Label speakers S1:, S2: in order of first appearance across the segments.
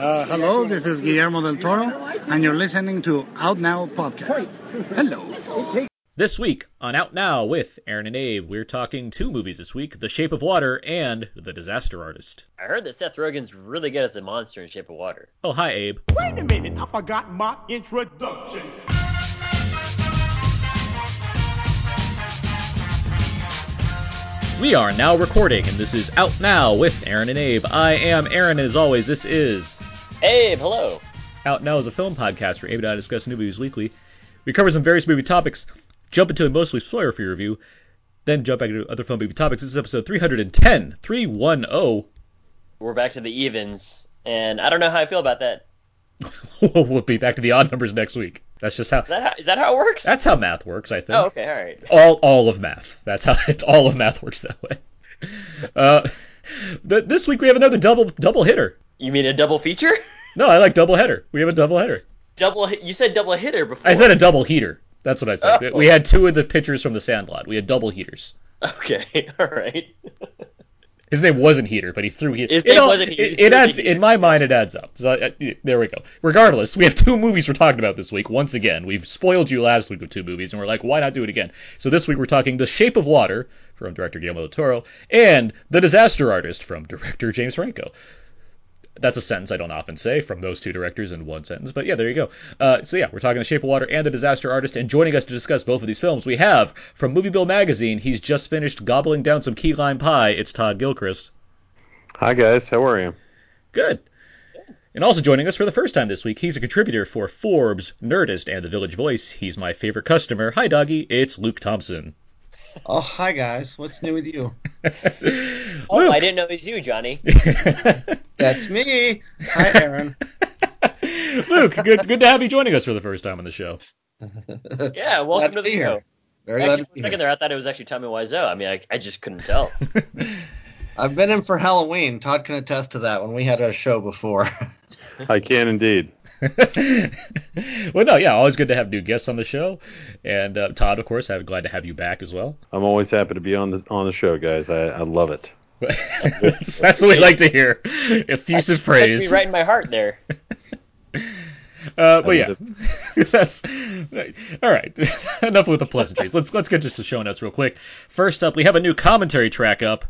S1: Uh, hello, this is Guillermo del Toro, and you're listening to Out Now Podcast. Hello.
S2: This week on Out Now with Aaron and Abe, we're talking two movies this week The Shape of Water and The Disaster Artist.
S3: I heard that Seth Rogen's really good as a monster in Shape of Water.
S2: Oh, hi, Abe.
S4: Wait a minute, I forgot my introduction.
S2: We are now recording, and this is Out Now with Aaron and Abe. I am Aaron, and as always, this is
S3: Abe, hello.
S2: Out Now is a film podcast where Abe and I discuss new movies weekly. We cover some various movie topics, jump into a mostly spoiler-free review, then jump back into other film movie topics. This is episode 310, 310.
S3: We're back to the evens, and I don't know how I feel about that.
S2: we'll be back to the odd numbers next week. That's just how.
S3: Is that how, is that how it works?
S2: That's how math works, I think.
S3: oh, okay, all right.
S2: all all of math. That's how it's all of math works that way. Uh, th- this week we have another double double hitter.
S3: You mean a double feature?
S2: No, I like double header. We have a double header.
S3: Double. You said double hitter before.
S2: I said a double heater. That's what I said.
S3: Oh.
S2: We had two of the pitchers from the Sandlot. We had double heaters.
S3: Okay, all right.
S2: His name wasn't Heater, but he threw Heater.
S3: His
S2: It all-
S3: wasn't Heater,
S2: It, it adds
S3: Heater.
S2: in my mind. It adds up. So, uh, there we go. Regardless, we have two movies we're talking about this week. Once again, we've spoiled you last week with two movies, and we're like, why not do it again? So this week we're talking The Shape of Water from director Guillermo del Toro and The Disaster Artist from director James Franco. That's a sentence I don't often say from those two directors in one sentence, but yeah, there you go. Uh, so yeah, we're talking The Shape of Water and The Disaster Artist, and joining us to discuss both of these films, we have from Movie Bill Magazine. He's just finished gobbling down some key lime pie. It's Todd Gilchrist.
S5: Hi guys, how are you?
S2: Good. And also joining us for the first time this week, he's a contributor for Forbes, Nerdist, and The Village Voice. He's my favorite customer. Hi, doggy. It's Luke Thompson.
S6: Oh, hi guys. What's new with you?
S3: Oh,
S2: Luke.
S3: I didn't know it was you, Johnny.
S6: That's me. Hi, Aaron.
S2: Luke, good, good to have you joining us for the first time on the show.
S3: Yeah, welcome
S6: Glad
S3: to the
S6: be
S3: show.
S6: here. Very
S3: Actually,
S6: glad
S3: for a second
S6: here.
S3: there, I thought it was actually Tommy Wiseau. I mean, I, I just couldn't tell.
S6: I've been in for Halloween. Todd can attest to that when we had a show before.
S5: I can indeed.
S2: well, no, yeah, always good to have new guests on the show. And uh, Todd, of course, I'm glad to have you back as well.
S5: I'm always happy to be on the on the show, guys. I, I love it.
S2: that's, that's what we like to hear. Effusive
S3: Touched
S2: praise.
S3: me right in my heart there.
S2: Uh, but yeah, that's all right. Enough with the pleasantries. Let's let's get just to show notes real quick. First up, we have a new commentary track up.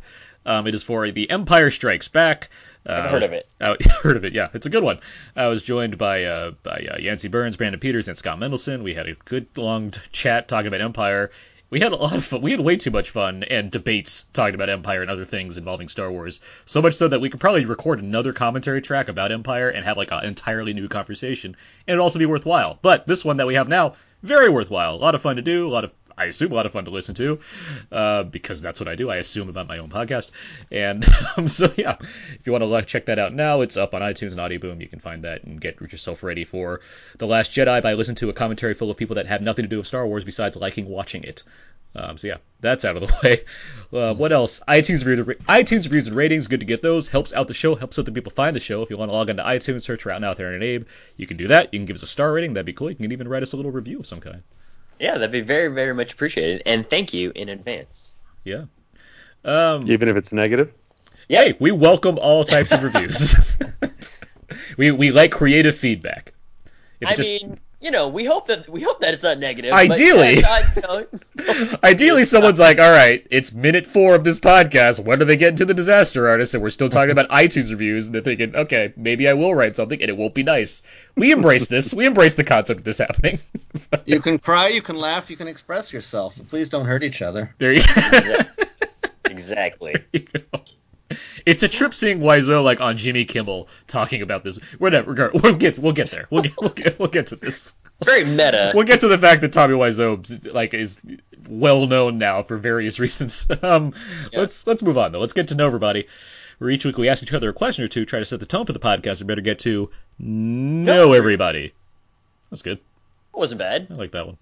S2: Um, it is for The Empire Strikes Back. Uh,
S3: I've heard of it.
S2: I heard of it. Yeah, it's a good one. I was joined by uh, by uh, Yancey Burns, Brandon Peters, and Scott Mendelson. We had a good long chat talking about Empire. We had a lot of fun. We had way too much fun and debates talking about Empire and other things involving Star Wars. So much so that we could probably record another commentary track about Empire and have like an entirely new conversation, and it'd also be worthwhile. But this one that we have now, very worthwhile. A lot of fun to do. A lot of I assume a lot of fun to listen to, uh, because that's what I do. I assume about my own podcast, and um, so yeah, if you want to check that out now, it's up on iTunes and Audioboom. You can find that and get yourself ready for the Last Jedi by listening to a commentary full of people that have nothing to do with Star Wars besides liking watching it. Um, so yeah, that's out of the way. Uh, what else? iTunes reviews, iTunes reviews and ratings. Good to get those. Helps out the show. Helps other people find the show. If you want to log into iTunes, search for Out Now with Aaron and Abe. You can do that. You can give us a star rating. That'd be cool. You can even write us a little review of some kind.
S3: Yeah, that'd be very, very much appreciated. And thank you in advance.
S2: Yeah. Um,
S5: Even if it's negative.
S2: Hey, we welcome all types of reviews. we we like creative feedback. If
S3: I
S2: just-
S3: mean, you know, we hope that we hope that it's not negative.
S2: Ideally.
S3: but, yeah, Todd, you know,
S2: Ideally, someone's like, "All right, it's minute four of this podcast. When do they get into the disaster artist?" And we're still talking about iTunes reviews, and they're thinking, "Okay, maybe I will write something, and it won't be nice." We embrace this. We embrace the concept of this happening.
S6: You can cry, you can laugh, you can express yourself. But please don't hurt each other.
S2: there you go.
S3: exactly.
S2: go. It's a trip seeing Wiseau like on Jimmy Kimmel talking about this. Whatever. We'll get we'll get there. We'll get we'll get we'll get to this.
S3: It's very meta.
S2: We'll get to the fact that Tommy Wiseau like is well known now for various reasons. Um, let's let's move on though. Let's get to know everybody. Where each week we ask each other a question or two, try to set the tone for the podcast. We better get to know everybody. That's good.
S3: wasn't bad.
S2: I like that one.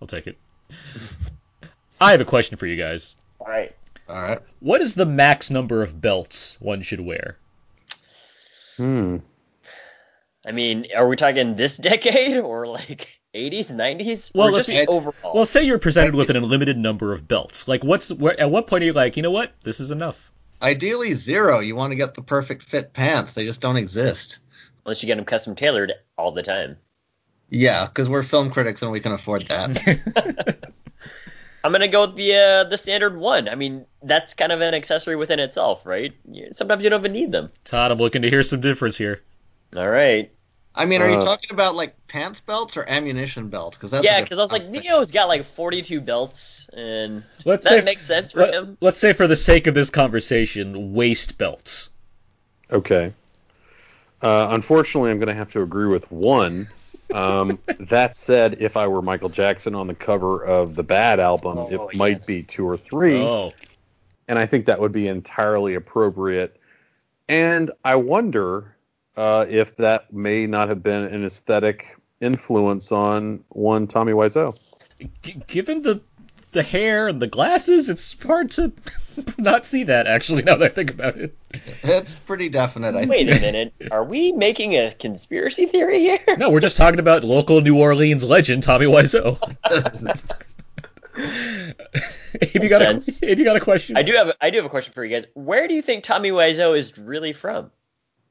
S2: I'll take it. I have a question for you guys.
S3: All right.
S6: All right.
S2: What is the max number of belts one should wear?
S5: Hmm.
S3: I mean, are we talking this decade or like 80s, 90s?
S2: Well,
S3: or
S2: if
S3: just
S2: you-
S3: overall?
S2: Well, say you're presented with an unlimited number of belts. Like, what's where, at what point are you like, you know what, this is enough?
S6: Ideally, zero. You want to get the perfect fit pants. They just don't exist.
S3: unless you get them custom tailored all the time.
S6: Yeah, because we're film critics and we can afford that.
S3: I'm gonna go with the uh, the standard one. I mean, that's kind of an accessory within itself, right? Sometimes you don't even need them.
S2: Todd, I'm looking to hear some difference here.
S3: All right.
S6: I mean, are you
S5: Uh,
S6: talking about like pants belts or ammunition belts? Because
S3: yeah, because I was like. Neo's got like 42 belts, and
S2: Let's
S3: that
S2: say
S3: makes sense for him.
S2: Let's say for the sake of this conversation, waist belts.
S5: Okay. Uh, unfortunately, I'm going to have to agree with one. Um, that said, if I were Michael Jackson on the cover of the Bad album,
S3: Oh,
S5: it
S3: yeah.
S5: might be two or three,
S2: Oh,
S5: and I think that would be entirely appropriate. And I wonder uh, if that may not have been an aesthetic influence on one Tommy Wiseau.
S2: G- given the the hair and the glasses, it's hard to not see that. Actually, now that I think about it.
S6: It's pretty definite. I
S3: Wait
S6: think.
S3: a minute, are we making a conspiracy theory here?
S2: No, we're just talking about local New Orleans legend Tommy Wiseau. if you got a, if you got a question,
S3: I do have I do have a question for you guys. Where do you think Tommy Wiseau is really from?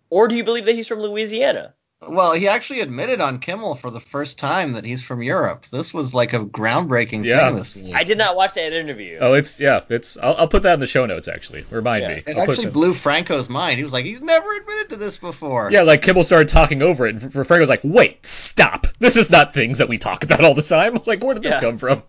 S3: Or do you believe that he's from Louisiana?
S6: Well, he actually admitted on Kimmel for the first time that he's from Europe. This was like a groundbreaking
S2: Yeah.
S6: thing this week.
S3: I did not watch that interview.
S2: Oh, it's yeah, it's. I'll, I'll put that in the show notes. Actually, remind
S3: Yeah.
S2: me.
S6: It
S2: I'll
S6: actually blew Franco's mind. He was like, he's never admitted to this before.
S2: Yeah, like Kimmel started talking over it, and F- Frank was like, "Wait, stop! This is not things that we talk about all the time. Like, where did this
S3: Yeah.
S2: come from?"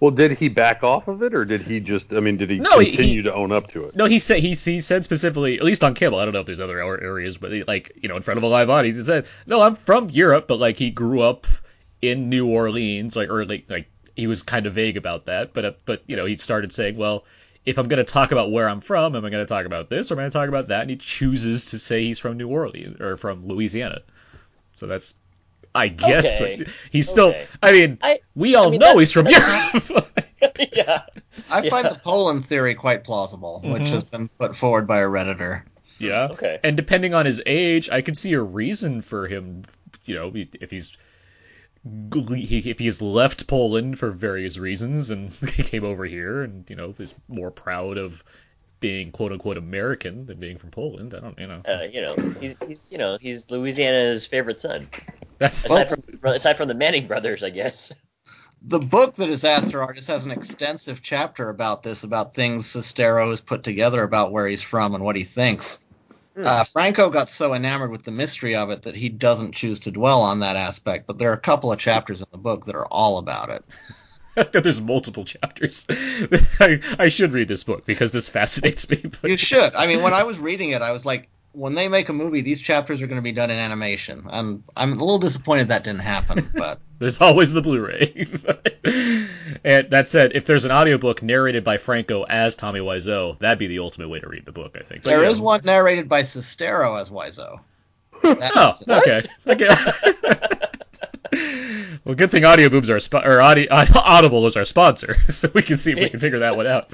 S5: Well, did he back off of it, or did he just? I mean, did he
S2: No,
S5: continue
S2: he-
S5: to own up to it?
S2: No, he said he, he said specifically, at least on cable. I don't know if there's other areas, but he, like you know, in front of a live audience, he said, "No, I'm from Europe, but like he grew up in New Orleans, like or like like he was kind of vague about that, but uh, but you know, he started saying, well." If I'm going to talk about where I'm from, am I going to talk about this or am I going to talk about that? And he chooses to say he's from New Orleans or from Louisiana. So that's, I guess,
S3: Okay.
S2: he's still.
S3: Okay.
S2: I mean,
S3: I-
S2: we all
S3: I mean,
S2: know he's from Europe.
S3: yeah.
S6: I find
S3: Yeah.
S6: the Poland theory quite plausible, which
S2: Mm-hmm.
S6: has been put forward by a Redditor.
S2: Yeah.
S3: Okay.
S2: And depending on his age, I could see a reason for him, you know, if he's if he's left Poland for various reasons and came over here and you know is more proud of being quote unquote American than being from Poland. I don't, you know,
S3: Uh, you know, he's he's you know he's Louisiana's favorite son.
S2: That's
S3: Aside from aside from the Manning brothers, I guess.
S6: The book The Disaster Artist has an extensive chapter about this, about things Sestero has put together about where he's from and what he thinks.
S3: Hmm.
S6: Uh, Franco got so enamored with the mystery of it that he doesn't choose to dwell on that aspect, but there are a couple of chapters in the book that are all about it.
S2: there's multiple chapters. I, I should read this book because this fascinates me. But
S6: You should. I mean, when I was reading it, I was like, when they make a movie, these chapters are going to be done in animation. And I'm a little disappointed that didn't happen, but
S2: There's always the Blu-ray. and that said, if there's an audiobook narrated by Franco as Tommy Wiseau, that'd be the ultimate way to read the book, I think. But
S6: there
S2: yeah.
S6: one narrated by Sestero as Wiseau. That
S2: Oh, okay. okay. Well, good thing Audio Boobs are spo- or Audi- Audible is our sponsor, so we can see if we can figure that one out.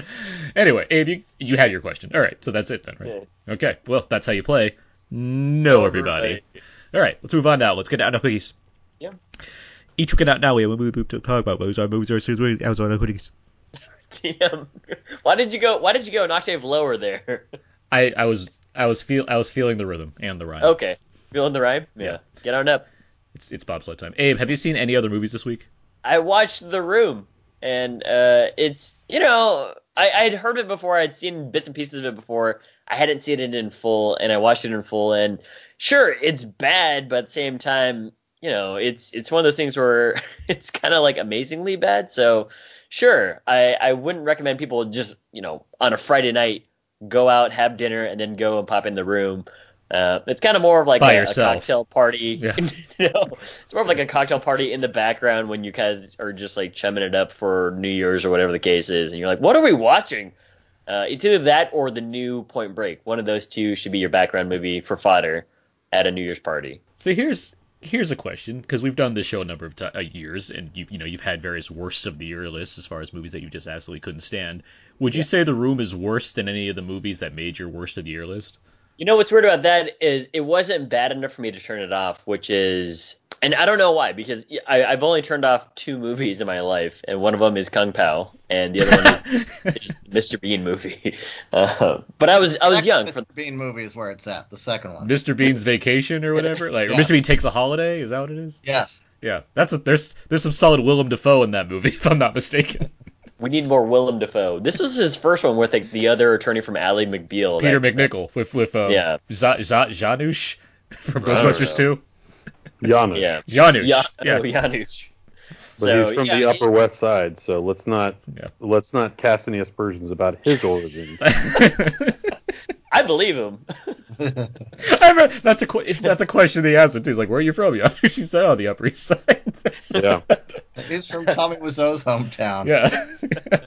S2: Anyway, Abe, you, you had your question. All right, so that's it then, right? Okay. Well, that's how you play. No, everybody. All right, let's move on now. Let's get down to Quickies.
S3: Yeah.
S2: Each week out now, we have a movie to talk about. Movies are movies are series out on cookies.
S3: Damn. Why did you go? Why did you go an octave lower there?
S2: I, I was I was feel I was feeling the rhythm and the rhyme.
S3: okay, feeling the rhyme. Yeah.
S2: Yeah.
S3: Get on up.
S2: It's it's bobsled time. Abe, have you seen any other movies this week?
S3: I watched The Room, and uh, it's you know I I'd heard it before. I'd seen bits and pieces of it before. I hadn't seen it in full, and I watched it in full. And sure, it's bad, but at the same time, you know, it's it's one of those things where it's kind of like amazingly bad. So sure, I I wouldn't recommend people just you know on a Friday night go out, have dinner, and then go and pop in the room. Uh, it's kind of more of like a, a cocktail party.
S2: Yeah.
S3: you know, it's more of like a cocktail party in the background when you guys are just like chumming it up for New Year's or whatever the case is, and you're like, "What are we watching?" Uh, it's either that or the new Point Break. One of those two should be your background movie for fodder at a New Year's party.
S2: So here's here's a question because we've done this show a number of ti uh, years, and you you know you've had various worst of the year lists as far as movies that you just absolutely couldn't stand. Would you say The Room is worse than any of the movies that made your worst of the year list?
S3: You know what's weird about that is it wasn't bad enough for me to turn it off, which is and I don't know why because I, I've only turned off two movies in my life, and one of them is Kung Pao, and the other one is, is Mr. Bean movie. Uh, but I was I was
S6: Second
S3: young for
S6: Mr. Bean movie is where it's at. The second one.
S2: Mr. Bean's Vacation or whatever. Like
S6: Yes.
S2: Mr. Bean takes a holiday. Is that what it is?
S6: Yes.
S2: Yeah, that's a, there's there's some solid Willem Dafoe in that movie, if I'm not mistaken.
S3: We need more Willem Dafoe. This was his first one with like, the other attorney from Ally McBeal.
S2: Peter
S3: that-
S2: MacNicol with with um,
S3: Yeah.
S2: Za- Za- Janosz from Ghostbusters 2.
S5: Janosz.
S3: Yeah.
S2: Janosz.
S3: Yeah,
S2: yeah.
S3: oh, Janosz.
S5: But
S3: So,
S5: he's from
S3: yeah,
S5: the Upper West Side, so let's not
S2: Yeah.
S5: let's not cast any aspersions about his origins.
S3: I believe him.
S2: I remember, that's a que- that's a question he asked him too. He's like, "Where are you from?" Janosz. He said, "Oh, the Upper East Side." That's-
S5: yeah.
S6: He's from Tommy Wiseau's hometown.
S2: yeah.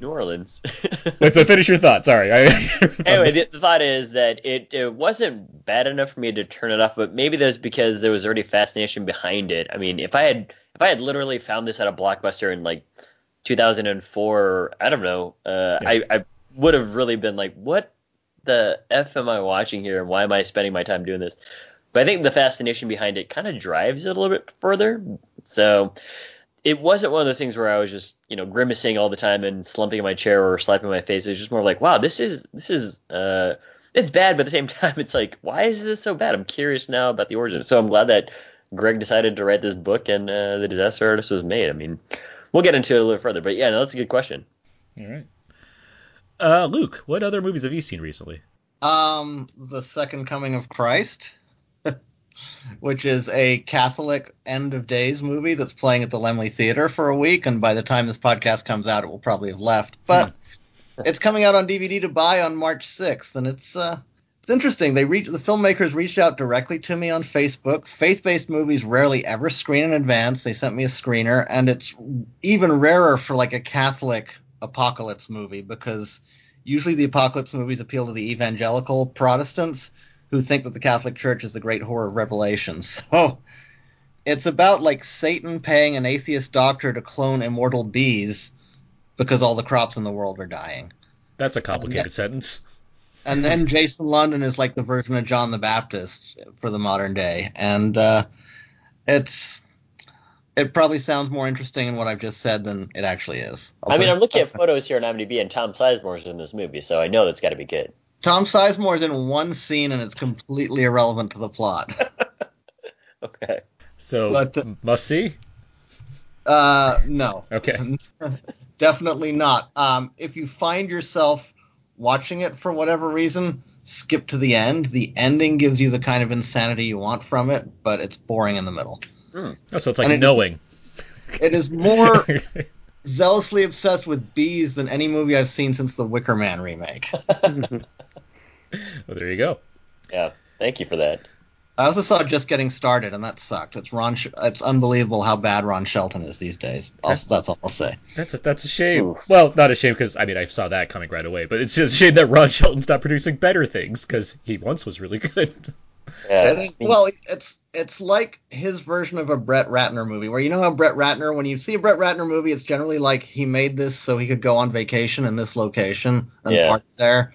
S3: New Orleans.
S2: Wait, so finish your thought. Sorry. I,
S3: anyway, the, the thought is that it, it wasn't bad enough for me to turn it off, but maybe that's because there was already fascination behind it. I mean, if I had if I had literally found this at a blockbuster in like 2004, I don't know, uh,
S2: Yes.
S3: I, I would have really been like, what the f am I watching here, and why am I spending my time doing this? But I think the fascination behind it kind of drives it a little bit further. So it wasn't one of those things where I was just, you know, grimacing all the time and slumping in my chair or slapping my face. It was just more like, wow, this is this is uh it's bad, but at the same time it's like, why is this so bad? I'm curious now about the origin. So I'm glad that Greg decided to write this book and uh, the disaster artist was made. I mean, we'll get into it a little further, but yeah, no, that's a good question.
S2: All right. Uh, Luke, what other movies have you seen recently?
S6: Um, the Second Coming of Christ, which is a Catholic end of days movie that's playing at the Laemmle Theater for a week, and by the time this podcast comes out, it will probably have left. But it's coming out on DVD to buy on March 6th, and it's uh, it's interesting. They reach the filmmakers reached out directly to me on Facebook. Faith-based movies rarely ever screen in advance. They sent me a screener, and it's even rarer for like a Catholic apocalypse movie because usually the apocalypse movies appeal to the evangelical Protestants who think that the Catholic Church is the great horror of Revelation. So it's about like Satan paying an atheist doctor to clone immortal bees because all the crops in the world are dying.
S2: That's a complicated sentence.
S6: And then Jason London is like the version of John the Baptist for the modern day. And uh, it's it probably sounds more interesting in what I've just said than it actually is.
S3: I mean, I'm looking at photos here on IMDb, and Tom Sizemore's in this movie, so I know that's got to be good.
S6: Tom Sizemore is in one scene and it's completely irrelevant to the plot.
S3: Okay.
S2: So
S6: But, uh,
S2: must see.
S6: Uh, no.
S2: Okay.
S6: Definitely not. Um, if you find yourself watching it for whatever reason, skip to the end. The ending gives you the kind of insanity you want from it, but it's boring in the middle. Hmm.
S2: Oh, so it's like
S6: And
S2: knowing.
S6: It is more zealously obsessed with bees than any movie I've seen since the Wicker Man remake.
S2: well, there you go.
S3: Yeah. Thank you for that.
S6: I also saw Just Getting Started, and that sucked. It's Ron. Sh- it's unbelievable how bad Ron Shelton is these days. Also, that's all I'll say.
S2: That's a, that's a shame.
S3: Oof.
S2: Well, not a shame because I mean I saw that coming right away, but it's just a shame that Ron Shelton's not producing better things because he once was really good.
S3: Yeah.
S6: It is- well, it's it's like his version of a Brett Ratner movie, where you know how Brett Ratner, when you see a Brett Ratner movie, it's generally like he made this so he could go on vacation in this location and
S3: Yeah.
S6: party there.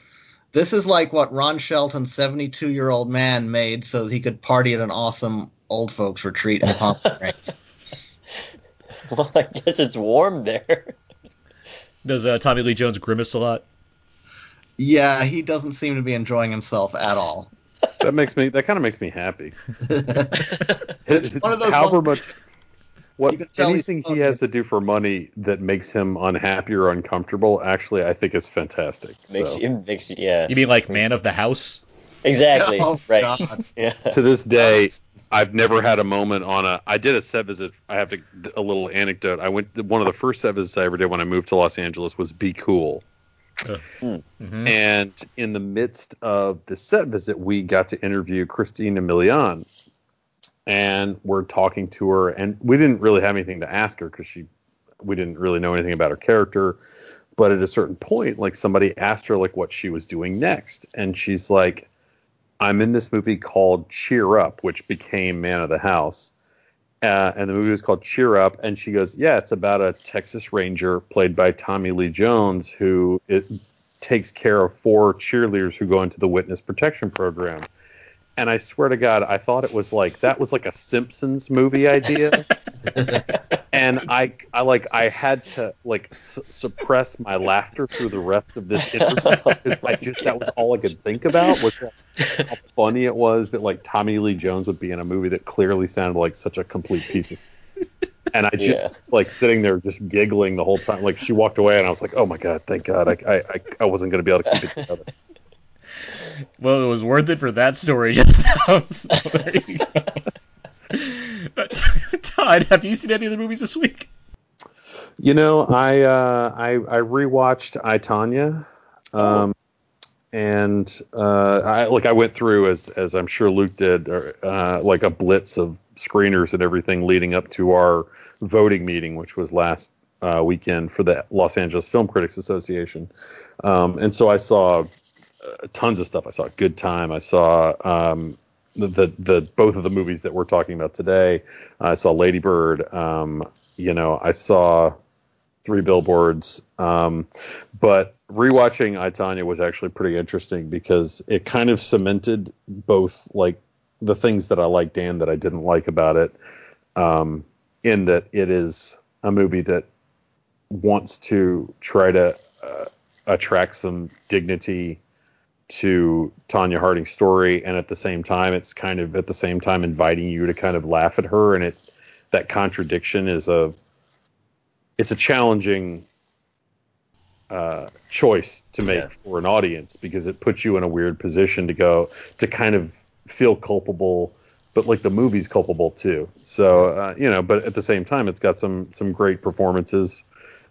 S6: This is like what Ron Shelton, seventy-two-year-old man, made so he could party at an awesome old folks retreat in Palm Springs.
S3: well, I guess it's warm there.
S2: Does uh, Tommy Lee Jones grimace a lot?
S6: yeah, he doesn't seem to be enjoying himself at all.
S5: That makes me. That kind of makes me happy.
S6: One of those
S5: However
S6: ones-
S5: much, what
S6: You can tell he's
S5: anything he has to do for money that makes him unhappy or uncomfortable, actually, I think is fantastic.
S3: Makes
S5: So,
S3: you, makes you, yeah.
S2: You mean like man of the house?
S3: Exactly.
S6: Oh,
S3: right.
S6: God.
S3: Yeah.
S5: to this day, I've never had a moment on a. I did a set visit. I have to a little anecdote. I went. One of the first set visits I ever did when I moved to Los Angeles was Be Cool.
S2: Mhm.
S5: And in the midst of the set visit, we got to interview Christina Milian. And we're talking to her, and we didn't really have anything to ask her because she, we didn't really know anything about her character. But at a certain point, like somebody asked her like what she was doing next, and she's like, "I'm in this movie called Cheer Up, which became Man of the House." Uh, and the movie was called Cheer Up, and she goes, "Yeah, it's about a Texas Ranger played by Tommy Lee Jones who it takes care of four cheerleaders who go into the witness protection program." And I swear to God, I thought it was like that was like a Simpsons movie idea, and I, I like I had to like s- suppress my laughter through the rest of this interview because I just that was all I could think about was like, how funny it was that like Tommy Lee Jones would be in a movie that clearly sounded like such a complete piece of. And I just
S3: Yeah.
S5: like sitting there just giggling the whole time. Like she walked away, and I was like, "Oh my god, thank God! I I, I, I wasn't going to be able to keep it together."
S2: Well, it was worth it for that story just now. So there you go. Todd, have you seen any of the movies this week?
S5: You know, I uh, I I rewatched I Tonya, um, and uh, I like I went through as as I'm sure Luke did, or, uh, like a blitz of screeners and everything leading up to our voting meeting, which was last uh, weekend for the Los Angeles Film Critics Association, um, and so I saw uh, tons of stuff. I saw Good Time. I saw um, the, the the both of the movies that we're talking about today. I saw Lady Bird. Um, you know, I saw Three Billboards. Um, but rewatching I Tonya was actually pretty interesting because it kind of cemented both like the things that I liked and that I didn't like about it. Um, in that it is a movie that wants to try to uh, attract some dignity to Tonya Harding's story, and at the same time, it's kind of at the same time inviting you to kind of laugh at her, and it that contradiction is a it's a challenging uh, choice to make
S3: Yeah.
S5: for an audience because it puts you in a weird position to go to kind of feel culpable, but like the movie's culpable too. So uh, you know, but at the same time, it's got some some great performances,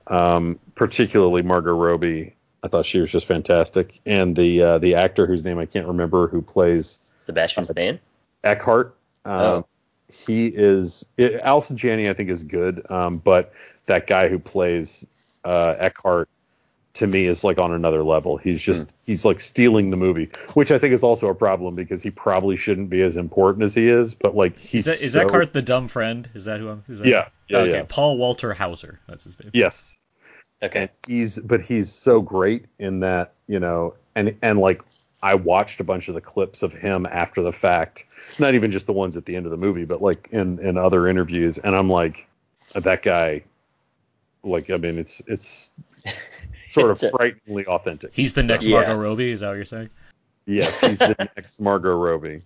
S5: um, particularly Margot Robbie. I thought she was just fantastic, and the uh, the actor whose name I can't remember who plays
S3: Sebastian Stan.
S5: Eckhart. Um,
S3: Oh.
S5: He is it, Allison Janney, I think, is good, um, but that guy who plays uh, Eckhart to me is like on another level. He's just he's like stealing the movie, which I think is also a problem because he probably shouldn't be as important as he is. But like he's
S2: Is that is
S5: so-
S2: Eckhart the dumb friend? Is that who I'm? Is that
S5: Yeah, yeah,
S2: okay.
S5: yeah.
S2: Paul Walter Hauser. That's his name.
S5: Yes,
S3: Okay.
S5: and he's but he's so great in that you know and and like I watched a bunch of the clips of him after the fact, not even just the ones at the end of the movie, but like in in other interviews, and I'm like that guy. Like I mean, it's it's sort of
S3: It's a-
S5: frighteningly authentic.
S2: He's the next
S3: Yeah.
S2: Margot Robbie. Is that what you're saying?
S5: Yes, he's the next Margot Robbie.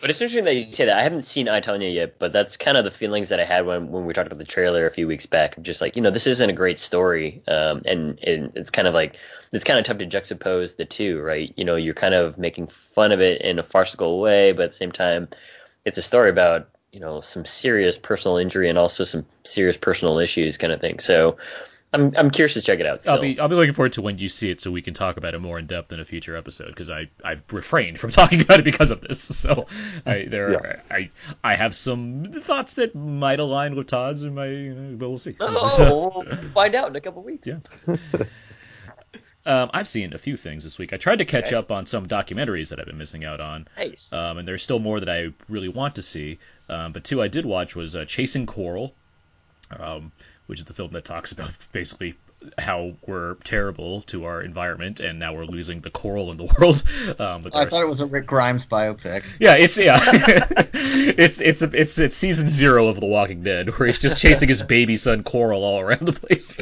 S3: But it's interesting that you say that. I haven't seen I Tonya yet, but that's kind of the feelings that I had when, when we talked about the trailer a few weeks back. I'm Just like you know, this isn't a great story, um, and, and it's kind of like it's kind of tough to juxtapose the two, right? You know, you're kind of making fun of it in a farcical way, but at the same time, it's a story about you know some serious personal injury and also some serious personal issues, kind of thing. So. I'm, I'm curious to check it out. Still.
S2: I'll be I'll be looking forward to when you see it so we can talk about it more in depth in a future episode because I I've refrained from talking about it because of this. So I there are, I I have some thoughts that might align with Todd's and my you know, but we'll see. So-
S3: Oh, we'll find out in a couple weeks.
S2: Yeah. Um, I've seen a few things this week. I tried to catch
S3: Okay.
S2: up on some documentaries that I've been missing out on,
S3: Nice.
S2: um, and there's still more that I really want to see. Um, but two I did watch was uh, Chasing Coral, um, which is the film that talks about basically how we're terrible to our environment and now we're losing the coral in the world. Um, but
S6: I thought it was a Rick Grimes biopic.
S2: yeah, it's yeah, it's it's it's it's season zero of The Walking Dead, where he's just chasing his baby son Coral all around the place.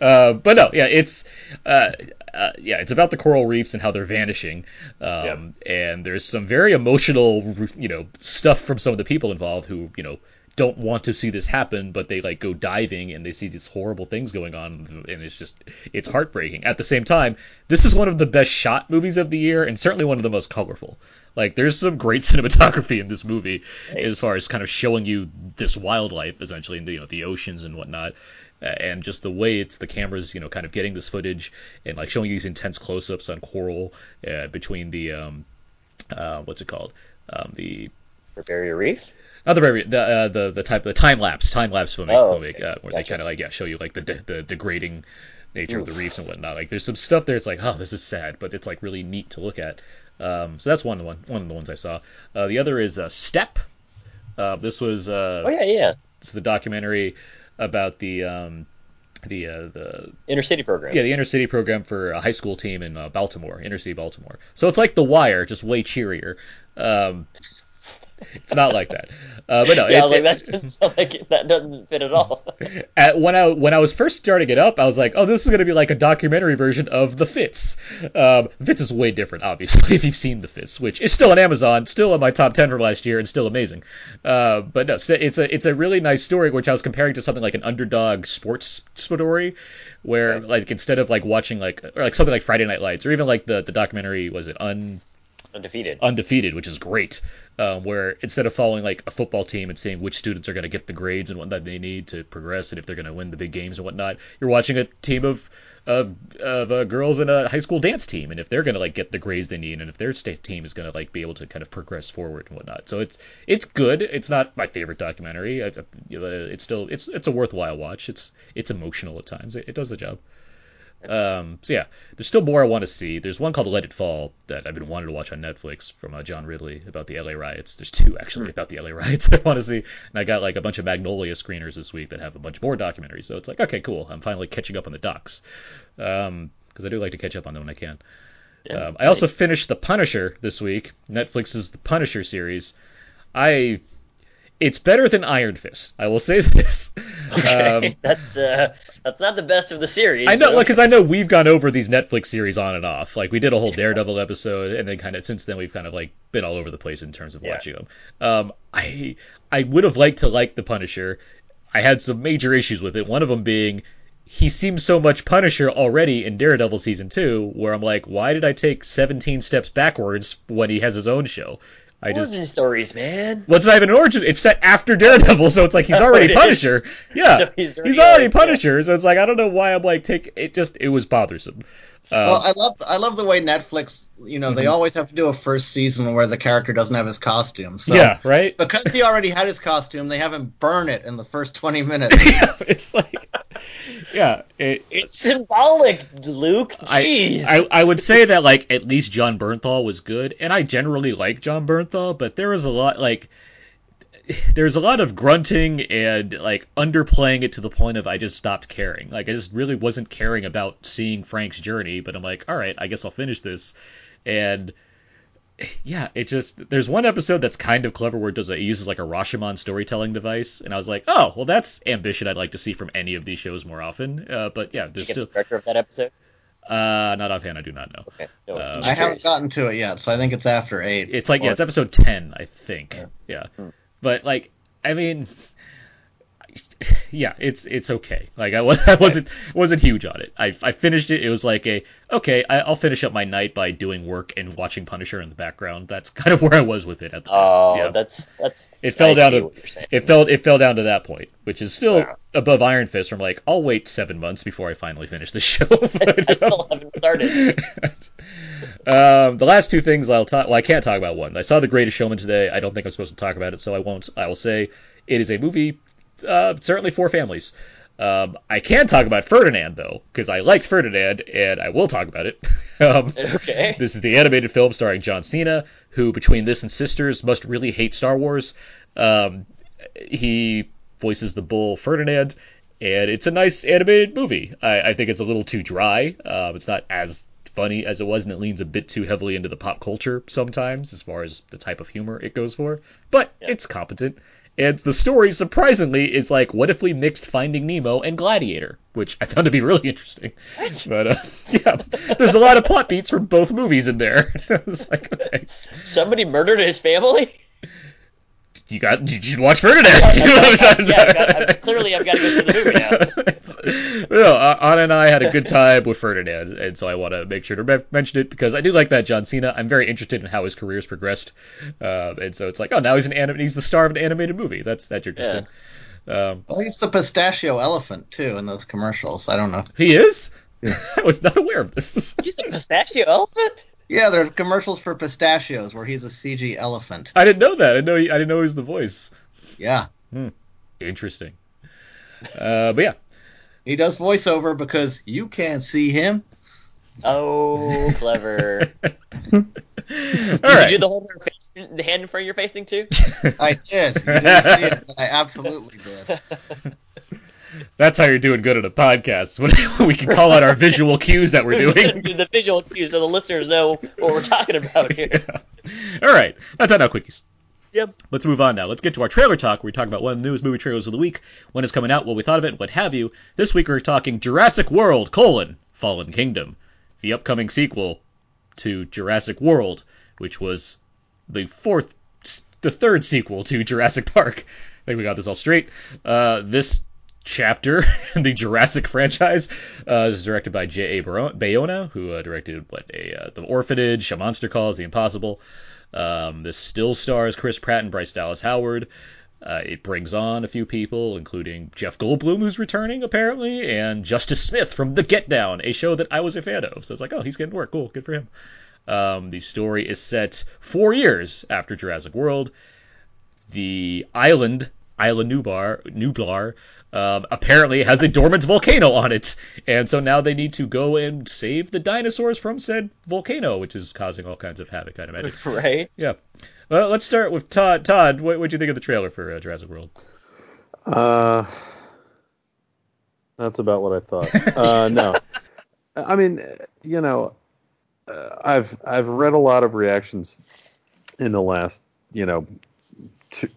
S2: Uh, but no, yeah, it's uh, uh, yeah, it's about the coral reefs and how they're vanishing. Um, And there's some very emotional, you know, stuff from some of the people involved who you know don't want to see this happen, but they like go diving and they see these horrible things going on, and it's just it's heartbreaking. At the same time, this is one of the best shot movies of the year, and certainly one of the most colorful. Like there's some great cinematography in this movie as far as kind of showing you this wildlife, essentially, and the, you know the oceans and whatnot. And just the way it's the cameras, you know, kind of getting this footage and like showing you these intense close-ups on coral uh, between the um, uh, what's it called, um, the
S3: Barrier Reef.
S2: Not the very the uh, the the type the time lapse time lapse filming,
S3: Oh, okay.
S2: uh, where they kind of like yeah show you like the de- the degrading nature of the reefs and whatnot. Like there's some stuff there. It's like oh this is sad, but it's like really neat to look at. Um, so that's one of the one one of the ones I saw. Uh, the other is uh, Step. Uh, this was uh,
S3: Oh yeah, yeah.
S2: it's the documentary about the um, the uh, the
S3: Inner city program.
S2: yeah the inner city program for a high school team in uh, Baltimore, inner city Baltimore. So it's like The Wire, just way cheerier. Um, it's not like that, uh, but no.
S3: Yeah, I
S2: it-
S3: was like, that doesn't sound like it, that doesn't fit at all.
S2: at, when I when I was first starting it up, I was like, oh, this is going to be like a documentary version of The Fits. Um, the Fits is way different, obviously, if you've seen The Fits, which is still on Amazon, still in my top ten from last year, and still amazing. Uh, but no, it's a it's a really nice story, which I was comparing to something like an underdog sports story, where like instead of like watching like or like something like Friday Night Lights, or even like the the documentary was it Un
S3: Undefeated.
S2: undefeated, which is great. Um, where instead of following like a football team and seeing which students are going to get the grades and whatnot they need to progress and if they're going to win the big games and whatnot, you're watching a team of of of uh, girls in a high school dance team and if they're going to like get the grades they need and if their state team is going to like be able to kind of progress forward and whatnot. So it's it's good. It's not my favorite documentary. I, I, it's still it's it's a worthwhile watch. It's it's emotional at times. It, it does the job. Um, so yeah, there's still more I want to see. There's one called Let It Fall that I've been wanting to watch on Netflix from uh, John Ridley about the LA riots. There's two actually about the LA riots I want to see, and I got like a bunch of Magnolia screeners this week that have a bunch more documentaries. So it's like okay, cool. I'm finally catching up on the docs because I do like to catch up on them when I can.
S3: Yeah,
S2: um, I also finished The Punisher this week, Netflix's The Punisher series. I it's better than Iron Fist. I will say this. Um,
S3: that's uh, that's not the best of the series.
S2: I know, because I know we've gone over these Netflix series on and off. Like we did a whole Daredevil episode, and then kind of since then we've kind of like been all over the place in terms of
S3: Yeah.
S2: watching them. Um, I I would have liked to like the Punisher. I had some major issues with it. One of them being he seems so much Punisher already in Daredevil season two, where I'm like, why did I take 17 steps backwards when he has his own show? I just
S3: origin stories, man.
S2: well, it's not even an origin. It's set after Daredevil, so it's like he's
S3: Oh,
S2: already
S3: is.
S2: Punisher. Yeah,
S3: So he's
S2: he's
S3: already,
S2: already
S3: like, yeah.
S2: Punisher. So it's like I don't know why I'm like take it. Just it was bothersome. Um,
S6: Well, I love I love the way Netflix, you know, they
S2: Mm-hmm.
S6: always have to do a first season where the character doesn't have his costume. So
S2: yeah, right.
S6: because he already had his costume, they have him burn it in the first 20 minutes.
S2: it's like, yeah, it,
S3: It's symbolic, Luke.
S2: I,
S3: Jeez.
S2: I I would say that like at least Jon Bernthal was good, and I generally like Jon Bernthal, but there was a lot like there's a lot of grunting and like underplaying it to the point of I just stopped caring. Like I just really wasn't caring about seeing Frank's journey, but I'm like, all right, I guess I'll finish this, and yeah, it just there's one episode that's kind of clever where it does it uses like a Rashomon storytelling device, and I was like, oh, well, that's ambition I'd like to see from any of these shows more often. Uh, but yeah,
S3: Did
S2: there's
S3: you get
S2: still
S3: the director of that episode?
S2: uh, not offhand, I do not know.
S3: Okay. No,
S2: Uh,
S3: I'm
S6: haven't gotten to it yet, so I think it's after 8.
S2: It's like yeah, it's episode ten, I think.
S6: Yeah.
S2: Yeah,
S3: Hmm.
S2: But like, I mean, yeah, it's it's okay. Like I, was, I wasn't wasn't huge on it. I, I finished it. It was like a okay. I, I'll finish up my night by doing work and watching Punisher in the background. That's kind of where I was with it at the
S3: Oh,
S2: yeah.
S3: that's that's.
S2: It fell
S3: I
S2: down to
S3: what you're saying.
S2: it fell it fell down to that point, which is still above Iron Fist. From like, I'll wait seven months before I finally finish the show.
S3: I still haven't started.
S2: um, the last two things I'll talk. Well, I can't talk about one. I saw The Greatest Showman today. I don't think I'm supposed to talk about it, so I won't. I will say it is a movie, uh, certainly for families. Um, I can talk about Ferdinand though, because I liked Ferdinand, and I will talk about it. um,
S3: Okay.
S2: this is the animated film starring John Cena, who between this and Sisters must really hate Star Wars. Um, he voices the bull Ferdinand, and it's a nice animated movie. I, I think it's a little too dry. Um, it's not as funny as it was, and it leans a bit too heavily into the pop culture sometimes, as far as the type of humor it goes for. But it's competent. And the story, surprisingly, is like, what if we mixed Finding Nemo and Gladiator, which I found to be really interesting. But uh, yeah, there's a lot of plot beats from both movies in there. I was like, okay,
S3: Somebody murdered his family.
S2: You got you should watch Ferdinand.
S3: yeah, I've got, I've, clearly I've got to go see the movie now.
S2: It's- no, uh, Anna and I had a good time with Ferdinand, and so I want to make sure to me- mention it because I do like that John Cena. I'm very interested in how his career's progressed, uh, and so it's like, oh, now he's an anim- he's the star of an animated movie. That's that's interesting. Um,
S6: Well, he's the pistachio elephant too in those commercials. I don't know.
S2: he is. I was not aware of this.
S3: He's a pistachio elephant.
S6: Yeah, there's commercials for pistachios where he's a CG elephant.
S2: I didn't know that. I know. He, I didn't know he was the voice.
S6: Yeah,
S2: Interesting. Uh, but yeah,
S6: he does voiceover because you can't see him.
S3: Oh, clever.
S2: all
S3: Did
S2: right.
S3: you do the whole face, the hand in front of your facing too?
S6: I did. You didn't see it, but I absolutely did.
S2: That's how you're doing good at a podcast. We can call out our visual cues that we're doing.
S3: the visual cues so the listeners know what we're talking about here.
S2: All right, that's not now quickies.
S3: Yep.
S2: Let's move on now. Let's get to our trailer talk. Where we talk about one of the newest movie trailers of the week, when it's coming out, what we thought of it, what have you. This week we're talking Jurassic World: colon, Fallen Kingdom, the upcoming sequel to Jurassic World, which was the fourth, the third sequel to Jurassic Park. I think we got this all straight. Uh, this chapter in the Jurassic franchise uh, is directed by J.A. Bayona, who uh, directed what a uh, The Orphanage, A Monster Calls, The Impossible. Um, this still stars Chris Pratt and Bryce Dallas Howard. Uh, it brings on a few people, including Jeff Goldblum, who's returning apparently, and Justice Smith from The Get Down, a show that I was a fan of. So it's like, oh, he's getting work. Cool, good for him. Um, the story is set four years after Jurassic World. The island, Isla Nublar, Nublar um, apparently has a dormant volcano on it, and so now they need to go and save the dinosaurs from said volcano, which is causing all kinds of havoc. I'd imagine.
S3: Right.
S2: Yeah. Well, let's start with Todd. Todd, what would you think of the trailer for uh, Jurassic World?
S5: Uh, that's about what I thought. Uh, no, I mean, you know, uh, I've I've read a lot of reactions in the last, you know,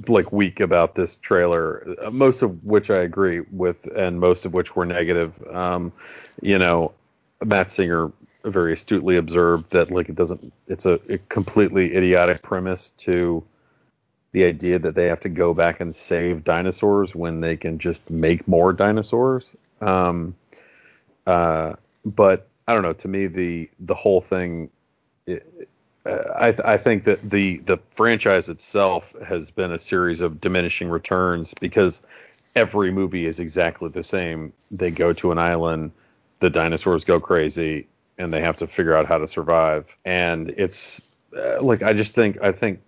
S5: like week about this trailer, uh, most of which I agree with, and most of which were negative. Um, you know, Matt Singer very astutely observed that like it doesn't, it's a, a completely idiotic premise to the idea that they have to go back and save dinosaurs when they can just make more dinosaurs. Um, uh, but I don't know. To me, the the whole thing, it, I, th- I think that the the franchise itself has been a series of diminishing returns because every movie is exactly the same. They go to an island, the dinosaurs go crazy, and they have to figure out how to survive. And it's uh, like I just think I think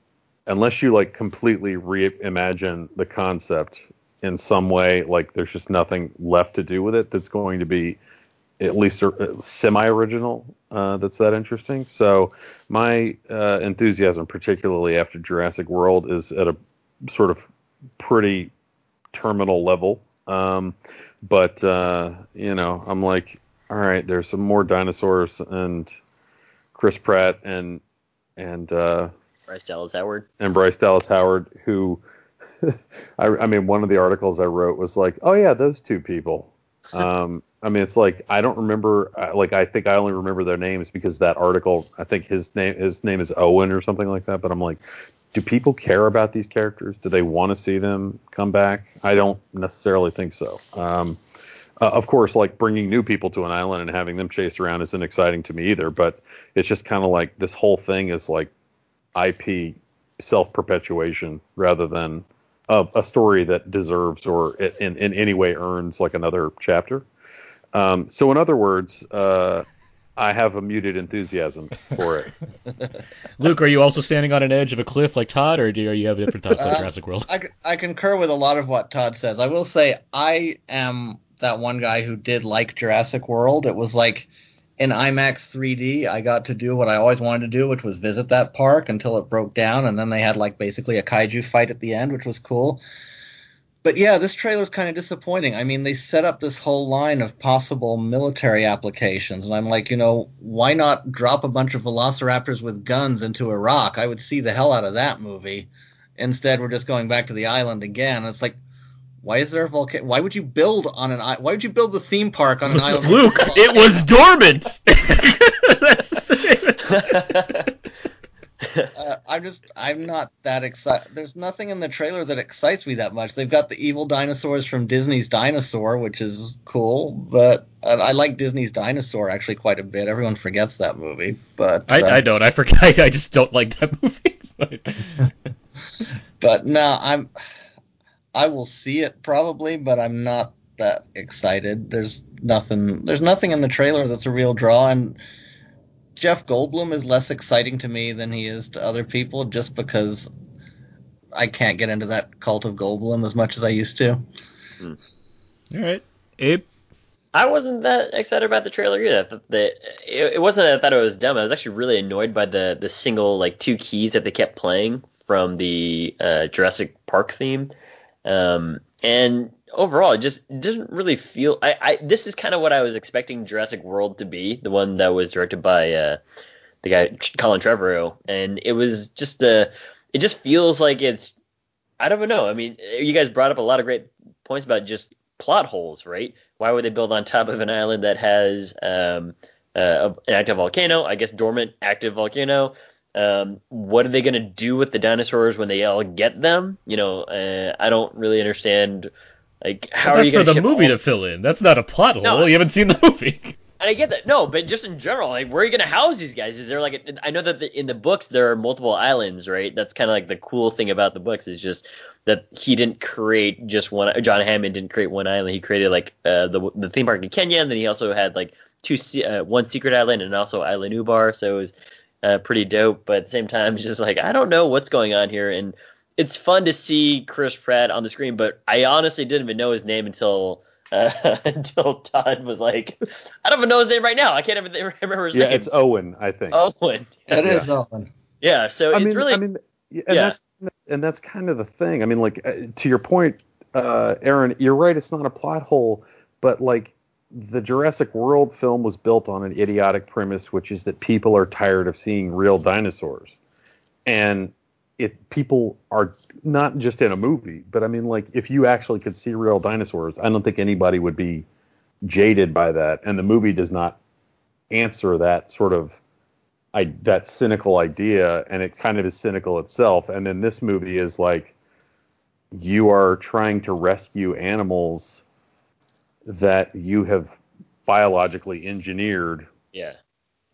S5: unless you like completely reimagine the concept in some way, like there's just nothing left to do with it that's going to be at least uh, semi-original uh, that's that interesting. So my uh, enthusiasm, particularly after Jurassic World, is at a sort of pretty terminal level. Um, but uh, you know, I'm like, all right, there's some more dinosaurs and Chris Pratt and and uh,
S3: Bryce Dallas Howard
S5: and Bryce Dallas Howard, who I, I mean, one of the articles I wrote was like, oh yeah, those two people. Um, I mean, it's like I don't remember. uh, Like I think I only remember their names because that article. I think his name his name is Owen or something like that. But I'm like, do people care about these characters? Do they want to see them come back? I don't necessarily think so. Um, uh, of course, like bringing new people to an island and having them chased around isn't exciting to me either. But it's just kind of like this whole thing is like IP self perpetuation rather than a, a story that deserves or in, in any way earns like another chapter. Um, so, in other words, uh, I have a muted enthusiasm for it.
S2: Luke, are you also standing on an edge of a cliff like Todd, or do you have different thoughts on
S6: Uh,
S2: Jurassic World?
S6: I, I concur with a lot of what Todd says. I will say I am that one guy who did like Jurassic World. It was like in IMAX 3D, I got to do what I always wanted to do, which was visit that park until it broke down, and then they had like basically a kaiju fight at the end, which was cool. But yeah, this trailer is kind of disappointing. I mean, they set up this whole line of possible military applications, and I'm like, you know, why not drop a bunch of velociraptors with guns into Iraq? I would see the hell out of that movie. Instead, we're just going back to the island again. It's like, why is there a volcano? Why would you build on an island? Why would you build the theme park on an island?
S2: Luke, it was dormant.
S6: Uh, I'm just, I'm not that excited. There's nothing in the trailer that excites me that much. They've got the evil dinosaurs from Disney's Dinosaur, which is cool, but uh, I like Disney's Dinosaur actually quite a bit. Everyone forgets that movie, but
S2: I,
S6: uh,
S2: I don't. I forget. I just don't like that movie. But-
S6: but no, I'm, I will see it probably, but I'm not that excited. There's nothing, there's nothing in the trailer that's a real draw, and Jeff Goldblum is less exciting to me than he is to other people, just because I can't get into that cult of Goldblum as much as I used to.
S2: All right, Abe.
S3: I wasn't that excited about the trailer either. I thought it, it wasn't that I thought it was dumb. I was actually really annoyed by the the single like two keys that they kept playing from the uh, Jurassic Park theme. Um, and overall, it just didn't really feel. I, I this is kind of what I was expecting Jurassic World to be, the one that was directed by uh, the guy Colin Trevorrow, and it was just a. It just feels like it's. I don't know. I mean, you guys brought up a lot of great points about just plot holes, right? Why would they build on top of an island that has um, uh, an active volcano? I guess dormant active volcano. Um, what are they going to do with the dinosaurs when they all get them? You know, uh, I don't really understand. Like, how
S2: that's
S3: you
S2: for the movie to fill in. That's not a plot hole.
S3: No.
S2: You haven't seen the movie.
S3: And I get that. No, but just in general, like, where are you going to house these guys? Is there like, a, I know that the, in the books there are multiple islands, right? That's kind of like the cool thing about the books is just that he didn't create just one. John Hammond didn't create one island. He created like uh, the the theme park in Kenya, and then he also had like two, uh, one secret island and also Isla Nublar. So it was uh, pretty dope. But at the same time, it's just like I don't know what's going on here, and it's fun to see Chris Pratt on the screen. But I honestly didn't even know his name until. Uh, until Todd was like, I don't even know his name right now. I can't even remember his
S5: Yeah,
S3: name.
S5: it's Owen, I think.
S3: Owen.
S6: It is Owen.
S3: Yeah, so
S5: I
S3: it's
S5: mean,
S3: really
S5: I mean, yeah, and
S3: Yeah.
S5: that's and that's kind of the thing. I mean, like uh, to your point, uh, Aaron, you're right. It's not a plot hole, but like the Jurassic World film was built on an idiotic premise, which is that people are tired of seeing real dinosaurs, and it people are not just in a movie, but I mean, like if you actually could see real dinosaurs, I don't think anybody would be jaded by that, and the movie does not answer that sort of I, that cynical idea, and it kind of is cynical itself. And then this movie is like you are trying to rescue animals that you have biologically engineered
S3: yeah.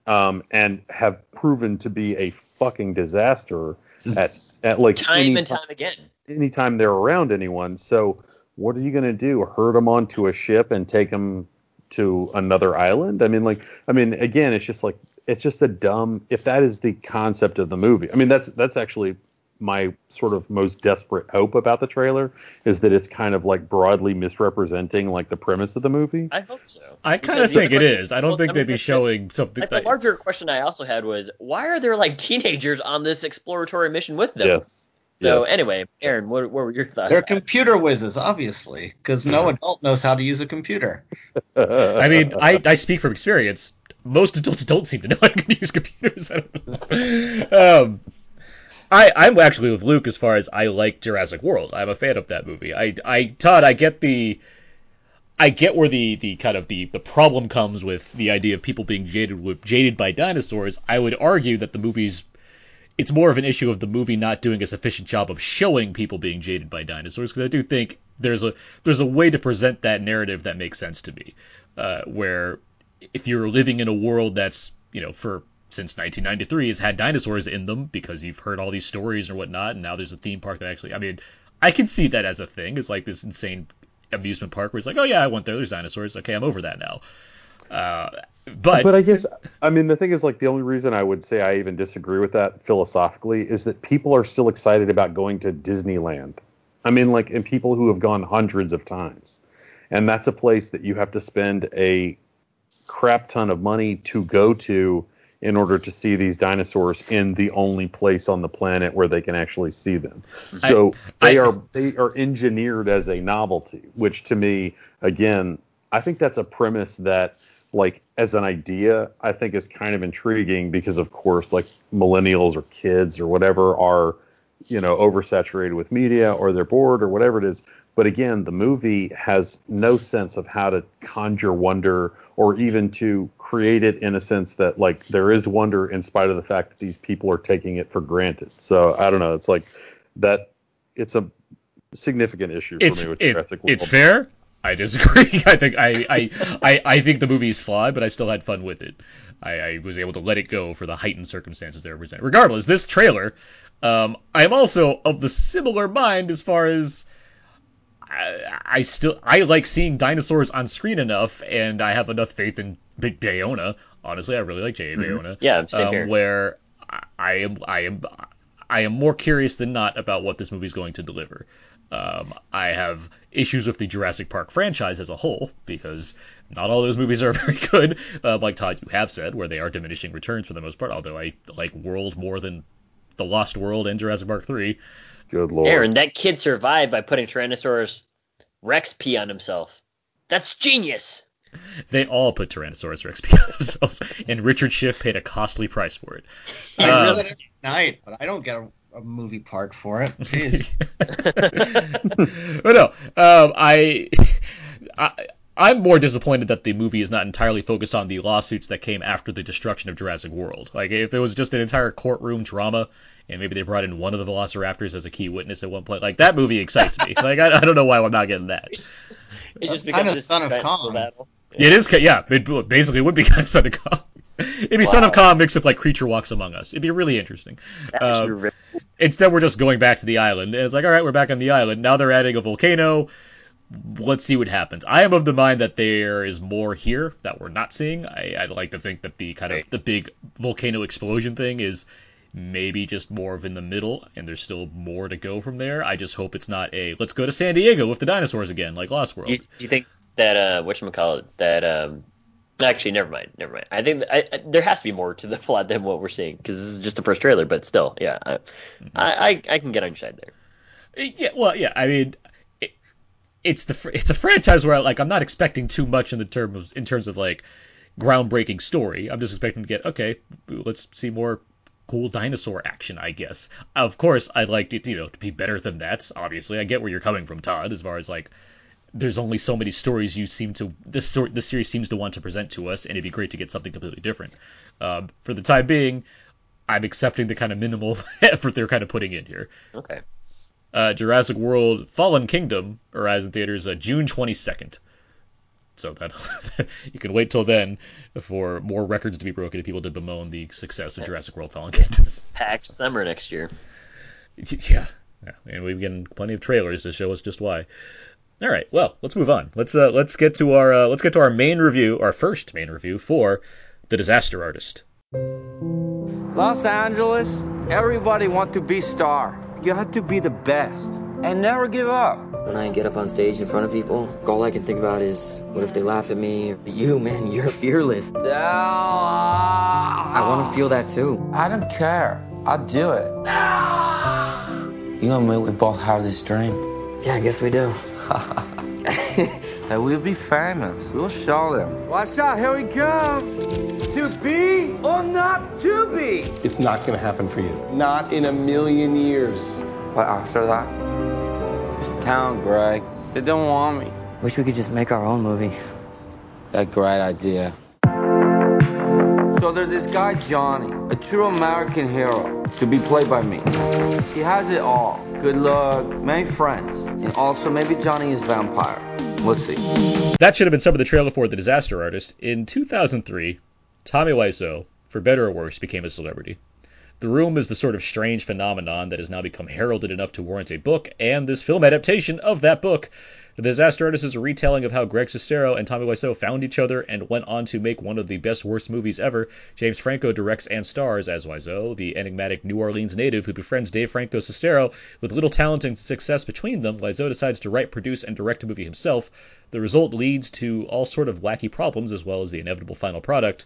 S5: um, and have proven to be a fucking disaster at at like
S3: Time
S5: any
S3: and
S5: ti-
S3: time again.
S5: anytime they're around anyone. So what are you going to do? Herd them onto a ship and take them to another island? I mean, like, I mean, again, it's just like it's just a dumb. If that is the concept of the movie, I mean, that's that's actually my sort of most desperate hope about the trailer is that it's kind of like broadly misrepresenting like the premise of the movie.
S3: I hope so.
S2: I kind of think it
S3: question-
S2: is. I don't
S3: well,
S2: think
S3: I
S2: they'd be showing something
S3: Like
S2: that.
S3: the larger question I also had was why are there like teenagers on this exploratory mission with them?
S5: Yes.
S3: So
S5: Yes.
S3: anyway, Aaron, what, what were your thoughts?
S6: They're computer whizzes, obviously, because no adult knows how to use a computer.
S2: I mean, I, I speak from experience. Most adults don't seem to know how to use computers. I don't know. Um, I I'm actually with Luke as far as I like Jurassic World. I'm a fan of that movie. I I Todd, I get the I get where the, the kind of the, the problem comes with the idea of people being jaded with jaded by dinosaurs. I would argue that the movie's it's more of an issue of the movie not doing a sufficient job of showing people being jaded by dinosaurs because I do think there's a there's a way to present that narrative that makes sense to me, uh, where if you're living in a world that's you know for since 1993 has had dinosaurs in them because you've heard all these stories or whatnot, and now there's a theme park that actually I mean I can see that as a thing. It's like this insane amusement park where it's like oh yeah I went there there's dinosaurs okay I'm over that now. Uh, but,
S5: but I guess I mean the thing is like the only reason I would say I even disagree with that philosophically is that people are still excited about going to Disneyland. I mean like and people who have gone hundreds of times. And that's a place that you have to spend a crap ton of money to go to in order to see these dinosaurs in the only place on the planet where they can actually see them. So
S2: I-
S5: they are they are engineered as a novelty, which to me again, I think that's a premise that like as an idea, I think is kind of intriguing because of course like millennials or kids or whatever are you know oversaturated with media or they're bored or whatever it is. But again, the movie has no sense of how to conjure wonder or even to create it in a sense that like there is wonder in spite of the fact that these people are taking it for granted. So I don't know. It's like that. It's a significant issue for
S2: it's
S5: me with
S2: it-
S5: Jurassic World.
S2: it's fair. I disagree. I think I, I, I, I think the movie's flawed, but I still had fun with it. I, I was able to let it go for the heightened circumstances they represent. Regardless, this trailer, um, I'm also of the similar mind as far as I, I still I like seeing dinosaurs on screen enough, and I have enough faith in Big Bayona. Honestly, I really like J.A. Bayona.
S3: Yeah, same
S2: um,
S3: here.
S2: Where I, am, I am, I am more curious than not about what this movie's going to deliver. Um, I have issues with the Jurassic Park franchise as a whole because not all those movies are very good. Uh, like Todd, you have said, where they are diminishing returns for the most part. Although I like World more than the Lost World and Jurassic Park Three.
S5: Good lord.
S3: Aaron, that kid survived by putting Tyrannosaurus Rex pee on himself. That's genius.
S2: They all put Tyrannosaurus Rex pee on themselves, and Richard Schiff paid a costly price for it.
S6: I
S2: Um,
S6: read it every night, but I don't get a, a movie part for it. Jeez.
S2: but no, um, I, I, I'm more disappointed that the movie is not entirely focused on the lawsuits that came after the destruction of Jurassic World. Like, if there was just an entire courtroom drama, and maybe they brought in one of the Velociraptors as a key witness at one point, like that movie excites me. like, I, I don't know why I'm not getting that.
S3: It just
S6: kinda
S3: becomes this
S6: Son of
S3: giant
S6: Kong.
S3: battle.
S2: It is, yeah, it basically would be kind of Son of Kong. It'd be Son of
S3: Wow.
S2: Kong mixed with like Creature Walks Among Us. It'd be really interesting.
S3: That would be uh, really-
S2: Instead, we're just going back to the island. And it's like, all right, we're back on the island. Now they're adding a volcano. Let's see what happens. I am of the mind that there is more here that we're not seeing. I, I'd like to think that the kind of the big volcano explosion thing is maybe just more of in the middle, and there's still more to go from there. I just hope it's not a let's go to San Diego with the dinosaurs again, like Lost World.
S3: Do you, you think that uh, it that um, actually, never mind, never mind. I think I, I, there has to be more to the plot than what we're seeing because this is just the first trailer, but still, yeah, I,
S2: Mm-hmm.
S3: I, I, can get on your side there.
S2: Yeah, well, yeah. I mean, it, it's the it's a franchise where like I'm not expecting too much in the terms of, in terms of like groundbreaking story. I'm just expecting to get okay. Let's see more cool dinosaur action, I guess. Of course, I'd like it, you know, to be better than that. Obviously, I get where you're coming from, Todd, as far as like. There's only so many stories you seem to this sort this series seems to want to present to us, and it'd be great to get something completely different. Um, for the time being, I'm accepting the kind of minimal effort they're kind of putting in here
S3: Okay.
S2: uh, Jurassic World Fallen Kingdom arrives in theaters uh, June 22nd. So that you can wait till then for more records to be broken and people to bemoan the success of Jurassic World Fallen Kingdom.
S3: Packed summer next year.
S2: yeah. yeah, and we've gotten plenty of trailers to show us just why. All right, well, let's move on. Let's uh, let's get to our uh, let's get to our main review, our first main review for The Disaster Artist.
S7: Los Angeles, everybody want to be star. You have to be the best and never give up.
S8: When I get up on stage in front of people, all I can think about is what if they laugh at me? But you, man, you're fearless. I want to feel that too.
S7: I don't care. I'll do it. You and me, we both have this dream.
S8: Yeah, I guess we do.
S7: That we'll be famous. We'll show them. Watch out, here we come. To be or not to be.
S9: It's not going to happen for you. Not in a million years.
S7: But after that, this town, Greg, they don't want me.
S8: Wish we could just make our own movie.
S7: That great idea. So there's this guy, Johnny, a true American hero, to be played by me. He has it all. Good luck, many friends, and also maybe Johnny is vampire. We'll see.
S2: That should have been some of the trailer for The Disaster Artist. In 2003, Tommy Wiseau, for better or worse, became a celebrity. The Room is the sort of strange phenomenon that has now become heralded enough to warrant a book, and this film adaptation of that book. The Disaster Artist is a retelling of how Greg Sestero and Tommy Wiseau found each other and went on to make one of the best worst movies ever. James Franco directs and stars as Wiseau, the enigmatic New Orleans native who befriends Dave Franco Sestero. With little talent and success between them, Wiseau decides to write, produce, and direct a movie himself. The result leads to all sort of wacky problems as well as the inevitable final product.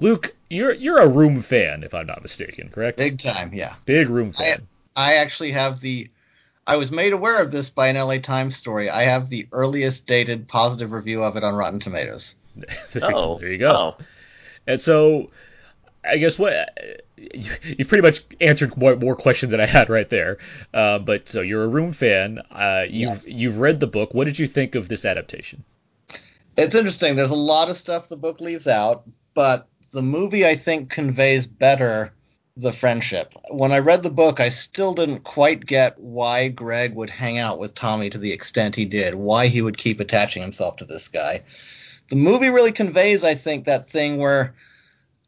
S2: Luke, you're you're a Room fan, if I'm not mistaken, correct?
S6: Big time, yeah.
S2: Big Room fan.
S6: I actually have the. I was made aware of this by an LA Times story. I have the earliest dated positive review of it on Rotten Tomatoes.
S2: there,
S3: Oh,
S2: there you go.
S3: Oh,
S2: And so, I guess what you, you've pretty much answered more, more questions than I had right there. Uh, but so you're a Room fan. Uh, you've
S6: Yes.
S2: you've read the book. What did you think of this adaptation?
S6: It's interesting. There's a lot of stuff the book leaves out, but the movie I think conveys better the friendship. When I read the book, I still didn't quite get why Greg would hang out with Tommy to the extent he did, why he would keep attaching himself to this guy. The movie really conveys, I think, that thing where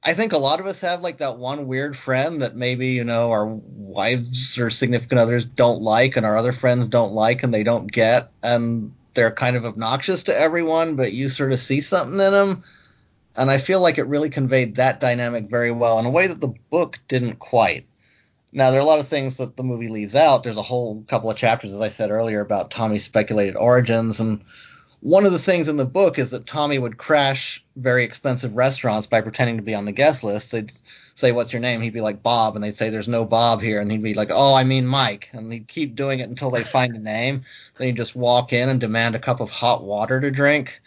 S6: I think a lot of us have like that one weird friend that maybe, you know, our wives or significant others don't like and our other friends don't like and they don't get. And they're kind of obnoxious to everyone, but you sort of see something in them. And I feel like it really conveyed that dynamic very well in a way that the book didn't quite. Now, there are a lot of things that the movie leaves out. There's a whole couple of chapters, as I said earlier, about Tommy's speculated origins. And one of the things in the book is that Tommy would crash very expensive restaurants by pretending to be on the guest list. They'd say, "What's your name?" He'd be like Bob, and they'd say, "There's no Bob here," and he'd be like, "Oh, I mean Mike," and he'd keep doing it until they find a name. Then he'd just walk in and demand a cup of hot water to drink,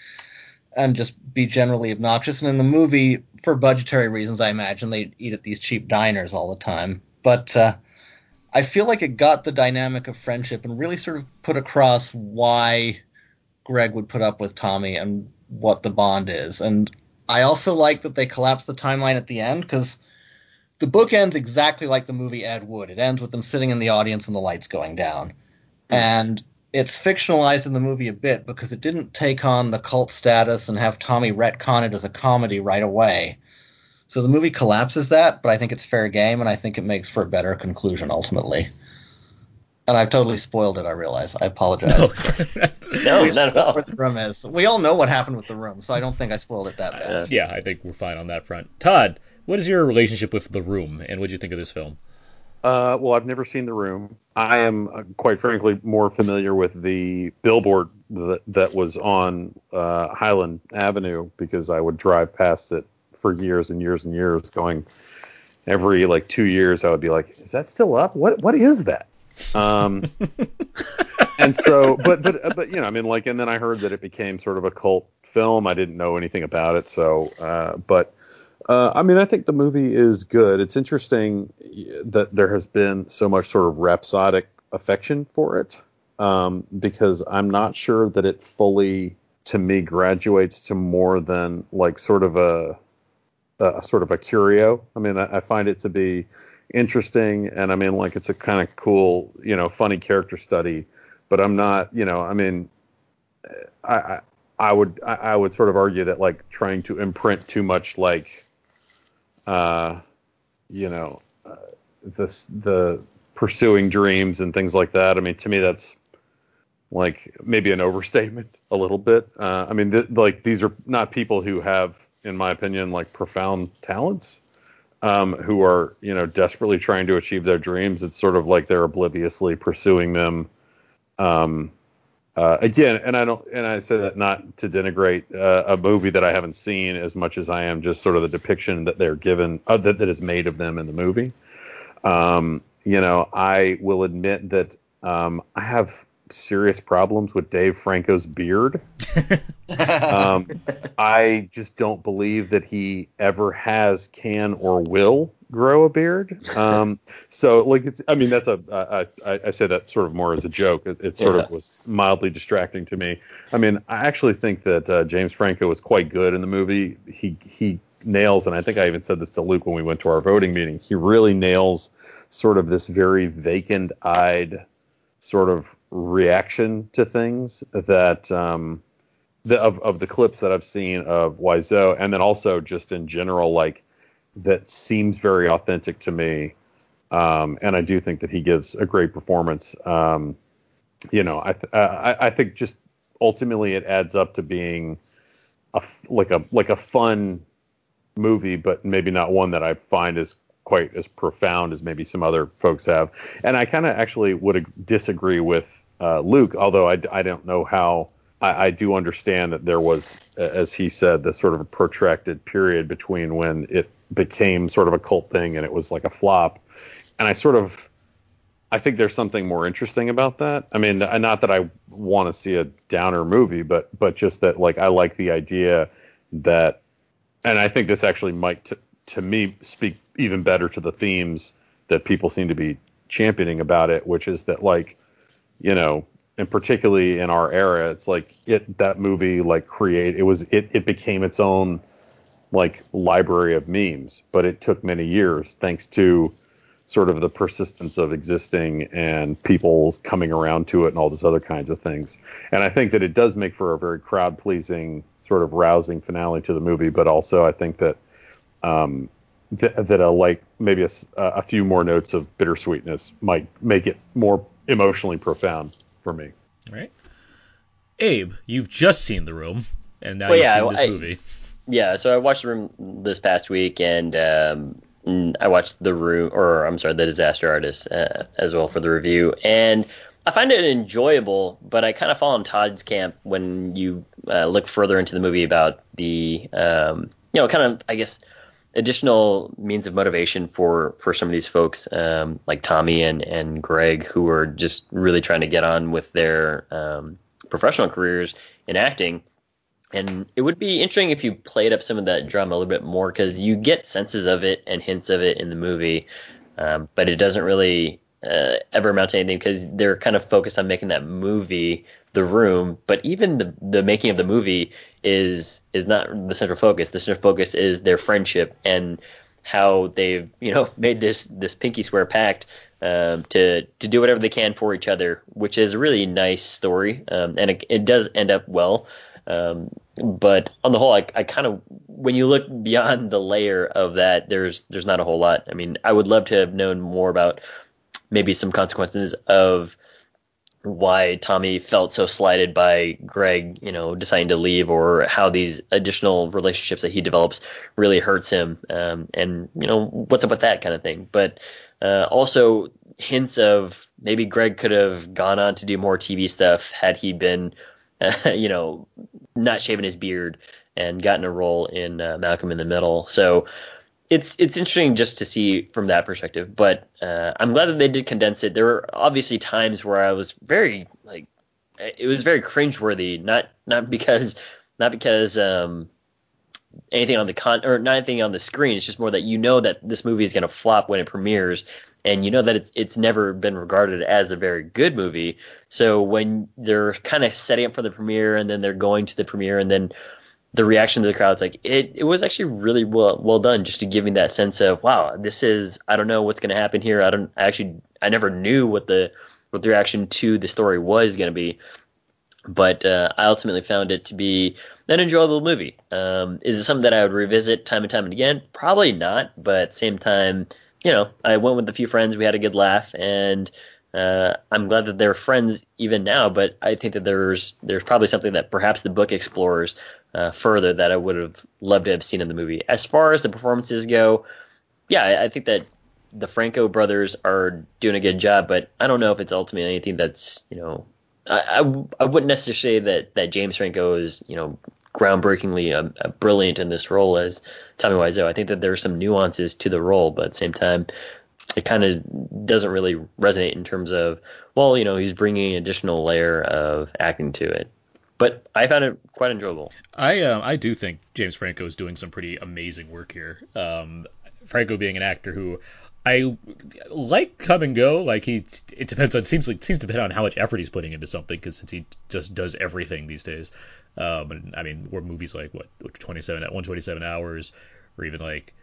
S6: and just be generally obnoxious. And in the movie, for budgetary reasons, I imagine they'd eat at these cheap diners all the time. But uh, I feel like it got the dynamic of friendship and really sort of put across why Greg would put up with Tommy and what the bond is. And I also like that they collapse the timeline at the end because the book ends exactly like the movie Ed Wood. It ends with them sitting in the audience and the lights going down. And it's fictionalized in the movie a bit because it didn't take on the cult status and have Tommy retcon it as a comedy right away. So the movie collapses that, but I think it's fair game, and I think it makes for a better conclusion ultimately. And I've totally spoiled it. I realize. I apologize.
S3: No, not at all.
S6: Where the room is. We all know what happened with the room, so I don't think I spoiled it that bad.
S2: Uh, yeah, I think we're fine on that front. Todd, what is your relationship with The Room, and what do you think of this film?
S5: Uh, well, I've never seen The Room. I am, uh, quite frankly, more familiar with the billboard that, that was on uh, Highland Avenue because I would drive past it for years and years and years, going every like two years. I would be like, "Is that still up? What What is that?" Um, and so, but but but you know, I mean, like, and then I heard that it became sort of a cult film. I didn't know anything about it, so uh, but. Uh, I mean, I think the movie is good. It's interesting that there has been so much sort of rhapsodic affection for it um, because I'm not sure that it fully, to me, graduates to more than like sort of a, a sort of a curio. I mean, I, I find it to be interesting, and I mean, like it's a kind of cool, you know, funny character study. But I'm not, you know, I mean, I, I I would I, I would sort of argue that like trying to imprint too much like uh, you know, uh, this the pursuing dreams and things like that. I mean, to me, that's like maybe an overstatement a little bit. Uh, I mean, th- like these are not people who have, in my opinion, like profound talents. Um, who are you know desperately trying to achieve their dreams. It's sort of like they're obliviously pursuing them. Um, uh, again, and I don't, and I say that not to denigrate uh, a movie that I haven't seen as much as I am just sort of the depiction that they're given, uh, that, that is made of them in the movie. Um, you know, I will admit that um, I have serious problems with Dave Franco's beard. um, I just don't believe that he ever has, can, or will grow a beard. Um, so, like, it's, I mean, that's a, I, I, I say that sort of more as a joke. It, it sort
S3: Yeah.
S5: of was mildly distracting to me. I mean, I actually think that uh, James Franco was quite good in the movie. He, he nails, and I think I even said this to Luke when we went to our voting meeting, he really nails sort of this very vacant eyed sort of reaction to things that um, the, of of the clips that I've seen of Wiseau, and then also just in general, like that seems very authentic to me. Um, and I do think that he gives a great performance. Um, you know, I, th- I I think just ultimately it adds up to being a like a like a fun movie, but maybe not one that I find is quite as profound as maybe some other folks have. And I kind of actually would ag- disagree with uh, Luke, although I, I don't know how. I, I do understand that there was, as he said, the sort of protracted period between when it became sort of a cult thing and it was like a flop. And I sort of, I think there's something more interesting about that. I mean, not that I want to see a downer movie, but but just that like I like the idea that and I think this actually might, t- to me, speak even better to the themes that people seem to be championing about it, which is that like, you know, and particularly in our era, it's like it that movie like create it was it it became its own like library of memes, but it took many years thanks to sort of the persistence of existing and people coming around to it and all those other kinds of things. And I think that it does make for a very crowd pleasing, sort of rousing finale to the movie. But also, I think that um, th- that a like maybe a few more notes of bittersweetness might make it more emotionally profound for me.
S2: All right. Abe, you've just seen The Room, and now
S3: Well,
S2: you've
S3: yeah,
S2: seen this
S3: I-
S2: movie.
S3: Yeah, so I watched the room this past week, and um, I watched the room, or I'm sorry, the Disaster Artist uh, as well for the review. And I find it enjoyable, but I kind of fall in Todd's camp when you uh, look further into the movie about the, um, you know, kind of, I guess, additional means of motivation for for some of these folks, um, like Tommy and and Greg, who are just really trying to get on with their um, professional careers in acting. And it would be interesting if you played up some of that drama a little bit more because you get senses of it and hints of it in the movie, um, but it doesn't really uh, ever amount to anything because they're kind of focused on making that movie, The Room. But even the the making of the movie is is not the central focus. The central focus is their friendship and how they've you know made this this pinky swear pact um, to to do whatever they can for each other, which is a really nice story, um, and it, it does end up well. Um, but on the whole, I, I kind of when you look beyond the layer of that, there's there's not a whole lot. I mean, I would love to have known more about maybe some consequences of why Tommy felt so slighted by Greg, you know, deciding to leave, or how these additional relationships that he develops really hurts him, um, and you know what's up with that kind of thing. But uh, also hints of maybe Greg could have gone on to do more TV stuff had he been, you know, not shaving his beard and gotten a role in uh, Malcolm in the Middle. So it's it's interesting just to see from that perspective. But uh, I'm glad that they did condense it. There were obviously times where I was very like it was very cringeworthy. Not not because not because um, anything on the con or not anything on the screen. It's just more that you know that this movie is going to flop when it premieres, and you know that it's it's never been regarded as a very good movie. So when they're kind of setting up for the premiere, and then they're going to the premiere, and then the reaction to the crowd is like it, it was actually really well well done just to give me that sense of wow this is I don't know what's going to happen here. I don't I actually I never knew what the what the reaction to the story was going to be. But uh, I ultimately found it to be an enjoyable movie. Um, is it something that I would revisit time and time and again? Probably not but at the same time you know I went with a few friends we had a good laugh and uh, I'm glad that they're friends even now, but I think that there's there's probably something that perhaps the book explores uh, further that I would have loved to have seen in the movie. As far as the performances go, yeah, I, I think that the Franco brothers are doing a good job, but I don't know if it's ultimately anything that's you know I, I, I wouldn't necessarily say that that James Franco is you know groundbreakingly uh, uh, brilliant in this role as Tommy Wiseau. I think that there are some nuances to the role, but at the same time, it kind of doesn't really resonate in terms of well, you know, he's bringing an additional layer of acting to it but I found it quite enjoyable.
S2: I uh, I do think James Franco is doing some pretty amazing work here. Um, Franco being an actor who I like come and go. Like he, it depends on seems like seems to depend on how much effort he's putting into something. Because since he just does everything these days, um, and I mean, were movies like what 27 at 127 hours, or even like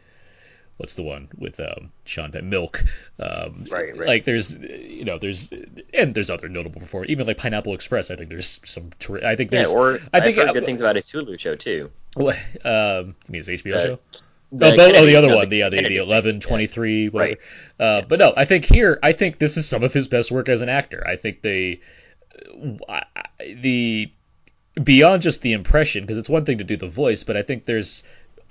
S2: what's the one with um, Sean Penn, Milk. Um,
S3: right, right.
S2: Like there's, you know, there's and there's other notable performers. Even like Pineapple Express. I think there's some. Ter- I think there's.
S3: Yeah, or
S2: I think
S3: I've heard
S2: uh,
S3: good things about his Hulu show too.
S2: What? Um, you mean his HBO
S3: Uh,
S2: show?
S3: The
S2: oh, bo- oh, the other
S3: no,
S2: one,
S3: the
S2: the uh, the, the
S3: Kennedy.
S2: eleven twenty three, whatever.
S3: Right.
S2: Uh, But no, I think here, I think this is some of his best work as an actor. I think they, I- I- the beyond just the impression, because it's one thing to do the voice, but I think there's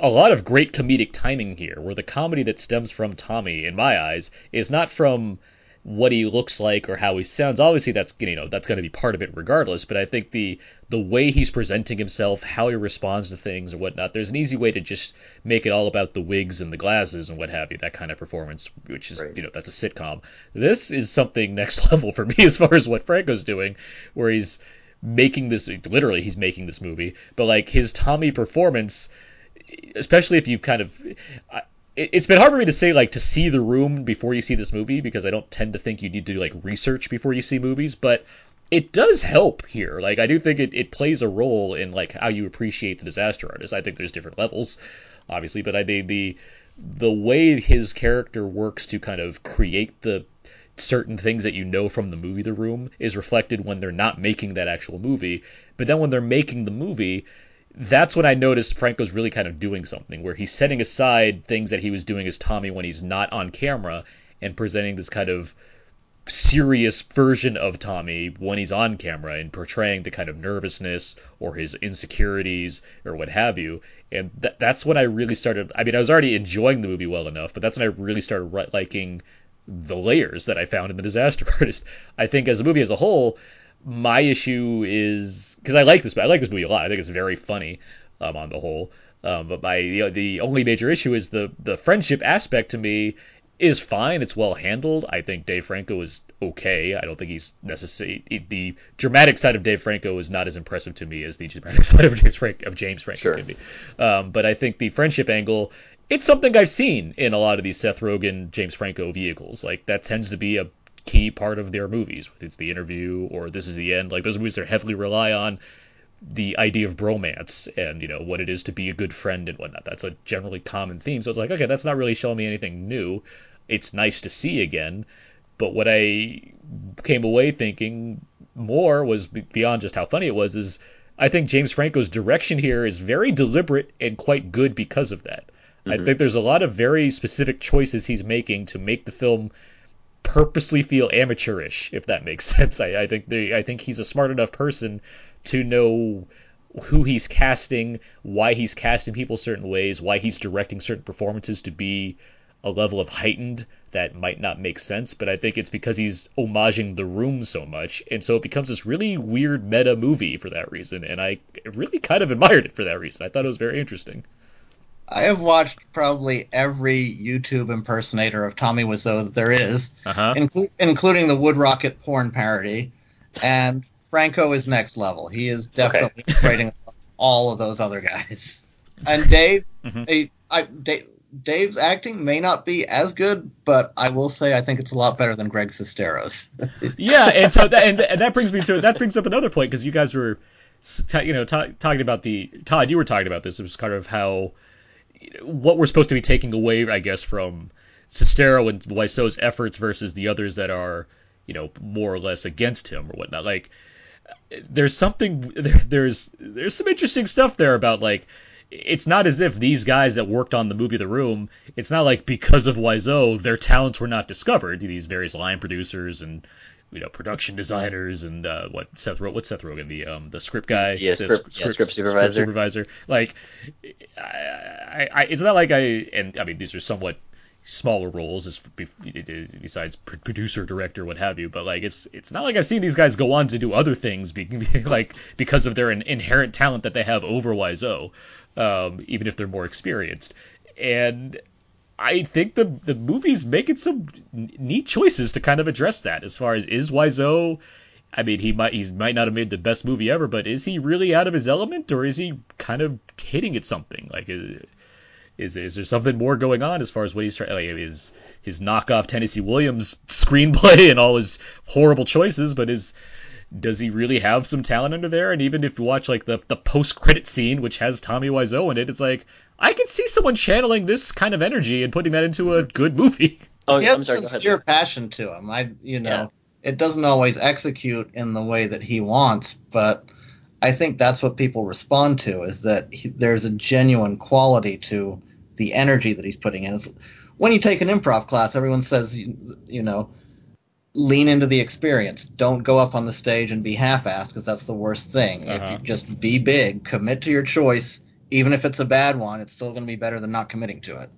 S2: a lot of great comedic timing here, where the comedy that stems from Tommy, in my eyes, is not from what he looks like or how he sounds. Obviously, that's you know that's going to be part of it regardless. But I think the the way he's presenting himself, how he responds to things and whatnot, there's an easy way to just make it all about the wigs and the glasses and what have you. That kind of performance, which is
S3: Right.
S2: you know that's a sitcom. This is something next level for me as far as what Franco's doing, where he's making this literally he's making this movie, but like his Tommy performance especially if you've kind of I, it- it's been hard for me to say like to see the room before you see this movie because I don't tend to think you need to do like research before you see movies, but it does help here. Like I do think it, it plays a role in like how you appreciate the disaster artist. I think there's different levels, obviously, but I think the the way his character works to kind of create the certain things that you know from the movie The Room is reflected when they're not making that actual movie. But then when they're making the movie, that's when I noticed Franco's really kind of doing something where he's setting aside things that he was doing as Tommy when he's not on camera and presenting this kind of serious version of Tommy when he's on camera and portraying the kind of nervousness or his insecurities or what have you. And th- that's when I really started. I mean, I was already enjoying the movie well enough, but that's when I really started liking the layers that I found in the Disaster Artist. I think as a movie as a whole, my issue is because I like this, I like this movie a lot. I think it's very funny um, on the whole. Um, but my you know, the only major issue is the the friendship aspect to me is fine. It's well handled. I think Dave Franco is okay. I don't think he's necessary. The dramatic side of Dave Franco is not as impressive to me as the dramatic side of James, Frank, of James Franco
S3: Sure.
S2: can be. Um, but I think the friendship angle, it's something I've seen in a lot of these Seth Rogen, James Franco vehicles. Like that tends to be a key part of their movies, whether it's the interview or this is the end. Like those movies that heavily rely on the idea of bromance and you know what it is to be a good friend and whatnot. That's a generally common theme. So it's like, okay, that's not really showing me anything new. It's nice to see again, but what I came away thinking more was beyond just how funny it was. Is I think James Franco's direction here is very deliberate and quite good because of that. I mm-hmm. think there's a lot of very specific choices he's making to make the film purposely feel amateurish, if that makes sense. I, I think they, I think he's a smart enough person to know who he's casting, why he's casting people certain ways, why he's directing certain performances to be a level of heightened that might not make sense, but I think it's because he's homaging the room so much, and so it becomes this really weird meta movie for that reason, and I really kind of admired it for that reason. I thought it was very interesting.
S6: I have watched probably every YouTube impersonator of Tommy Wiseau that there is,
S2: Uh-huh.
S6: inclu- including the Wood Rocket porn parody. And Franco is next level. He is definitely rating all of those other guys. And Dave,
S2: Mhm.
S6: I, I, Dave, Dave's acting may not be as good, but I will say I think it's a lot better than Greg Sestero's.
S2: yeah, and so that and, and that brings me to that brings up another point because you guys were, s- you know, ta- talking about the Todd. You were talking about this. It was kind of how what we're supposed to be taking away, I guess, from Sestero and Wiseau's efforts versus the others that are, you know, more or less against him or whatnot. Like, there's something there, there's there's some interesting stuff there about like it's not as if these guys that worked on the movie The Room, it's not like because of Wiseau their talents were not discovered. These various line producers and you know production designers and uh, what Seth Ro- what's Seth Rogen the um the script guy?
S3: Yeah,
S2: the
S3: script- yeah, script supervisor.
S2: supervisor. Like I, I, I it's not like I and I mean these are somewhat smaller roles as besides producer director what have you but like it's it's not like I've seen these guys go on to do other things be, like because of their inherent talent that they have over Wiseau um, even if they're more experienced. And I think the the movie's making some neat choices to kind of address that. As far as is Wiseau, I mean, he might he might not have made the best movie ever, but is he really out of his element, or is he kind of hitting at something? Like, is is, is there something more going on as far as what he's trying? Like his his knockoff Tennessee Williams screenplay and all his horrible choices, but is does he really have some talent under there? And even if you watch like the the post credit scene, which has Tommy Wiseau in it, it's like I can see someone channeling this kind of energy and putting that into a good movie.
S3: Oh,
S6: he has
S3: sorry.
S6: Sincere
S3: ahead.
S6: passion to him. I, you know,
S3: Yeah.
S6: it doesn't always execute in the way that he wants, but I think that's what people respond to is that he, there's a genuine quality to the energy that he's putting in. It's, when you take an improv class, everyone says, you, you know, lean into the experience. Don't go up on the stage and be half-assed because that's the worst thing.
S2: Uh-huh.
S6: you just be big, commit to your choice, even if it's a bad one, it's still going to be better than not committing to it.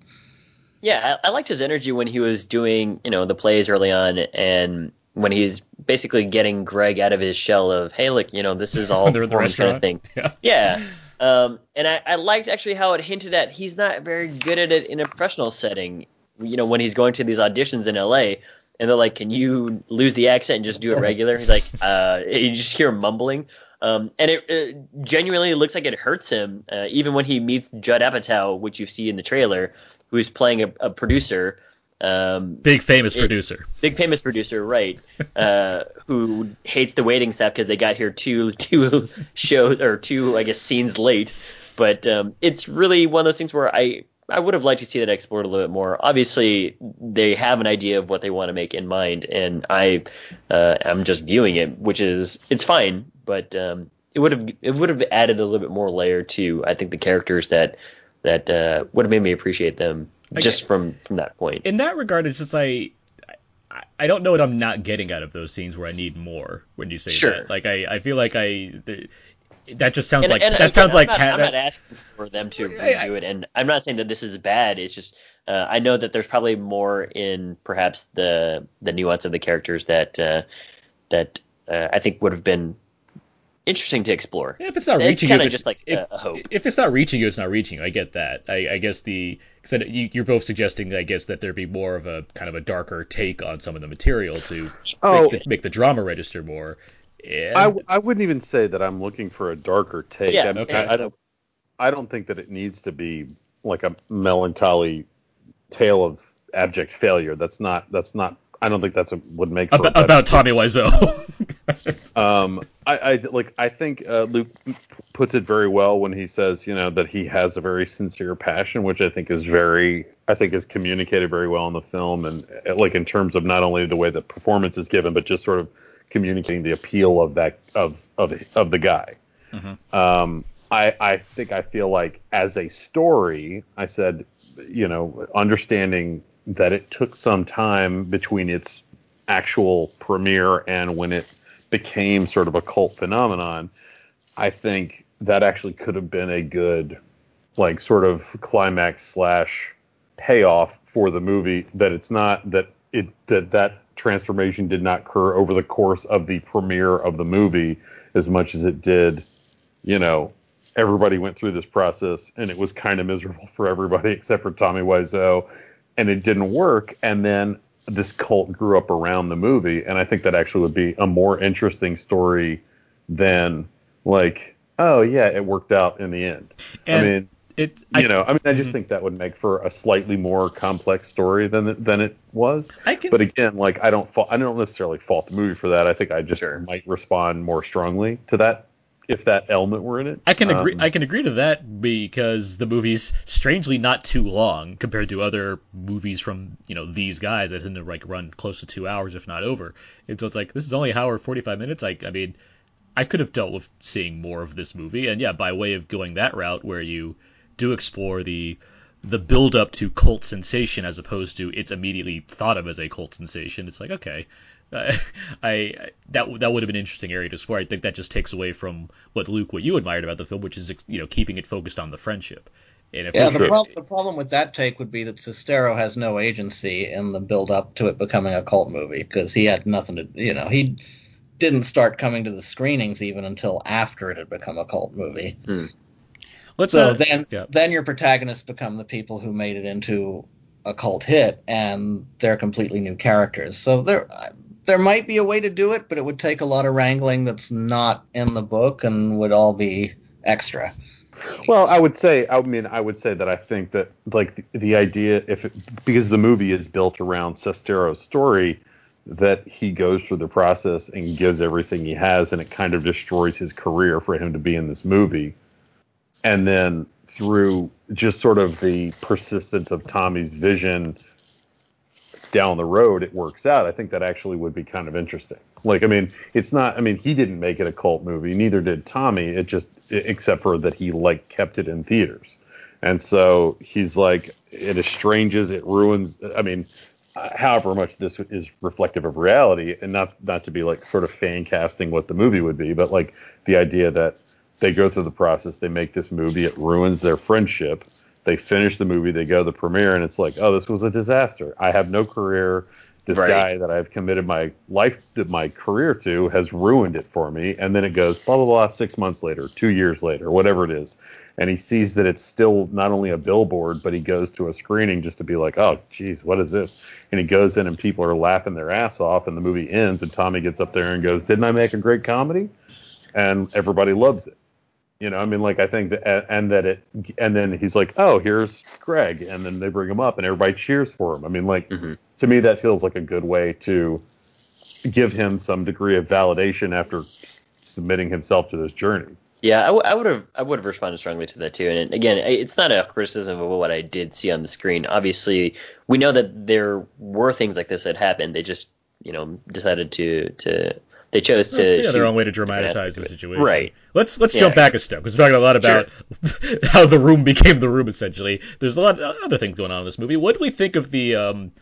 S3: Yeah, I, I liked his energy when he was doing, you know, the plays early on, and when he's basically getting Greg out of his shell of, hey, look, you know, this is all
S2: They're the
S3: performance kind of thing.
S2: Yeah.
S3: Yeah. Um, and I, I liked actually how it hinted at he's not very good at it in a professional setting. You know, when he's going to these auditions in LA, and they're like, "Can you lose the accent and just do it regular?" He's like, uh, you just hear him mumbling. Um, and it, it genuinely looks like it hurts him, uh, even when he meets Judd Apatow, which you see in the trailer, who's playing a, a producer. Um,
S2: Big famous
S3: It-
S2: producer.
S3: big famous producer, right? Uh, who hates the waiting staff because they got here two two shows or two, I guess, scenes late. But um, it's really one of those things where I I would have liked to see that explored a little bit more. Obviously, they have an idea of what they want to make in mind, and I uh, am just viewing it, which is it's fine, but um, it would have it would have added a little bit more layer to I think the characters that that uh, would have made me appreciate them
S2: I
S3: just from from that point.
S2: In that regard, it's just like I, I don't know what I'm not getting out of those scenes where I need more. When you say
S3: Sure.
S2: that, like I, I feel like I. The, that just sounds
S3: And-
S2: like
S3: and
S2: that
S3: again,
S2: sounds
S3: I'm
S2: like
S3: not,
S2: Pat-
S3: I'm not asking for them to redo it, and I'm not saying that this is bad. It's just uh, I know that there's probably more in perhaps the the nuance of the characters that uh, that uh, I think would have been interesting to explore.
S2: if it's not
S3: it's
S2: reaching you,
S3: kind of
S2: if it's-
S3: just like
S2: if,
S3: a, a hope.
S2: if it's not reaching you, it's not reaching you. I get that. I, I guess the cause you, you're both suggesting, I guess, that there be more of a kind of a darker take on some of the material to
S5: Oh.
S2: make, the, make the drama register more. And,
S5: I, w- I wouldn't even say that I'm looking for a darker take.
S3: Yeah,
S5: I, mean,
S2: okay.
S5: I, I don't I don't think that it needs to be like a melancholy tale of abject failure. That's not that's not I don't think that's a, would make for
S2: about,
S5: better-
S2: about Tommy Wiseau.
S5: um I, I like I think uh, Luke puts it very well when he says you know that he has a very sincere passion which I think is very I think is communicated very well in the film and uh, like in terms of not only the way the performance is given but just sort of communicating the appeal of that of of of the guy. Um, I I think I feel like as a story, I said, you know, understanding that it took some time between its actual premiere and when it became sort of a cult phenomenon. I think that actually could have been a good, like, sort of climax slash payoff for the movie. That it's not that it that that transformation did not occur over the course of the premiere of the movie as much as it did, you know, everybody went through this process and it was kind of miserable for everybody except for Tommy Wiseau, and it didn't work. And then this cult grew up around the movie, and I think that actually would be a more interesting story than like, oh yeah, it worked out in the end. I mean,
S2: it,
S5: you know, I mean, I
S2: Mm-hmm.
S5: just think that would make for a slightly more complex story than it, than it was.
S2: I can,
S5: But again, like I don't fault, I don't necessarily fault the movie for that. I think I just might respond more strongly to that if that element were in it.
S2: I can agree.
S5: Um,
S2: I can agree to that because the movie's strangely not too long compared to other movies from you know these guys that tend to like run close to two hours if not over. And so it's like this is only an hour forty five minutes. I I mean, I could have dealt with seeing more of this movie, and yeah, by way of going that route where you do explore the the build up to cult sensation as opposed to it's immediately thought of as a cult sensation. It's like okay, uh, I that that would have been an interesting area to explore. I think that just takes away from what Luke, what you admired about the film, which is you know keeping it focused on the friendship. And if
S6: Yeah, the, prob- the problem with that take would be that Sestero has no agency in the build up to it becoming a cult movie because he had nothing to, you know, he didn't start coming to the screenings even until after it had become a cult movie.
S2: Let's
S6: so
S2: uh,
S6: then,
S2: yeah.
S6: then your protagonists become the people who made it into a cult hit, and they're completely new characters. So there, there might be a way to do it, but it would take a lot of wrangling that's not in the book and would all be extra.
S5: Well, I would say, I mean, I would say that I think that like the, the idea, if it, because the movie is built around Sestero's story, that he goes through the process and gives everything he has, and it kind of destroys his career for him to be in this movie. And then through just sort of the persistence of Tommy's vision down the road, it works out. I think that actually would be kind of interesting. Like, I mean, it's not. I mean, he didn't make it a cult movie. Neither did Tommy. It just, except for that he like kept it in theaters. And so he's like, it estranges, it ruins. I mean, however much this is reflective of reality, and not not to be like sort of fan casting what the movie would be, but like the idea that they go through the process, they make this movie, it ruins their friendship. They finish the movie, they go to the premiere, and it's like, oh, this was a disaster. I have no career. This
S3: Right.
S5: guy that I've committed my life, my career to, has ruined it for me. And then it goes blah blah blah. Six months later, two years later, whatever it is, and he sees that it's still not only a billboard, but he goes to a screening just to be like, oh, geez, what is this? And he goes in, and people are laughing their ass off, and the movie ends, and Tommy gets up there and goes, didn't I make a great comedy? And everybody loves it. You know, I mean, like I think that, and that it, and then he's like, "Oh, here's Greg," and then they bring him up, and everybody cheers for him. I mean, like mm-hmm. to me, that feels like a good way to give him some degree of validation after submitting himself to this journey.
S3: Yeah, I would have I would have responded strongly to that too. And again, it's not a criticism of what I did see on the screen. Obviously, we know that there were things like this that happened. They just you know decided to to they chose to
S2: That's yeah, their
S3: shoot
S2: own way to dramatize the situation.
S3: Right.
S2: Let's let's
S3: Yeah.
S2: jump back a step because we're talking a lot about how the room became the room. Essentially, there's a lot of other things going on in this movie. What do we think of the um,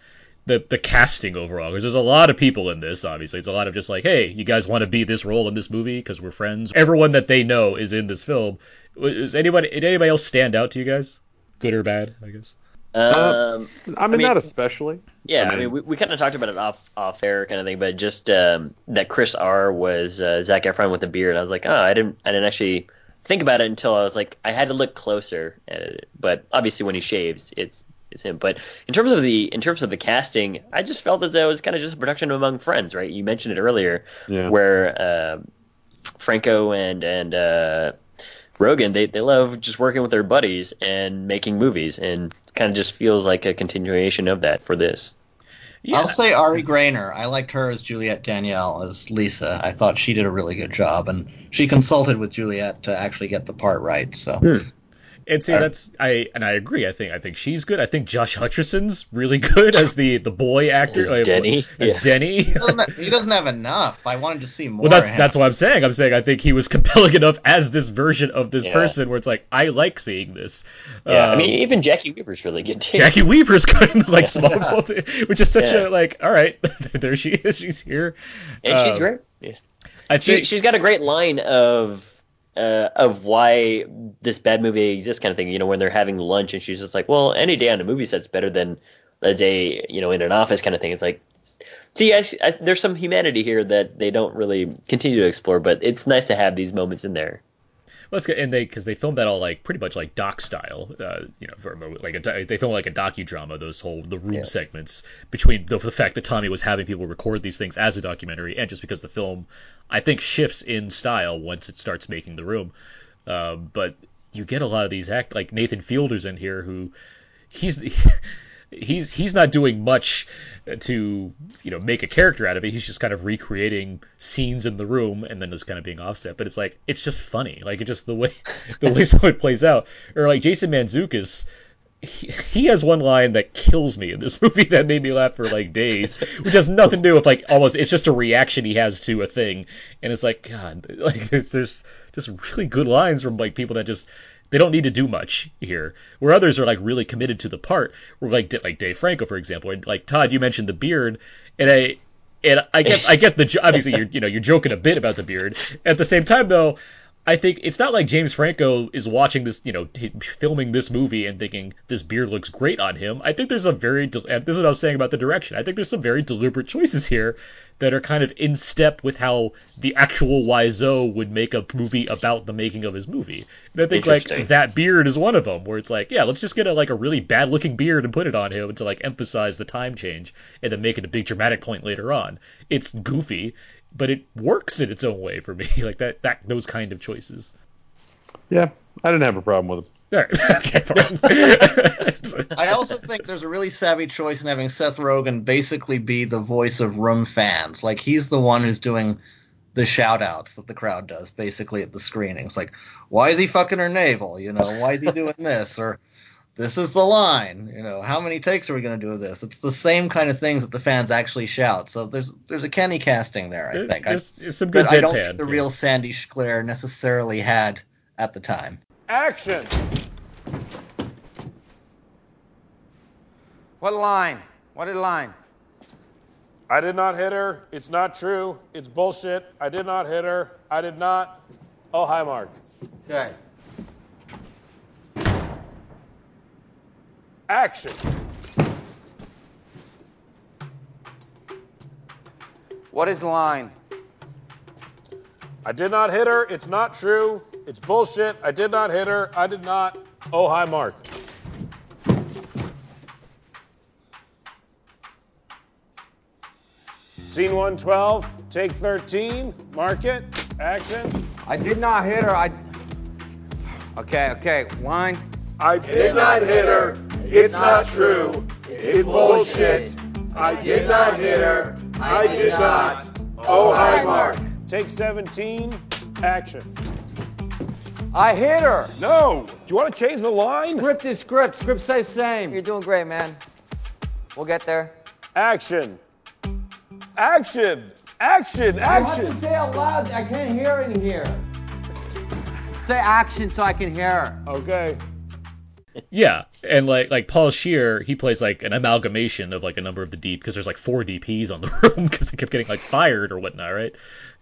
S2: the the casting overall because there's a lot of people in this. Obviously, it's a lot of just like, hey, you guys want to be this role in this movie because we're friends. Everyone that they know is in this film. Is anybody did anybody else stand out to you guys, good or bad? I guess.
S3: Um,
S5: I mean, not especially.
S3: Yeah,
S5: I
S3: I
S5: mean-
S3: mean, we, we kind of talked about it off off air kind of thing, but just um, that Chris R was uh, Zac Efron with a beard. I was like, oh, I didn't I didn't actually think about it until I was like, I had to look closer at it. But obviously, when he shaves, it's it's him. But in terms of the in terms of the casting, I just felt as though it was kind of just a production among friends, right? You mentioned it earlier,
S5: Yeah.
S3: where um Franco and and uh, Rogen they, they love just working with their buddies and making movies, and kind of just feels like a continuation of that for this.
S6: I'll say Ari Graynor. I liked her as Juliette Danielle as Lisa. I thought she did a really good job, and she consulted with Juliette to actually get the part right. So hmm.
S2: And see, that's I and I agree. I think I think she's good. I think Josh Hutcherson's really good as the the boy actor,
S3: As Denny?
S2: As
S3: Yeah.
S2: Denny.
S6: he doesn't, he doesn't have enough. I wanted to see more.
S2: Well, that's
S6: of him.
S2: that's what I'm saying. I'm saying I think he was compelling enough as this version of this
S3: Yeah.
S2: person, where it's like I like seeing this.
S3: Yeah, I
S2: Um,
S3: mean, even Jacki Weaver's really good too.
S2: Jacki Weaver's good, in, like small, which is such
S3: Yeah.
S2: a like. All right, there she is. She's here,
S3: and she's
S2: Um,
S3: great. Yeah.
S2: I
S3: She,
S2: think
S3: she's got a great line of uh, of why this bad movie exists, kind of thing. You know, when they're having lunch, and she's just like, "Well, any day on a movie set's better than a day, you know, in an office, kind of thing." It's like, see, I, I, there's some humanity here that they don't really continue to explore, but it's nice to have these moments in there.
S2: Let's get and they because they filmed that all like pretty much like doc style. Uh, you know, for like a, they filmed like a docudrama. Those whole the room
S3: Yeah.
S2: segments between the, the fact that Tommy was having people record these things as a documentary, and just because the film, I think, shifts in style once it starts making the room. Um, but you get a lot of these act like Nathan Fielder's in here who he's he's he's not doing much to you know make a character out of it. He's just kind of recreating scenes in the room and then just kind of being offset. But it's like it's just funny, like it just the way the way some of it plays out. Or like Jason Mantzoukas. He, he has one line that kills me in this movie that made me laugh for like days, which has nothing to do with like almost. It's just a reaction he has to a thing, and it's like God, like there's just really good lines from like people that just they don't need to do much here. Where others are like really committed to the part. Where like like Dave Franco, for example, and like Todd, you mentioned the beard, and I and I get I get the obviously you're you know you're joking a bit about the beard. At the same time though, I think it's not like James Franco is watching this, you know, filming this movie and thinking this beard looks great on him. I think there's a very, de- this is what I was saying about the direction. I think there's some very deliberate choices here that are kind of in step with how the actual Wiseau would make a movie about the making of his movie. And I think like that beard is one of them, where it's like, yeah, let's just get a like a really bad looking beard and put it on him to like emphasize the time change and then make it a big dramatic point later on. It's goofy, but it works in its own way for me. like that, that those kind of choices.
S5: Yeah, I didn't have a problem with them.
S2: All right. okay, fine.
S6: I also think there's a really savvy choice in having Seth Rogen basically be the voice of room fans. Like he's the one who's doing the shout outs that the crowd does basically at the screenings. Like, why is he fucking her navel? You know, why is he doing this? Or this is the line. You know, how many takes are we going to do of this? It's the same kind of things that the fans actually shout. So there's there's a Kenny casting there, I think. I,
S2: There's, there's some good
S6: that I don't think the
S2: yeah.
S6: real Sandy Schklair necessarily had at the time.
S4: Action.
S7: What line? What What is line?
S4: I did not hit her. It's not true. It's bullshit. I did not hit her. I did not. Oh, hi, Mark.
S7: Okay.
S4: Action.
S7: What is line?
S4: I did not hit her. It's not true. It's bullshit. I did not hit her. I did not. Oh, hi, Mark. Scene 112, take 13, mark it, action.
S7: I did not hit her. I. Okay, okay. Line.
S4: I did not hit her. It's not true. It's bullshit. I did not hit her. I did not. Oh, hi, Mark. Take 17, action.
S7: I hit her.
S4: No. Do you want to change the line?
S7: Script is script. Script says same.
S10: You're doing great, man. We'll get there.
S4: Action. Action. Action. Action.
S7: You have to say out loud. I can't hear in here. Say action so I can hear.
S4: Okay.
S2: Yeah, and like like Paul Scheer, he plays like an amalgamation of like a number of the deep because there's like four DPs on the room because they kept getting like fired or whatnot, right?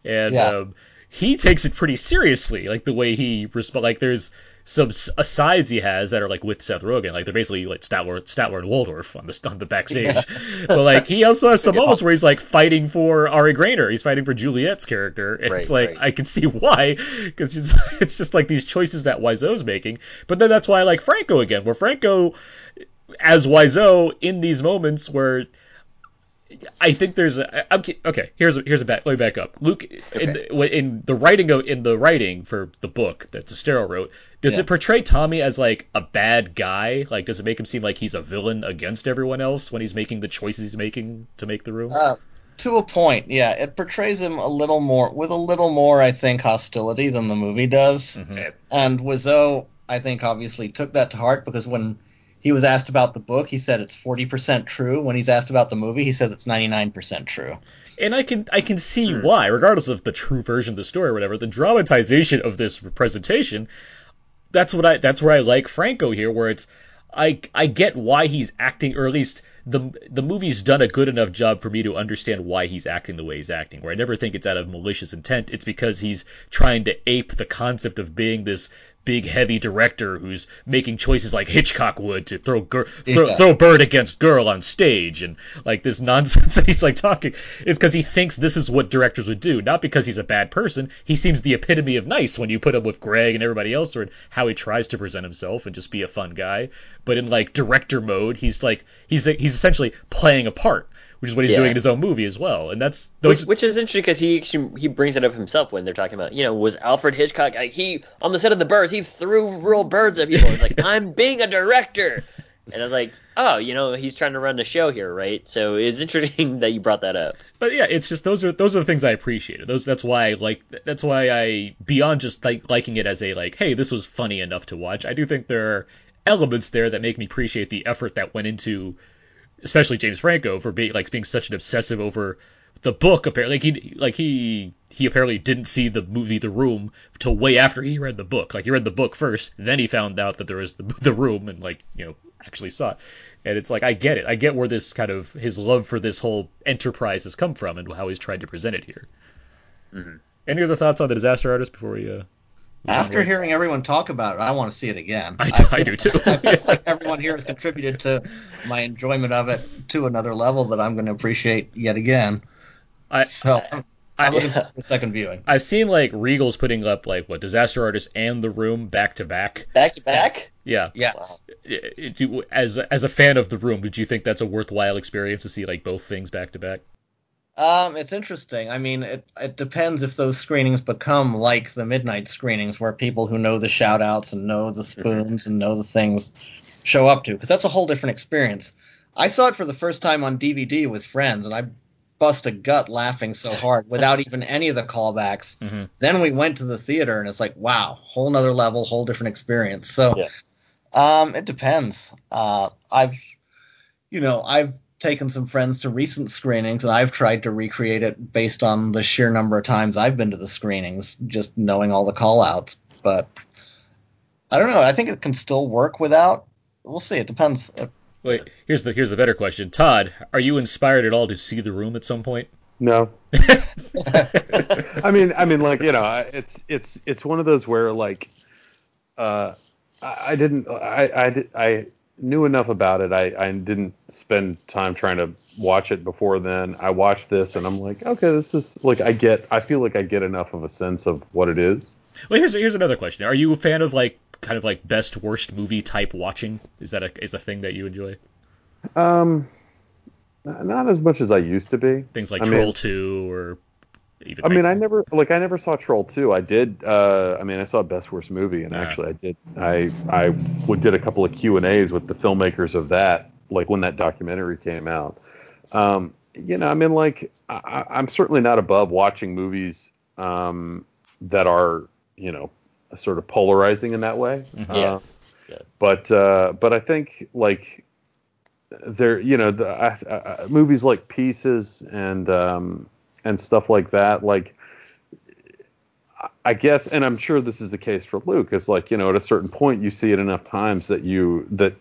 S2: And
S6: Yeah.
S2: um, he takes it pretty seriously, like the way he respond. Like there's some asides uh, he has that are like with Seth Rogen, like they're basically like Statler, Statler and Waldorf on the on the backstage. but like he also has some moments where he's like fighting for Ari Graynor, he's fighting for Juliet's character, and it's like
S3: right.
S2: I can see why, because it's, it's just like these choices that Wiseau's making. But then that's why I like Franco again, where Franco as Wiseau in these moments where I think there's a, I'm, okay. Here's a, here's a back. Let me back up. Luke in, the, in the writing of, in the writing for the book that Sestero wrote, does
S6: Yeah.
S2: it portray Tommy as like a bad guy? Like, does it make him seem like he's a villain against everyone else when he's making the choices he's making to make the room?
S6: Uh, to a point, yeah. It portrays him a little more, with a little more, I think, hostility than the movie does.
S2: Mhm.
S6: And Wiseau, I think, obviously took that to heart because when he was asked about the book, he said it's 40% true. When he's asked about the movie, he says it's 99% true.
S2: and I can I can see hmm. why, regardless of the true version of the story or whatever. The dramatization of this presentation, that's what I that's where I like Franco here, where it's I I get why he's acting, or at least the the movie's done a good enough job for me to understand why he's acting the way he's acting. Where I never think it's out of malicious intent. It's because he's trying to ape the concept of being this big heavy director who's making choices like Hitchcock would to throw gir- throw,
S6: Yeah.
S2: throw bird against girl on stage and like this nonsense that he's like talking. It's because he thinks this is what directors would do, not because he's a bad person. He seems the epitome of nice when you put him with Greg and everybody else, or how he tries to present himself and just be a fun guy. But in like director mode, he's like he's he's essentially playing a part, which is what he's
S3: Yeah.
S2: doing in his own movie as well. And that's
S3: Which,
S2: those.
S3: which is interesting because he he brings it up himself when they're talking about you know was Alfred Hitchcock like, he on the set of the birds he threw real birds at people. It's like I'm being a director, and I was like oh you know he's trying to run the show here right. So it's interesting that you brought that up.
S2: But yeah, it's just those are those are the things I appreciated. Those that's why I like that's why I beyond just like liking it as a like hey this was funny enough to watch. I do think there are elements there that make me appreciate the effort that went into especially James Franco for being like being such an obsessive over the book apparently like he like he he apparently didn't see the movie The Room till way after he read the book. Like he read the book first then he found out that there was the, the room and like you know actually saw it. And it's like I get it. I get where this kind of his love for this whole enterprise has come from and how he's tried to present it here. Any other thoughts on the disaster artist before we uh
S6: After hearing everyone talk about it, I want to see it again.
S2: I do, I do too
S6: I feel like everyone here has contributed to my enjoyment of it to another level that I'm going to appreciate yet again.
S2: I
S6: So I'm,
S2: I,
S6: I'm looking forward to a second viewing.
S2: I've seen like Regal's putting up like what Disaster Artist and The Room back to back.
S3: Back to back.
S2: Yeah.
S6: Yes.
S2: I- I- do- As as a fan of The Room, did you think that's a worthwhile experience to see like both things back to back?
S6: Um, it's interesting. I mean, it it depends if those screenings become like the midnight screenings, where people who know the shout outs and know the spoons and know the things show up to, because that's a whole different experience. I saw it for the first time on DVD with friends, and I bust a gut laughing so hard without even any of the callbacks.
S2: Mhm.
S6: Then we went to the theater, and it's like, wow, whole nother level, whole different experience. So,
S3: Yeah.
S6: um, it depends. Uh, I've, you know, I've taken some friends to recent screenings, and I've tried to recreate it based on the sheer number of times I've been to the screenings, just knowing all the call outs. But I don't know. I think it can still work without. We'll see. It depends.
S2: Wait, here's the here's the better question. Todd, are you inspired at all to see The Room at some point?
S5: No. I mean, I mean, like you know, it's it's it's one of those where like, uh, I, I didn't, I I I knew enough about it. I I didn't spend time trying to watch it before then. I watched this and I'm like, okay, this is like I get, I feel like I get enough of a sense of what it is.
S2: Well, here's here's another question. Are you a fan of like kind of like best worst movie type watching? Is that a is a thing that you enjoy?
S5: Um, not as much as I used to be.
S2: Things like
S5: I mean-
S2: Troll Two or.
S5: I mean, I never like I never saw Troll 2. I did. Uh, I mean, I saw Best Worst Movie, and
S2: Yeah.
S5: actually, I did. I I would did a couple of Q and A's with the filmmakers of that, like when that documentary came out. Um, you know, I mean, like I, I'm certainly not above watching movies um, that are, you know, sort of polarizing in that way.
S2: Mhm.
S3: Yeah.
S5: Uh,
S3: Yeah.
S5: But uh, but I think like there, you know, the uh, uh, movies like Pieces and um, and stuff like that. Like I guess, and I'm sure this is the case for Luke, is like, you know, at a certain point you see it enough times that you that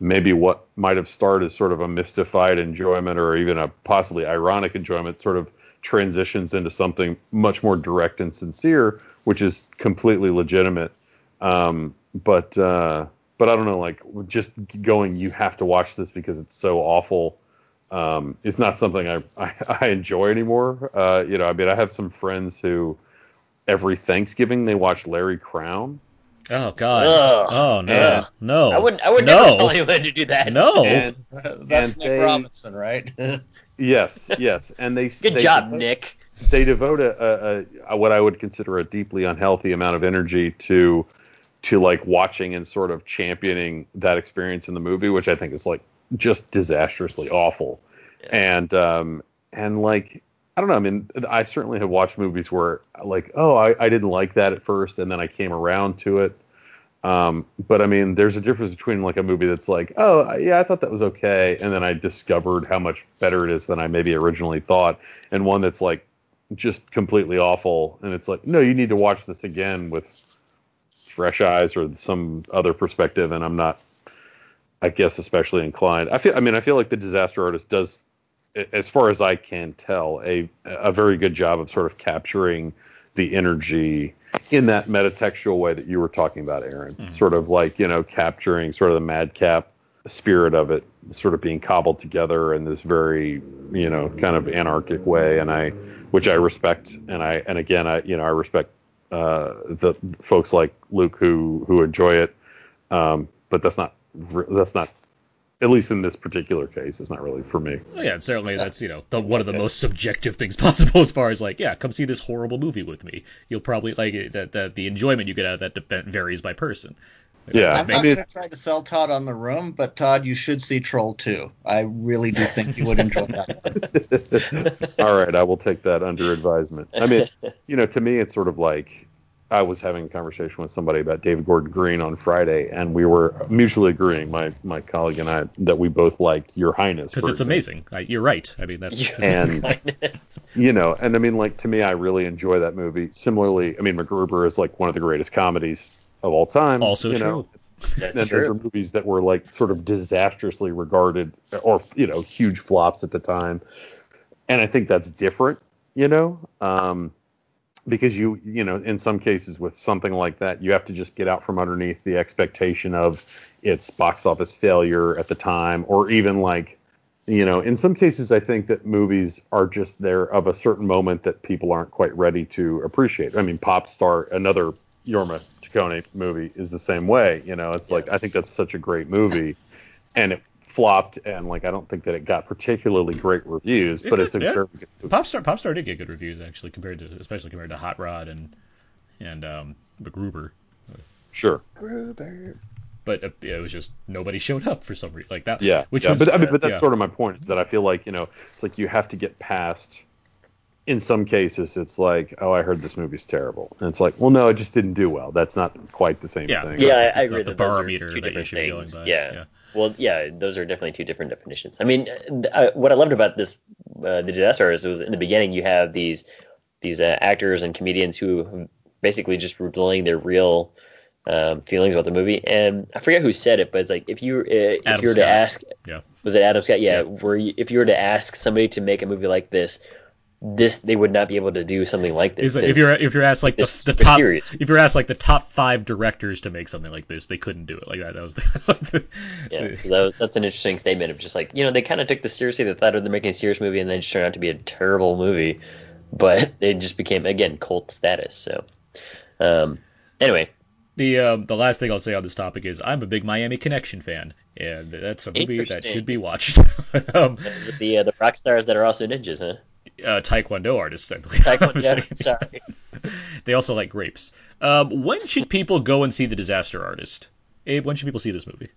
S5: maybe what might have started as sort of a mystified enjoyment or even a possibly ironic enjoyment sort of transitions into something much more direct and sincere, which is completely legitimate. Um, but uh, but I don't know, like just going, you have to watch this because it's so awful. Um, it's not something I, I, I enjoy anymore. Uh, you know, I mean, I have some friends who every Thanksgiving they watch Larry Crowne.
S2: Oh God!
S3: Ugh.
S2: Oh no!
S3: Ugh.
S2: No!
S3: I wouldn't. I would
S2: no.
S3: never tell anyone to do that.
S2: No!
S5: And,
S6: That's
S5: and
S6: Nick
S5: they-
S6: Robinson, right?
S5: Yes, yes, and they
S3: Good
S5: they
S3: job,
S5: devote-
S3: Nick.
S5: They devote a, a, a what I would consider a deeply unhealthy amount of energy to to like watching and sort of championing that experience in the movie, which I think is like just disastrously awful. And um and like I don't know. I mean, I certainly have watched movies where like, oh, I, I didn't like that at first, and then I came around to it. Um, but I mean, there's a difference between like a movie that's like, oh, yeah, I thought that was okay, and then I discovered how much better it is than I maybe originally thought, and one that's like just completely awful, and it's like, no, you need to watch this again with fresh eyes or some other perspective, and I'm not, I guess, especially inclined. I feel, I mean, I feel like the Disaster Artist does, as far as I can tell, a a very good job of sort of capturing the energy in that metatextual way that you were talking about, Aaron. Sort of like, you know, capturing sort of the madcap spirit of it, sort of being cobbled together in this very, you know, kind of anarchic way. And I, which I respect. And I, and again, I, you know, I respect uh, the folks like Luke who, who enjoy it. Um, but that's not, that's not, at least in this particular case, it's not really for me.
S2: Oh, yeah, and certainly that's you know the, one of the most subjective things possible as far as like yeah, come see this horrible movie with me. You'll probably like eh, that. That the enjoyment you get out of that dep- varies by person.
S5: Yeah.
S6: I'm
S5: I
S6: not going to try to sell Todd on the room, but Todd, you should see Troll 2. I really do think you would enjoy that.
S5: All right, I will take that under advisement. I mean, you know, to me, it's sort of like I was having a conversation with somebody about David Gordon Green on Friday, and we were mutually agreeing, my my colleague and I, that we both liked Your Highness
S2: Because it's
S5: example.
S2: amazing. I, you're right. I mean that's
S5: And you know, and I mean, like to me, I really enjoy that movie. Similarly, I mean, MacGruber is like one of the greatest comedies of all time.
S2: Also
S5: you
S2: true.
S5: Know?
S3: That's
S5: and those
S3: true.
S5: are movies that were like sort of disastrously regarded or you know huge flops at the time and i think that's different you know um, because you you know in some cases with something like that you have to just get out from underneath the expectation of its box office failure at the time or even like you know in some cases i think that movies are just there of a certain moment that people aren't quite ready to appreciate. I mean pop star another Jorma Taccone movie is the same way you know it's like i think that's such a great movie and it flopped and like i don't think that it got particularly great reviews but it's a
S2: yeah.
S5: very good
S2: Popstar Popstar did get good reviews actually compared to especially compared to Hot Rod and and um, MacGruber.
S5: sure Gruber.
S2: But uh, it was just nobody showed up for some reason like that.
S5: Yeah,
S2: which
S5: yeah,
S2: was
S5: but I mean, but that's
S2: yeah.
S5: sort of my point is that I feel like you know it's like you have to get past. In some cases, it's like, oh, I heard this movie's terrible, and it's like, well, no, it just didn't do well. That's not quite the same
S2: Yeah.
S5: thing.
S3: Yeah, I, I
S2: It's not
S3: agree
S2: the
S3: that those are
S2: barometer that you
S3: different
S2: should be going
S3: things.
S2: by.
S3: Yeah. Well, yeah, those are definitely two different definitions. I mean, uh, what I loved about this, uh, the disaster artist, was in the beginning you have these these uh, actors and comedians who basically just were relaying their real um, feelings about the movie. And I forget who said it, but it's like if you uh, if
S2: Adam
S3: you were
S2: Scott.
S3: to ask,
S2: Yeah.
S3: was it Adam Scott? Yeah,
S2: Yeah.
S3: where you, if you were to ask somebody to make a movie like this, this they would not be able to do something like this.
S2: Is that you're if you're asked like the, the top
S3: serious.
S2: if you're asked like the top five directors to make something like this, they couldn't do it like that. That was the,
S3: Yeah, so that, that's an interesting statement of just like you know they kind of took this seriously. They thought they're making a serious movie, and then it just turned out to be a terrible movie. But it just became again cult status. So, um, anyway,
S2: the um, the last thing I'll say on this topic is I'm a big Miami Connection fan, and that's a movie that should be watched. um,
S3: the uh, the rock stars that are also ninjas, huh?
S2: Uh, Taekwondo artists, I believe.
S3: Taekwondo. Sorry.
S2: They also like grapes. Um, when should people go and see The Disaster Artist? Abe, when should people see this movie?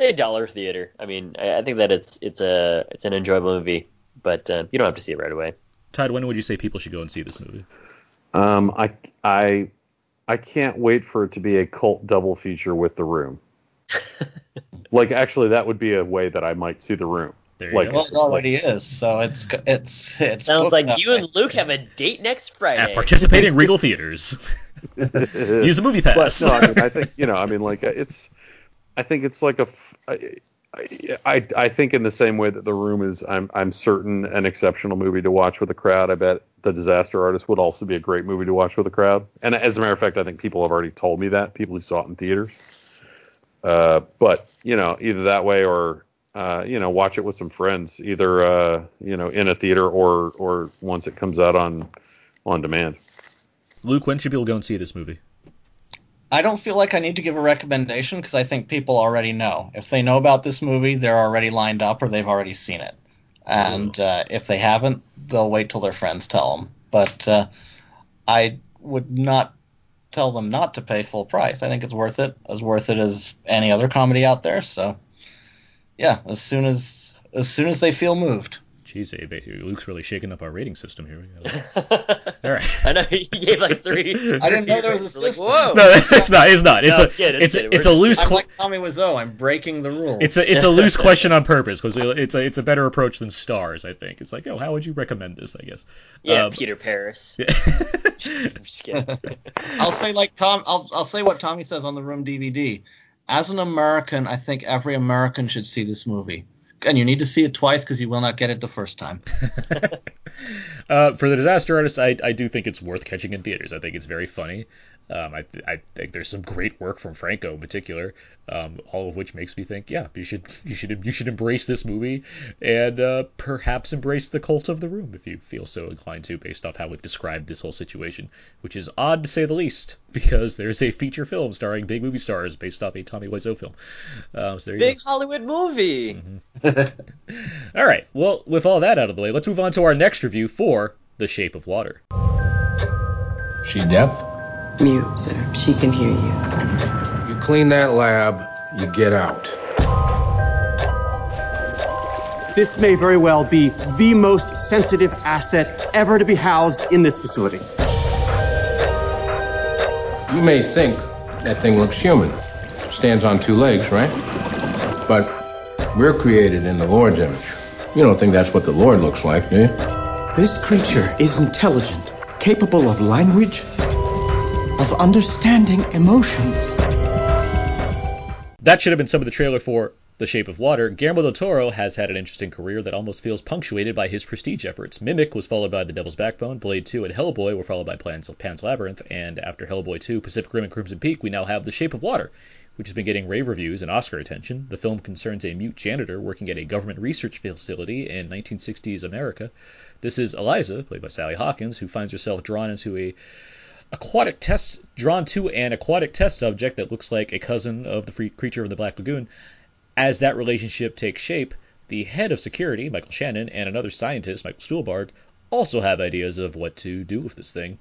S3: A dollar theater. I mean, I, I think that it's it's a it's an enjoyable movie, but uh, you don't have to see it right away.
S2: Todd, when would you say people should go and see this movie?
S5: Um, I I I can't wait for it to be a cult double feature with The Room. like, actually, that would be a way that I might see The Room.
S2: There
S5: Like,
S2: go.
S6: Well, it already is, so it's it's it
S3: Sounds like you and Luke have a date next Friday.
S2: At participating Regal Theaters. Use a movie pass.
S5: But no, I mean, I think you know, I mean, like it's, I think it's like a, f- I, I, I think in the same way that The Room is, I'm, I'm certain an exceptional movie to watch with a crowd. I bet The Disaster Artist would also be a great movie to watch with a crowd. And as a matter of fact, I think people have already told me that people who saw it in theaters. Uh, but you know, either that way or uh, you know, watch it with some friends, either uh, you know, in a theater or or once it comes out on on demand.
S2: Luke, when should people go and see this movie?
S6: I don't feel like I need to give a recommendation because I think people already know. If they know about this movie, they're already lined up or they've already seen it. And uh, if they haven't, they'll wait till their friends tell them. But uh, I would not tell them not to pay full price. I think it's worth it, as worth it as any other comedy out there. So, yeah, as soon as as soon as they feel moved.
S2: Jeez, Abe, Luke's really shaking up our rating system here. All right.
S3: I know he gave like three.
S6: I didn't know there was a
S3: Like,
S6: system.
S3: whoa.
S2: No, it's not. It's not. It's
S3: No,
S2: a.
S3: kid,
S2: it's
S3: kid.
S2: a.
S3: We're
S2: It's a loose.
S6: I'm
S2: qu-
S6: like Tommy Wiseau. I'm breaking the rules.
S2: It's a. It's a loose question on purpose because it's a. It's a better approach than stars. I think it's like, oh, how would you recommend this? I guess.
S3: Yeah,
S2: Um,
S3: Peter Paris. I'm just kidding.
S6: I'll say like Tom. I'll I'll say what Tommy says on the Room DVD. As an American, I think every American should see this movie, and you need to see it twice because you will not get it the first time.
S2: Uh, for the disaster artist, I, I do think it's worth catching in theaters. I think it's very funny. Um, I, I think there's some great work from Franco in particular, um, all of which makes me think, yeah, you should you should you should embrace this movie and uh, perhaps embrace the cult of the room if you feel so inclined to, based off how we've described this whole situation, which is odd to say the least, because there's a feature film starring big movie stars based off a Tommy Wiseau film. Um, so there you
S3: Big
S2: go.
S3: Hollywood movie.
S2: All right. Well, with all that out of the way, let's move on to our next review for The Shape of Water.
S11: She deaf?
S12: Mute, sir. She can hear you.
S11: You clean that lab, you get out.
S13: This may very well be the most sensitive asset ever to be housed in this facility.
S11: You may think that thing looks human. Stands on two legs, right? But we're created in the Lord's image. You don't think that's what the Lord looks like, do you?
S12: This creature is intelligent, capable of language, of understanding emotions.
S2: That should have been some of the trailer for The Shape of Water. Guillermo del Toro has had an interesting career that almost feels punctuated by his prestige efforts. Mimic was followed by The Devil's Backbone, Blade 2 and Hellboy were followed by Pan's, Pan's Labyrinth, and after Hellboy 2, Pacific Rim and Crimson Peak, we now have The Shape of Water, which has been getting rave reviews and Oscar attention. The film concerns a mute janitor working at a government research facility in 1960s America. This is Elisa, played by Sally Hawkins, who finds herself drawn into a aquatic test drawn to an aquatic test subject that looks like a cousin of the free creature of the Black Lagoon. As that relationship takes shape, the head of security, Michael Shannon, and another scientist, Michael Stuhlbarg, also have ideas of what to do with this thing.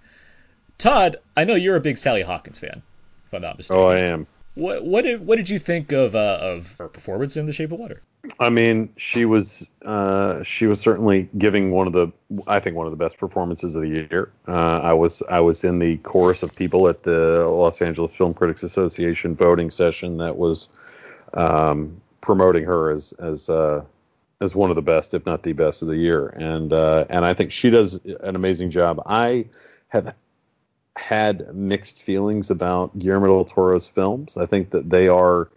S2: Todd, I know you're a big Sally Hawkins fan, if I'm not mistaken.
S5: Oh, I am.
S2: What what did what did you think of uh, of her performance in The Shape of Water?
S5: I mean, she was uh, she was certainly giving one of the I think one of the best performances of the year. Uh, I was I was in the chorus of people at the Los Angeles Film Critics Association voting session that was um, promoting her as as uh, as one of the best, if not the best, of the year. And uh, and I think she does an amazing job. I have had mixed feelings about Guillermo del Toro's films. I think that they are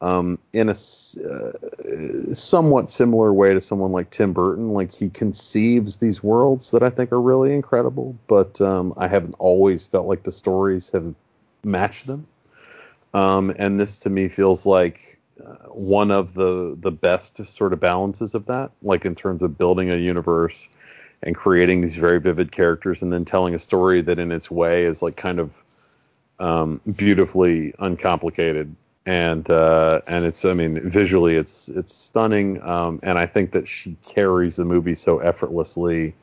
S5: um, in a uh, somewhat similar way to someone like Tim Burton. Like he conceives these worlds that I think are really incredible, but um, I haven't always felt like the stories have matched them. Um, and this to me feels like uh, one of the the best sort of balances of that, like in terms of building a universe and creating these very vivid characters, and then telling a story that in its way is like kind of um, beautifully uncomplicated and uh, and it's I mean visually it's it's stunning um, and I think that she carries the movie so effortlessly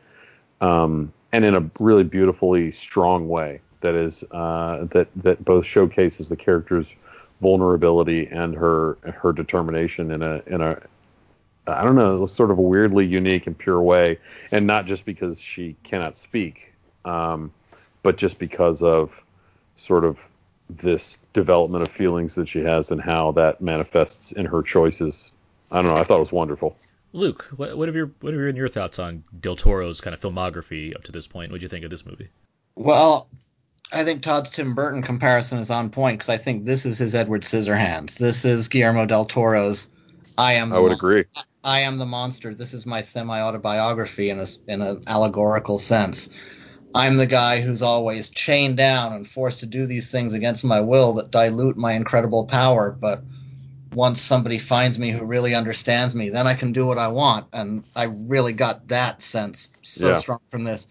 S5: um, and in a really beautifully strong way that is uh, that that both showcases the character's vulnerability and her her determination in a in a I don't know sort of a weirdly unique and pure way. And not just because she cannot speak um, but just because of sort of this development of feelings that she has and how that manifests in her choices. I don't know. I thought it was wonderful.
S2: Luke, what, what have your what are your thoughts on Del Toro's kind of filmography up to this point? What do you think of this movie?
S6: Well, I think Todd's Tim Burton comparison is on point because I think this is his Edward Scissorhands. This is Guillermo del Toro's. I am.
S5: I would agree.
S6: I am the monster. This is my semi-autobiography in a in an allegorical sense. I'm the guy who's always chained down and forced to do these things against my will that dilute my incredible power. But once somebody finds me who really understands me, then I can do what I want. And I really got that sense so
S5: Yeah.
S6: strong from this.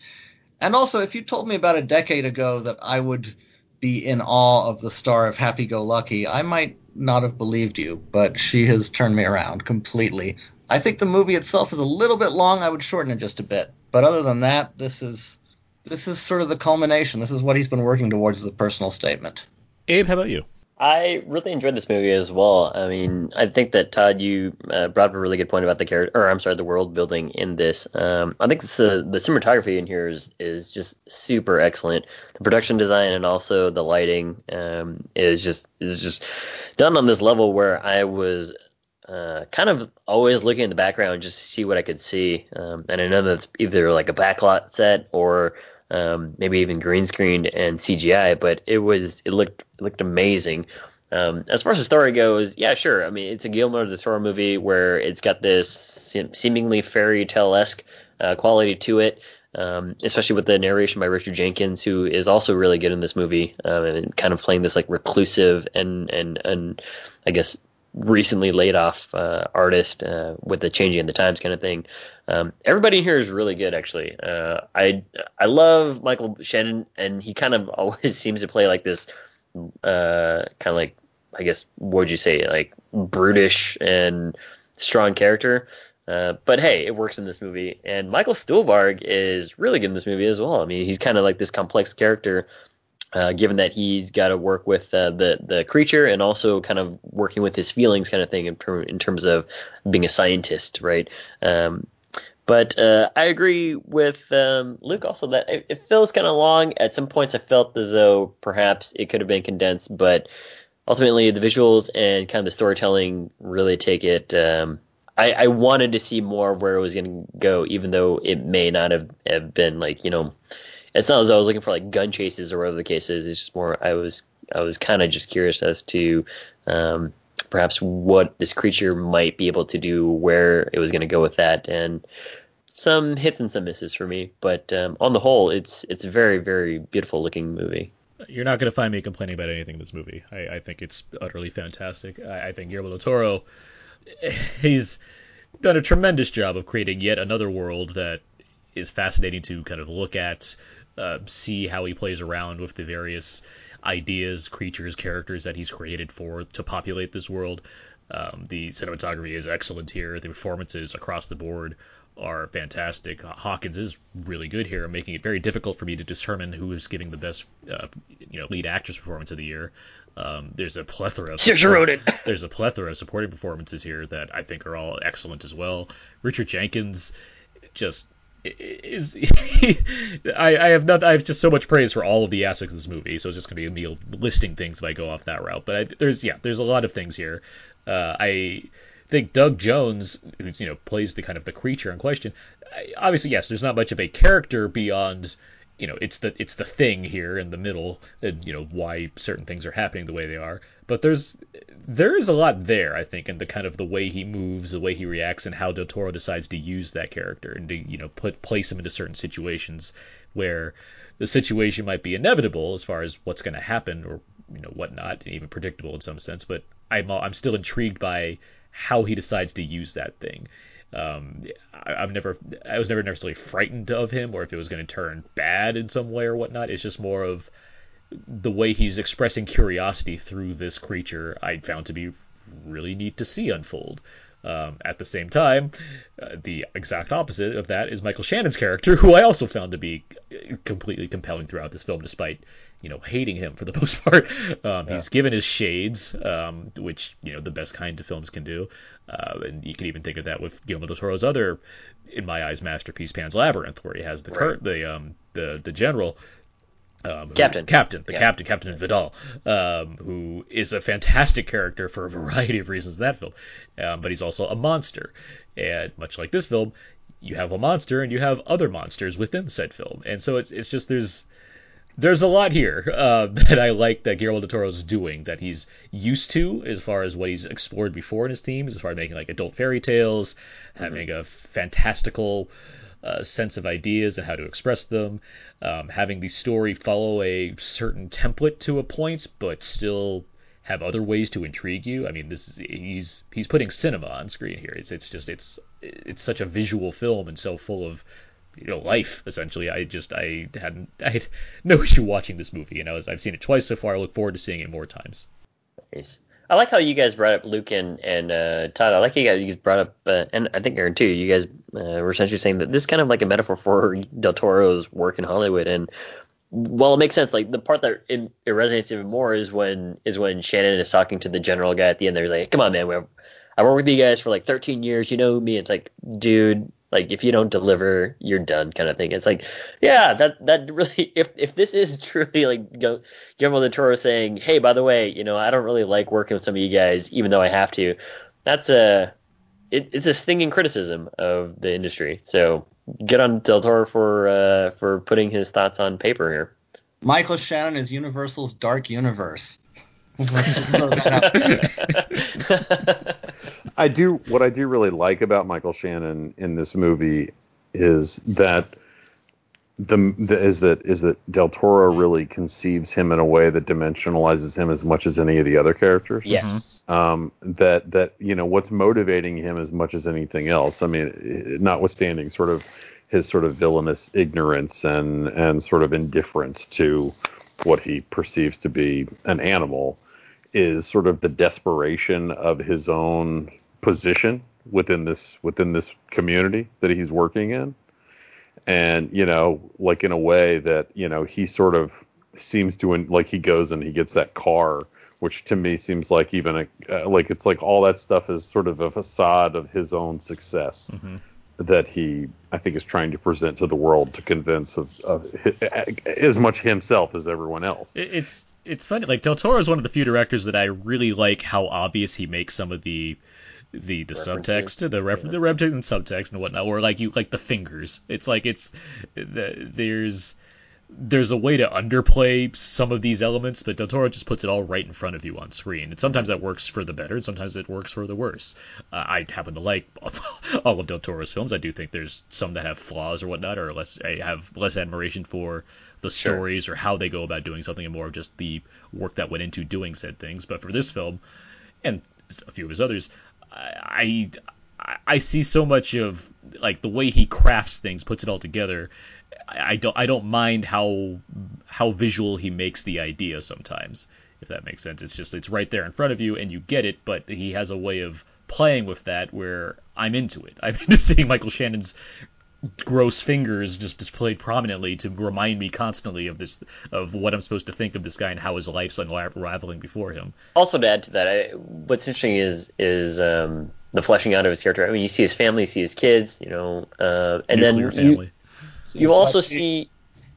S6: And also, if you told me about a decade ago that I would be in awe of the star of Happy Go Lucky, I might not have believed you, but she has turned me around completely. I think the movie itself is a little bit long. I would shorten it just a bit. But other than that, this is this is sort of the culmination. This is what he's been working towards as a personal statement.
S2: Abe, how about you?
S3: I really enjoyed this movie as well. I mean, I think that Todd, you uh, brought up a really good point about the character, or I'm sorry, the world building in this. Um, I think this, uh, the cinematography in here is is just super excellent. The production design and also the lighting um, is just is just done on this level where I was uh, kind of always looking in the background just to see what I could see. Um, and I know that's either like a backlot set or um, maybe even green screened and CGI, but it was it looked it looked amazing. Um, as far as the story goes, yeah, sure. I mean, it's a Guillermo del Toro movie where it's got this se- seemingly fairy tale esque uh, quality to it, um, especially with the narration by Richard Jenkins, who is also really good in this movie, um, and kind of playing this like reclusive and and and I guess recently laid off uh, artist uh, with the changing of the times kind of thing. Um, everybody here is really good, actually. Uh, I I love Michael Shannon, and he kind of always seems to play like this, uh, kind of like I guess what would you say, like brutish and strong character. Uh, but hey, it works in this movie, and Michael Stuhlbarg is really good in this movie as well. I mean, he's kind of like this complex character uh, given that he's got to work with uh, the the creature and also kind of working with his feelings, kind of thing, in, ter- in terms of being a scientist, right? Um, but uh, I agree with um, Luke also that it, it feels kind of long. At some points, I felt as though perhaps it could have been condensed, but ultimately, the visuals and kind of the storytelling really take it. Um, I, I wanted to see more of where it was going to go, even though it may not have, have been like you know it's not as I was looking for like gun chases or whatever the case is. It's just more I was I was kind of just curious as to um, perhaps what this creature might be able to do, where it was going to go with that, and some hits and some misses for me. But um, on the whole, it's it's a very very beautiful looking movie.
S2: You're not going to find me complaining about anything in this movie. I, I think it's utterly fantastic. I, I think Guillermo del Toro, he's done a tremendous job of creating yet another world that is fascinating to kind of look at, uh, see how he plays around with the various ideas, creatures, characters that he's created for to populate this world. Um, the cinematography is excellent here. The performances across the board are fantastic. Hawkins is really good here, making it very difficult for me to determine who is giving the best, uh, you know, lead actress performance of the year. Um, there's a plethora. Of
S3: Saoirse Ronan.
S2: There's a plethora of supporting performances here that I think are all excellent as well. Richard Jenkins, just is I, I have not I have just so much praise for all of the aspects of this movie, so it's just gonna be me listing things if I go off that route. But I, there's yeah, there's a lot of things here. Uh, I think Doug Jones, who's you know plays the kind of the creature in question, I, obviously yes, there's not much of a character beyond you know it's the it's the thing here in the middle and you know why certain things are happening the way they are but there's there is a lot there i think in the kind of the way he moves the way he reacts and how del toro decides to use that character and to you know put place him into certain situations where the situation might be inevitable as far as what's going to happen or you know whatnot and even predictable in some sense but i'm i'm still intrigued by how he decides to use that thing um, I, I've never, I was never necessarily frightened of him, or if it was going to turn bad in some way or whatnot. It's just more of the way he's expressing curiosity through this creature. I found to be really neat to see unfold. Um, at the same time, uh, the exact opposite of that is Michael Shannon's character, who I also found to be completely compelling throughout this film, despite you know hating him for the most part. Um, yeah. He's given his shades, um, which you know the best kind of films can do, uh, and you can even think of that with Guillermo del Toro's other, in my eyes, masterpiece, Pan's Labyrinth, where he has the right. the um, the the general. Um,
S3: captain,
S2: who, captain, the yeah. captain, Captain Vidal, um, who is a fantastic character for a variety of reasons in that film, um, but he's also a monster, and much like this film, you have a monster and you have other monsters within said film, and so it's it's just there's there's a lot here uh, that I like that Guillermo del Toro is doing that he's used to as far as what he's explored before in his themes, as far as making like adult fairy tales, having a fantastical uh, sense of ideas and how to express them, um, having the story follow a certain template to a point, but still have other ways to intrigue you. I mean, this is he's he's putting cinema on screen here. It's it's just it's it's such a visual film and so full of you know life essentially. I just I hadn't I had no issue watching this movie, and I was I've seen it twice so far. I look forward to seeing it more times.
S3: Nice. I like how you guys brought up Luke and, and uh, Todd. I like you guys, you guys brought up, uh, and I think Aaron too. You guys uh, were essentially saying that this is kind of like a metaphor for Del Toro's work in Hollywood, and well, it makes sense. Like the part that it, it resonates even more is when is when Shannon is talking to the general guy at the end. They're like, "Come on, man, I worked with you guys for like 13 years. You know me." It's like, dude, like if you don't deliver, you're done, kind of thing. It's like, yeah, that that really, if if this is truly like Guillermo del Toro saying, "Hey, by the way, you know, I don't really like working with some of you guys, even though I have to," that's a it, it's a stinging criticism of the industry. So good on Del Toro for uh, for putting his thoughts on paper here.
S6: Michael Shannon is Universal's Dark Universe.
S5: I do what I do really like about Michael Shannon in this movie is that the, the is that is that Del Toro really conceives him in a way that dimensionalizes him as much as any of the other characters.
S3: Yes.
S5: Um, that that you know what's motivating him as much as anything else. I mean, notwithstanding sort of his sort of villainous ignorance and and sort of indifference to what he perceives to be an animal is sort of the desperation of his own position within this within this community that he's working in and you know like in a way that you know he sort of seems to like he goes and he gets that car which to me seems like even a uh, like it's like all that stuff is sort of a facade of his own success
S2: mm-hmm.
S5: That he I think is trying to present to the world to convince of, of his, as much himself as everyone else.
S2: It's it's funny like Del Toro is one of the few directors that I really like how obvious he makes some of the the the subtext, the reference, the reference and subtext and whatnot, or like you like the fingers. It's like it's there's there's a way to underplay some of these elements, but Del Toro just puts it all right in front of you on screen. And sometimes that works for the better, and sometimes it works for the worse. Uh, I happen to like all of Del Toro's films. I do think there's some that have flaws or whatnot, or less. I have less admiration for the stories
S3: sure.
S2: or how they go about doing something, and more of just the work that went into doing said things. But for this film, and a few of his others, I, I I see so much of like the way he crafts things, puts it all together. I, don't I don't mind how how visual he makes the idea sometimes, if that makes sense. It's just it's right there in front of you and you get it, but he has a way of playing with that where I'm into it. I'm into seeing Michael Shannon's gross fingers just displayed prominently to remind me constantly of this of what I'm supposed to think of this guy and how his life's unraveling before him.
S3: Also, to add to that, I, what's interesting is is um, the fleshing out of his character. I mean, you see his family, you see his kids, you know, uh, and
S2: Nuclear
S3: then
S2: family.
S3: You, you also see.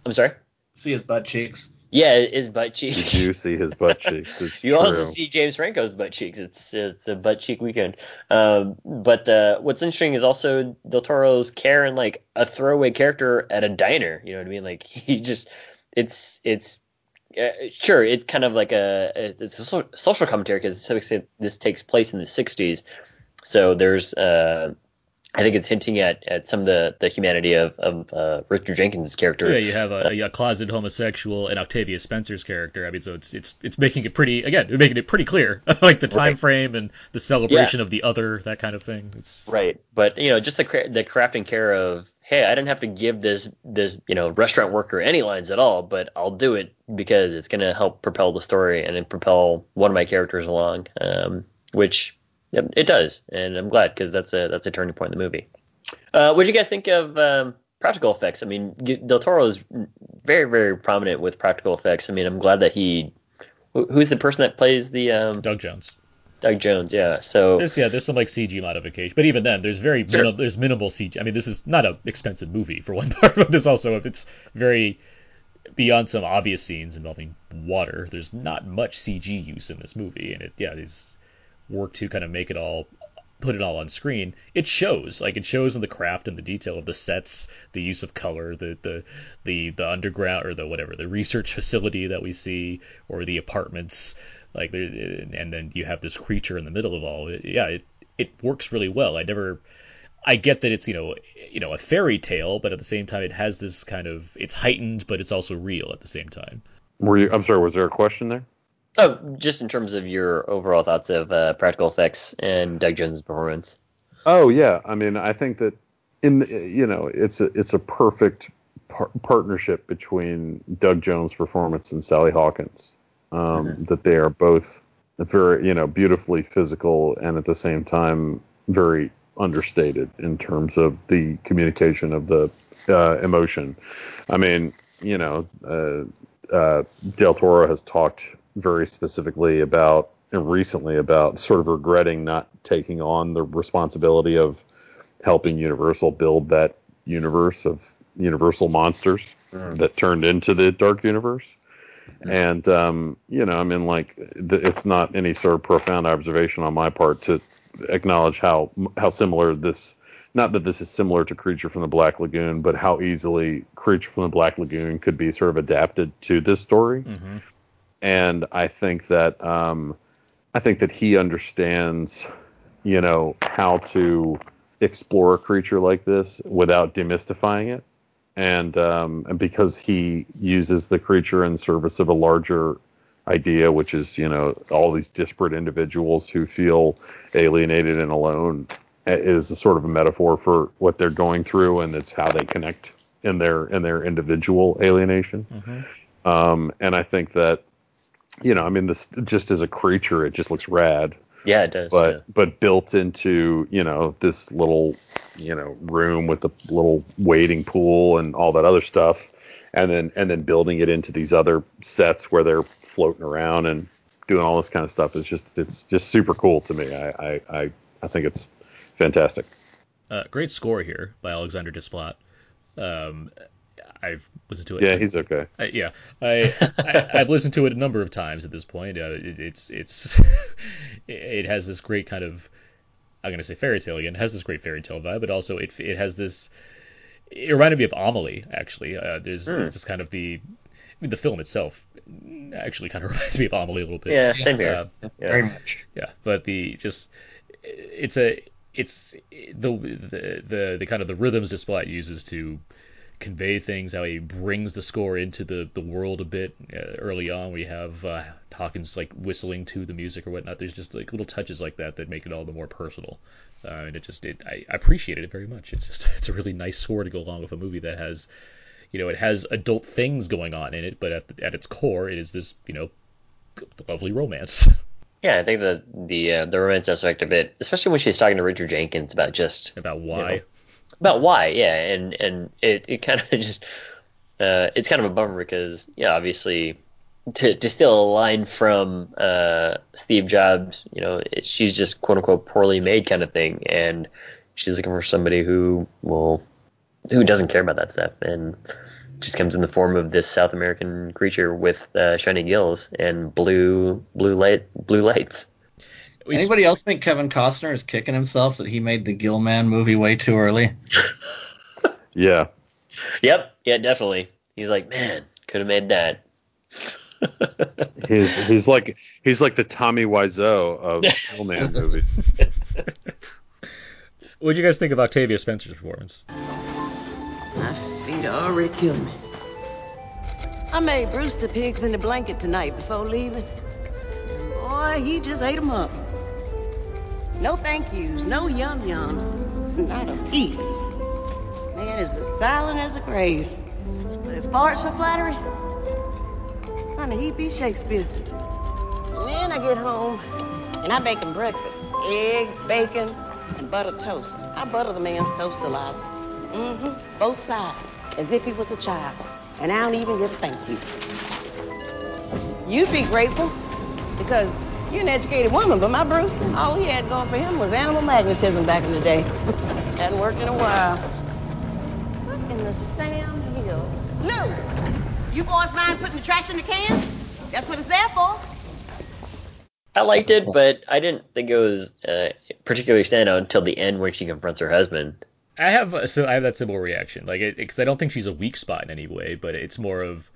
S3: I'm sorry.
S6: See his butt cheeks.
S3: Yeah, his butt cheeks.
S5: Did you see his butt cheeks? It's
S3: you
S5: true.
S3: also see James Franco's butt cheeks. It's it's a butt cheek weekend. Um, but uh, what's interesting is also Del Toro's care and like a throwaway character at a diner. You know what I mean? Like he just it's it's uh, sure it's kind of like a it's a social commentary because to some extent this takes place in the '60s. So there's uh, I think it's hinting at, at some of the, the humanity of, of uh, Richard Jenkins' character.
S2: Yeah, you have a, a closet homosexual and Octavia Spencer's character. I mean, so it's it's it's making it pretty again, making it pretty clear, like the time
S3: Right.
S2: frame and the celebration of the other, that kind of thing. It's
S3: Right, but you know, just the cra- the crafting care of hey, I didn't have to give this this you know restaurant worker any lines at all, but I'll do it because it's going to help propel the story and then propel one of my characters along, um, which yep, it does, and I'm glad because that's a that's a turning point in the movie. Uh, what do you guys think of um, practical effects? I mean, Del Toro is very very prominent with practical effects. I mean, I'm glad that he who- who's the person that plays the um,
S2: Doug Jones.
S3: Doug Jones, yeah. So
S2: There's yeah, there's some like CG modification, but even then, there's very
S3: Sure.
S2: minimal, there's minimal CG. I mean, this is not an expensive movie for one part, but there's also if it's very beyond some obvious scenes involving water. There's not much CG use in this movie, and it yeah, it's work to kind of make it all put it all on screen, it shows. Like it shows in the craft and the detail of the sets, the use of color, the the the, the underground or the whatever, the research facility that we see, or the apartments. Like and then you have this creature in the middle of all. It, yeah, it it works really well. I never. I get that it's you know you know a fairy tale, but at the same time it has this kind of it's heightened, but it's also real at the same time.
S5: Were you? I'm sorry. Was there a question there?
S3: Oh, just in terms of your overall thoughts of uh, practical effects and Doug Jones' performance.
S5: Oh yeah, I mean, I think that in you know it's a it's a perfect par- partnership between Doug Jones' performance and Sally Hawkins. Um, mm-hmm. That they are both very you know beautifully physical and at the same time very understated in terms of the communication of the uh, emotion. I mean, you know, uh, uh, Del Toro has talked very specifically about and recently about sort of regretting not taking on the responsibility of helping Universal build that universe of Universal monsters mm. that turned into the Dark Universe. Mm. And um, you know, I mean, like, it's not any sort of profound observation on my part to acknowledge how how similar this. Not that this is similar to Creature from the Black Lagoon, but how easily Creature from the Black Lagoon could be sort of adapted to this story. Mm-hmm and I think that um, I think that he understands, you know, how to explore a creature like this without demystifying it, and um, and because he uses the creature in service of a larger idea, which is you know all these disparate individuals who feel alienated and alone, is a sort of a metaphor for what they're going through, and it's how they connect in their in their individual alienation. Mm-hmm. Um, and I think that you know, I mean, this just as a creature, it just looks rad.
S3: Yeah, it does.
S5: But
S3: yeah.
S5: but built into you know this little you know room with a little wading pool and all that other stuff, and then and then building it into these other sets where they're floating around and doing all this kind of stuff is just it's just super cool to me. I I I, I think it's fantastic.
S2: Uh, great score here by Alexandre Desplat. Um, I've listened to it.
S5: Yeah, he's okay.
S2: I, yeah, I, I have listened to it a number of times at this point. Uh, it, it's it's it has this great kind of I'm gonna say fairy tale again. It has this great fairy tale vibe, but also it it has this. It reminded me of Amelie actually. Uh, there's mm. this kind of the I mean, the film itself actually kind of reminds me of Amelie a little bit.
S3: Yeah, same here.
S6: Uh, yeah. Very much.
S2: Yeah, but the just it's a it's the the the, the kind of the rhythms Desplat uses to convey things, how he brings the score into the, the world a bit uh, early on. We have uh, Hawkins like whistling to the music or whatnot. There's just like little touches like that that make it all the more personal. Uh, and it just it, I, appreciated it very much. It's just it's a really nice score to go along with a movie that has, you know, it has adult things going on in it, but at the, at its core, it is this you know lovely romance.
S3: Yeah, I think the the uh, the romance aspect of it, especially when she's talking to Richard Jenkins about just
S2: about why, you know,
S3: about why, yeah, and and it, it kind of just uh, it's kind of a bummer because yeah, obviously to to steal a line from uh, Steve Jobs, you know, it, she's just quote unquote poorly made kind of thing, and she's looking for somebody who will who doesn't care about that stuff and just comes in the form of this South American creature with uh, shiny gills and blue blue light blue lights.
S6: Anybody else think Kevin Costner is kicking himself that he made the Gillman movie way too early?
S5: yeah.
S3: Yep. Yeah, definitely. He's like, man, could have made that.
S5: he's he's like he's like the Tommy Wiseau of Gillman movie.
S2: What did you guys think of Octavia Spencer's performance?
S12: My feet are already killing me. I made Brewster pigs in the blanket tonight before leaving. Boy, he just ate them up. No thank yous, no yum yums, not a peep. Man is as silent as a grave. But if farts are flattery, honey, he be Shakespeare. And then I get home and I bake him breakfast. Eggs, bacon, and butter toast. I butter the man's toast, Elisa. Mm-hmm. Both sides. As if he was a child. And I don't even get a thank you. You'd be grateful because you're an educated woman, but my Bruce, all he had going for him was animal magnetism back in the day. Hadn't worked in a while. What in the Sam Hill? Lou, you boys mind putting the trash in the can? That's what it's there for.
S3: I liked it, but I didn't think it was uh, particularly standout until the end when she confronts her husband.
S2: I have so I have that similar reaction, like because I don't think she's a weak spot in any way, but it's more of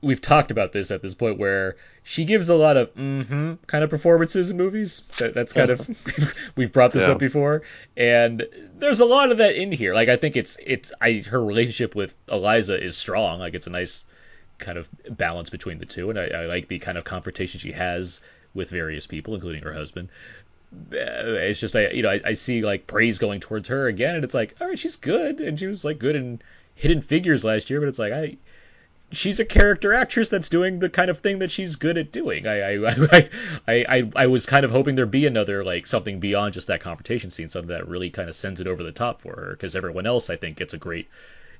S2: we've talked about this at this point where she gives a lot of mm-hmm kind of performances in movies. That, that's kind of we've brought this
S5: Yeah.
S2: up before, and there's a lot of that in here. Like I think it's it's I her relationship with Elisa is strong. Like it's a nice kind of balance between the two, and I, I like the kind of confrontation she has with various people, including her husband. Uh, It's just I you know I, I see like praise going towards her again, and it's like all right, she's good, and she was like good in Hidden Figures last year, but it's like I she's a character actress that's doing the kind of thing that she's good at doing. I I, I, I, I, I was kind of hoping there'd be another like something beyond just that confrontation scene, something that really kind of sends it over the top for her, because everyone else I think gets a great,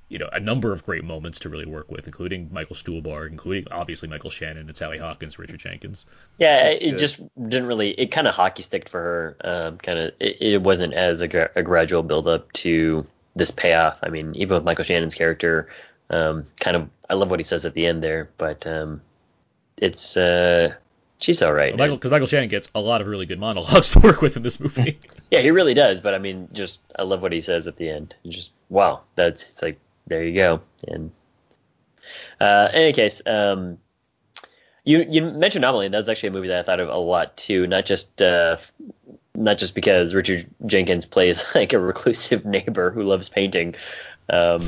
S2: you know, a number of great moments to really work with, including Michael Stuhlbarg, including obviously Michael Shannon, and Sally Hawkins, Richard Jenkins.
S3: Yeah, it
S2: good.
S3: just didn't really. It kind of hockey sticked for her. Um, kind of, it, it wasn't as a, gra- a gradual build up to this payoff. I mean, even with Michael Shannon's character, um, kind of, I love what he says at the end there, but um, it's uh, she's all right.
S2: Michael, because Michael Shannon gets a lot of really good monologues to work with in this movie.
S3: Yeah, he really does. But I mean, just I love what he says at the end. Just wow, that's it's like there you go. And uh, in any case, um, you you mentioned Amelie. and was actually a movie that I thought of a lot too. Not just uh, not just because Richard Jenkins plays like a reclusive neighbor who loves painting, um,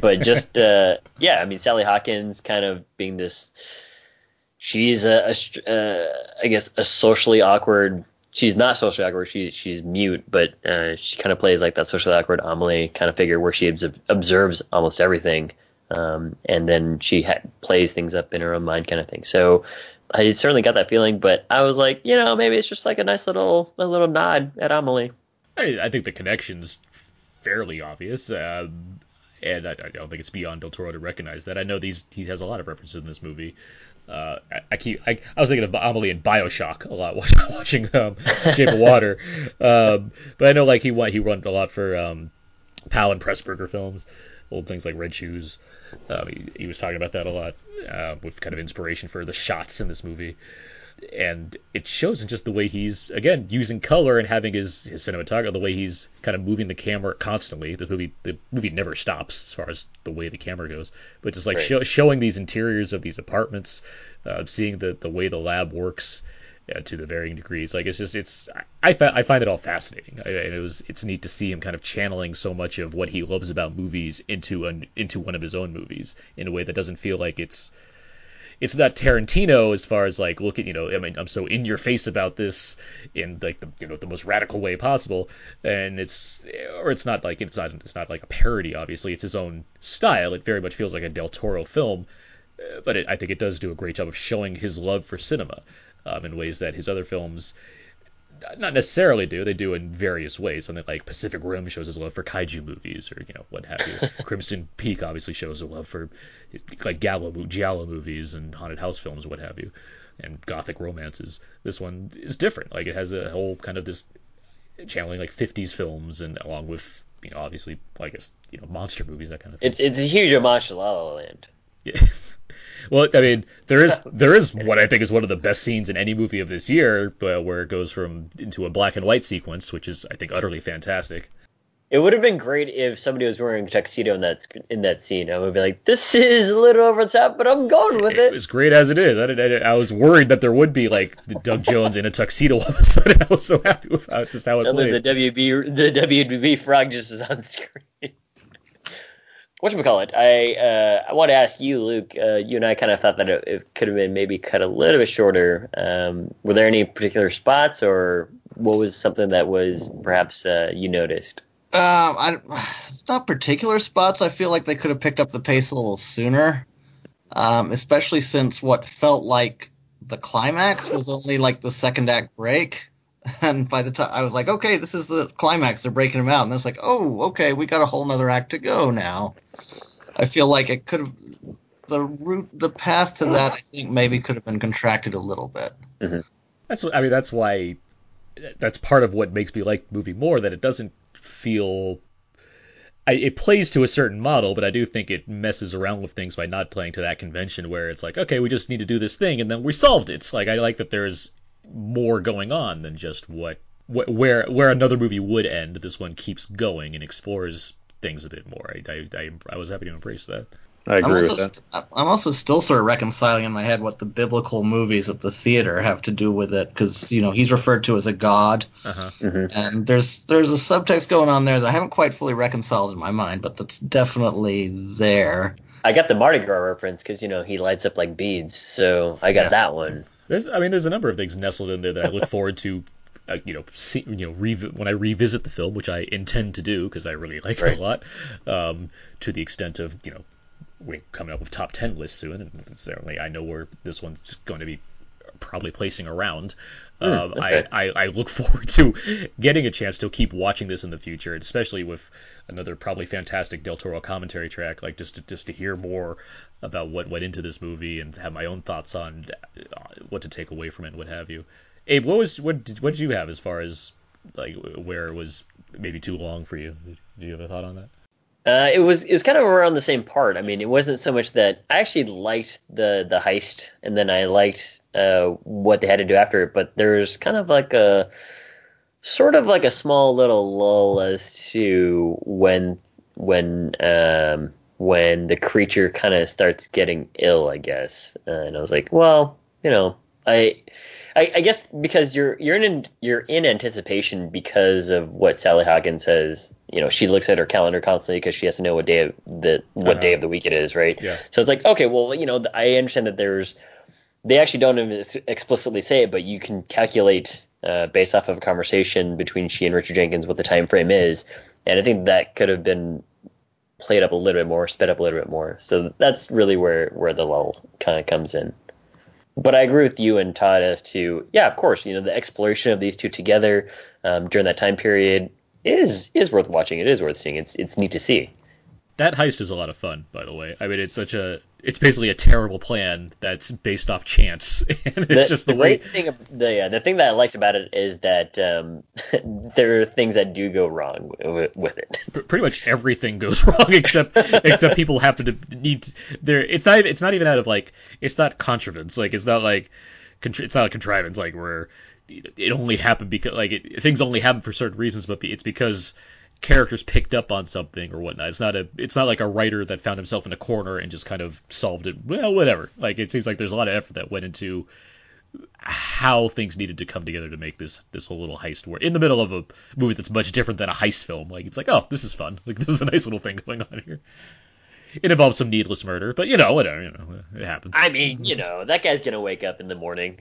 S3: but just uh, yeah. I mean, Sally Hawkins kind of being this. She's a, a uh, I guess a socially awkward she's not socially awkward. She she's mute, but uh, she kind of plays like that socially awkward Amelie kind of figure where she obs- observes almost everything, um, and then she ha- plays things up in her own mind, kind of thing. So I certainly got that feeling, but I was like, you know, maybe it's just like a nice little a little nod at Amelie.
S2: I, I think the connection's fairly obvious, um, and I, I don't think it's beyond Del Toro to recognize that. I know these he has a lot of references in this movie. Uh, I, I keep I, I was thinking of Amelie and Bioshock a lot watching, watching um, Shape of Water, um, but I know like he went he run a lot for um, and Pressburger films, old things like Red Shoes. Um, he, he was talking about that a lot uh, with kind of inspiration for the shots in this movie and it shows in just the way he's again using color and having his his cinematography, the way he's kind of moving the camera constantly. The movie the movie never stops as far as the way the camera goes, but just like
S3: Right.
S2: show, showing these interiors of these apartments, uh, seeing the the way the lab works. Uh, to the varying degrees, like it's just it's I I, fi- I find it all fascinating, I, and it was it's neat to see him kind of channeling so much of what he loves about movies into an into one of his own movies in a way that doesn't feel like it's it's not Tarantino as far as like look at you know I mean I'm so in your face about this in like the you know the most radical way possible. And it's or it's not like it's not it's not like a parody obviously. It's his own style. It very much feels like a Del Toro film. But it, I think it does do a great job of showing his love for cinema um, in ways that his other films not necessarily do. They do in various ways. Something like Pacific Rim shows his love for kaiju movies, or you know what have you. Crimson Peak obviously shows a love for like Gallo, Giallo movies and haunted house films, what have you, and gothic romances. This one is different. Like it has a whole kind of this channeling like 50s films, and along with you know obviously guess you know monster movies that kind of thing.
S3: It's it's a huge homage to La La Land.
S2: Yeah. Well, I mean, there is there is what I think is one of the best scenes in any movie of this year, but where it goes from into a black and white sequence, which is I think utterly fantastic.
S3: It would have been great if somebody was wearing a tuxedo in that in that scene. I would be like, this is a little over the top, but I'm going with it.
S2: It was great as it is, I, did, I, I was worried that there would be like Doug Jones in a tuxedo all of a sudden. I was so happy with how, just how it
S3: And
S2: played.
S3: the WB the WB frog just is on the screen. Whatchamacallit, I uh, I want to ask you, Luke. Uh, you and I kind of thought that it, it could have been maybe cut a little bit shorter. Um, were there any particular spots, or what was something that was perhaps uh, you noticed?
S6: Um, I, not particular spots. I feel like they could have picked up the pace a little sooner, um, especially since what felt like the climax was only like the second act break. And by the time I was like, okay, this is the climax. They're breaking them out, and it's like, oh, okay, we got a whole nother act to go now. I feel like it could have the route, the path to that. I think maybe could have been contracted a little bit.
S2: Mm-hmm. That's I mean. That's why. That's part of what makes me like the movie more. That it doesn't feel. I, it plays to a certain model, but I do think it messes around with things by not playing to that convention where it's like, okay, we just need to do this thing, and then we solved it. Like I like that there's more going on than just what, where where another movie would end. This one keeps going and explores things a bit more. I I, I, I was happy to embrace that.
S5: I
S6: I'm
S5: agree
S6: also,
S5: with that.
S6: st- I'm also still sort of reconciling in my head what the biblical movies at the theater have to do with it, because you know he's referred to as a god,
S2: Uh-huh.
S6: and there's there's a subtext going on there that I haven't quite fully reconciled in my mind, but that's definitely there.
S3: I got the Mardi Gras reference because you know he lights up like beads, so I got that one.
S2: There's, I mean, there's a number of things nestled in there that I look forward to. Uh, you know, see, you know, revi- when I revisit the film, which I intend to do because I really like it a lot, um, to the extent of you know, we're coming up with top ten lists soon, and certainly I know where this one's going to be probably placing around.
S3: Hmm,
S2: um,
S3: okay.
S2: I, I, I look forward to getting a chance to keep watching this in the future, especially with another probably fantastic Del Toro commentary track, like just to, just to hear more about what went into this movie and have my own thoughts on uh, what to take away from it and what have you. Abe, what was what did, what did you have as far as like where it was maybe too long for you? Do you have a thought on that?
S3: Uh, it was it was kind of around the same part. I mean, it wasn't so much that I actually liked the the heist, and then I liked uh, what they had to do after it. But there's kind of like a sort of like a small little lull as to when when um, when the creature kind of starts getting ill, I guess. Uh, and I was like, well, you know, I. I, I guess because you're you're in you're in anticipation because of what Sally Hawkins says. You know, she looks at her calendar constantly because she has to know what day of the what
S2: Uh-huh.
S3: day of the week it is, right?
S2: Yeah.
S3: So it's like, okay, well, you know, I understand that there's they actually don't explicitly say it, but you can calculate uh, based off of a conversation between she and Richard Jenkins what the time frame is, and I think that could have been played up a little bit more, sped up a little bit more. So that's really where where the lull kind of comes in. But I agree with you and Todd as to yeah, of course, you know, the exploration of these two together um, during that time period is is worth watching. It is worth seeing. It's it's neat to see.
S2: That heist is a lot of fun, by the way. I mean, it's such a it's basically a terrible plan that's based off chance, and it's just the, way
S3: great thing. The yeah, the thing that I liked about it is that um, there are things that do go wrong with, with it.
S2: pr- pretty much everything goes wrong except except people happen to need there. It's not it's not even out of like it's not contrivance. Like it's not like contri- it's not a contrivance like where it only happened because like it, things only happen for certain reasons, but it's because characters picked up on something or whatnot. It's not a it's not like a writer that found himself in a corner and just kind of solved it. Well, whatever. Like it seems like there's a lot of effort that went into how things needed to come together to make this this whole little heist work in the middle of a movie that's much different than a heist film. Like it's like, oh, this is fun. Like this is a nice little thing going on here. It involves some needless murder, but you know, whatever. You know, it happens.
S3: I mean, you know, that guy's gonna wake up in the morning.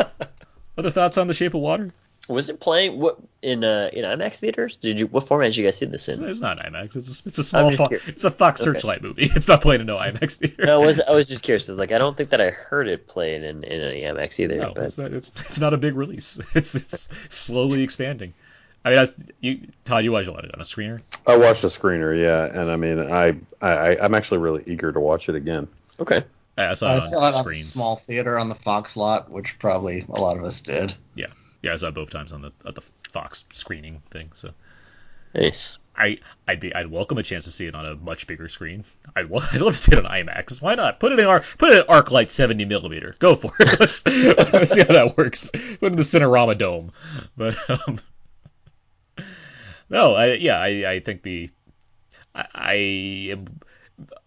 S2: Other thoughts on The Shape of Water?
S3: Was it playing what in uh in IMAX theaters? Did you what format did you guys see this in?
S2: It's not IMAX. It's a, it's a small. Fo- it's a Fox
S3: Okay.
S2: Searchlight movie. It's not playing in no IMAX theater.
S3: No, I was I was just curious. 'cause, like I don't think that I heard it playing in in any IMAX either.
S2: No,
S3: but
S2: it's not. It's, it's not a big release. It's it's slowly expanding. I mean, that's, you, Todd, you watched a lot of it on a screener.
S5: I watched a screener, yeah, and I mean, I, I I'm actually really eager to watch it again.
S3: Okay.
S2: I saw
S6: I
S2: it
S6: saw
S2: on
S6: it on a small theater on the Fox lot, which probably a lot of us did.
S2: Yeah, yeah, I saw it both times on the at the Fox screening thing. So
S3: nice.
S2: I I'd be I'd welcome a chance to see it on a much bigger screen. I'd, I'd love to see it on IMAX. Why not? Put it in our put it in ArcLight 70 millimeter. Go for it. Let's, let's see how that works. Put it in the Cinerama Dome. But um, no, I yeah I I think the I, I am.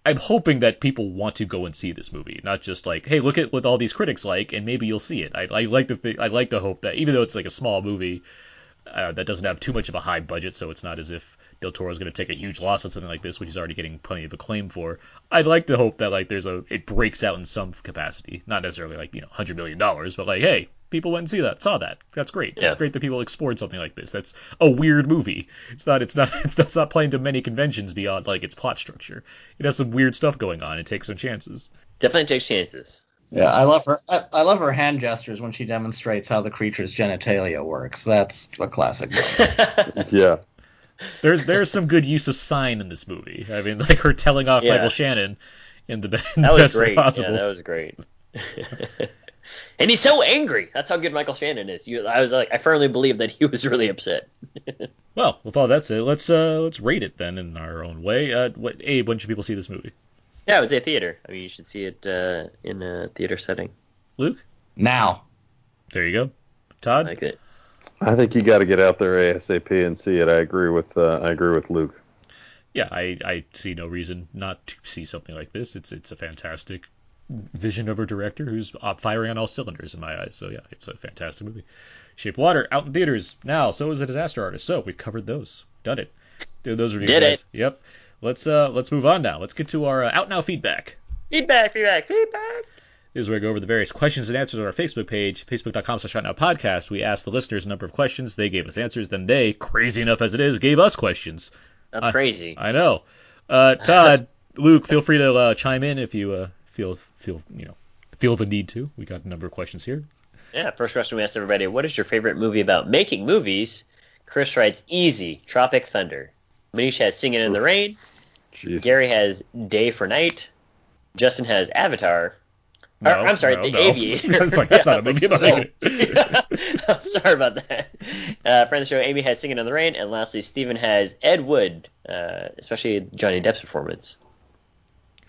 S2: I'm hoping that people want to go and see this movie, not just like, hey, look at what all these critics like, and maybe you'll see it. I, I like think, I like to hope that even though it's like a small movie, uh, that doesn't have too much of a high budget, so it's not as if Del Toro is going to take a huge loss on something like this, which he's already getting plenty of acclaim for. I'd like to hope that like there's a it breaks out in some capacity, not necessarily like you know hundred million dollars, but like hey, people went and see that, saw that. That's great.
S3: Yeah.
S2: It's great that people explored something like this. That's a weird movie. It's not. It's not. It's, it's not playing to many conventions beyond like its plot structure. It has some weird stuff going on. It takes some chances.
S3: Definitely takes chances.
S6: Yeah, I love her. I, I love her hand gestures when she demonstrates how the creature's genitalia works. That's a classic.
S5: Yeah,
S2: There's there's some good use of sign in this movie. I mean, like her telling off
S3: Yeah.
S2: Michael Shannon in the, in
S3: That was
S2: best way
S3: great.
S2: possible.
S3: Yeah, that was great. and he's so angry. That's how good Michael Shannon is. You, I was like, I firmly believe that he was really upset.
S2: Well, with all that said, let's uh let's rate it then in our own way. Uh, what Abe? When should people see this movie?
S3: Yeah, I would say theater. I mean, you should see it uh, in a theater setting.
S2: Luke?
S6: now,
S2: There you go. Todd?
S3: like it.
S5: I think you got to get out there ASAP and see it. I agree with uh, I agree with Luke.
S2: Yeah, I, I see no reason not to see something like this. It's it's a fantastic vision of a director who's firing on all cylinders in my eyes. So yeah, it's a fantastic movie. Shape of Water out in theaters now. So is a Disaster Artist. So we've covered those. Done it. Dude, those reviews.
S3: Did it.
S2: Yep. Let's uh let's move on now. Let's get to our uh, out now feedback.
S3: Feedback, feedback, feedback.
S2: This is where we go over the various questions and answers on our Facebook page, facebook.com slash Out Now Podcast. We asked the listeners a number of questions. They gave us answers. Then they, crazy enough as it is, gave us questions.
S3: That's
S2: I-
S3: crazy.
S2: I know. Uh, Todd, Luke, feel free to uh, chime in if you uh, feel feel you know feel the need to. We got a number of questions here.
S3: Yeah, first question we asked everybody What is your favorite movie about making movies? Chris writes Easy, Tropic Thunder. Manish has Singing in the Rain.
S5: Jesus.
S3: Gary has Day for Night. Justin has Avatar.
S2: No,
S3: Or, I'm sorry,
S2: no,
S3: The
S2: no.
S3: Aviator.
S2: It's like, that's not a movie about making
S3: I'm sorry about that. Uh, friend of the show, Amy has Singing in the Rain. And lastly, Stephen has Ed Wood, uh, especially Johnny Depp's performance.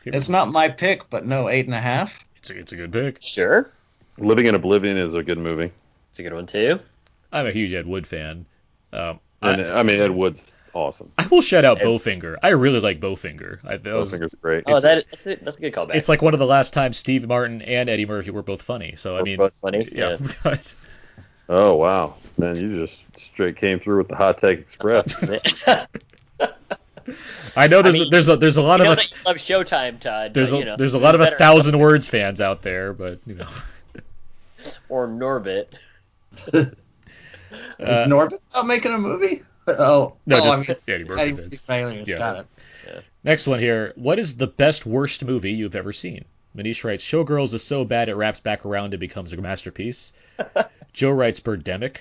S6: It's not my pick, but no eight and a half.
S2: It's a, it's a good pick.
S3: Sure.
S5: Living in Oblivion is a good movie.
S3: It's a good one, too.
S2: I'm a huge Ed Wood fan. Um,
S5: And
S2: I,
S5: I, mean Ed Wood's awesome.
S2: I will shout out Bowfinger. I really like Bowfinger. I, that was,
S5: Bowfinger's great.
S3: Oh, that, that's, a, that's a good callback.
S2: it's like one of the last times Steve Martin and Eddie Murphy were both funny. So I mean,
S3: both funny,
S2: Yeah.
S5: Oh wow, man, you just straight came through with the hot take express.
S2: I know there's
S3: I mean,
S2: a, there's a there's a lot
S3: you know
S2: of a,
S3: love Showtime, Todd.
S2: there's
S3: but,
S2: a
S3: you know,
S2: there's a lot of a
S3: better-
S2: thousand words fans out there, but you know.
S3: Or Norbit.
S6: Is
S2: Uh,
S6: Norbit not making a movie? Oh,
S2: No,
S6: oh,
S2: just
S6: I mean,
S2: Eddie Murphy
S6: Eddie
S2: fans.
S6: Murphy.
S2: Yeah.
S6: Got it.
S2: Next one here. What is the best worst movie you've ever seen? Manish writes, Showgirls is so bad it wraps back around and becomes a masterpiece. Joe writes Birdemic.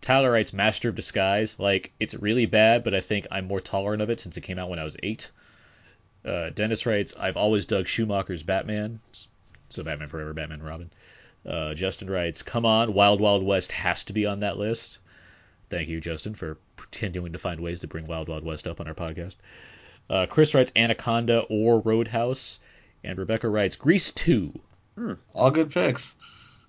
S2: Tyler writes Master of Disguise. Like, it's really bad, but I think I'm more tolerant of it since it came out when I was eight. Uh, Dennis writes, I've always dug Schumacher's Batman. So Batman Forever, Batman Robin. Uh, Justin writes, Come on, Wild Wild West has to be on that list. Thank you, Justin, for continuing to find ways to bring Wild Wild West up on our podcast. Uh, Chris writes Anaconda or Roadhouse, and Rebecca writes Grease 2.
S6: All good picks.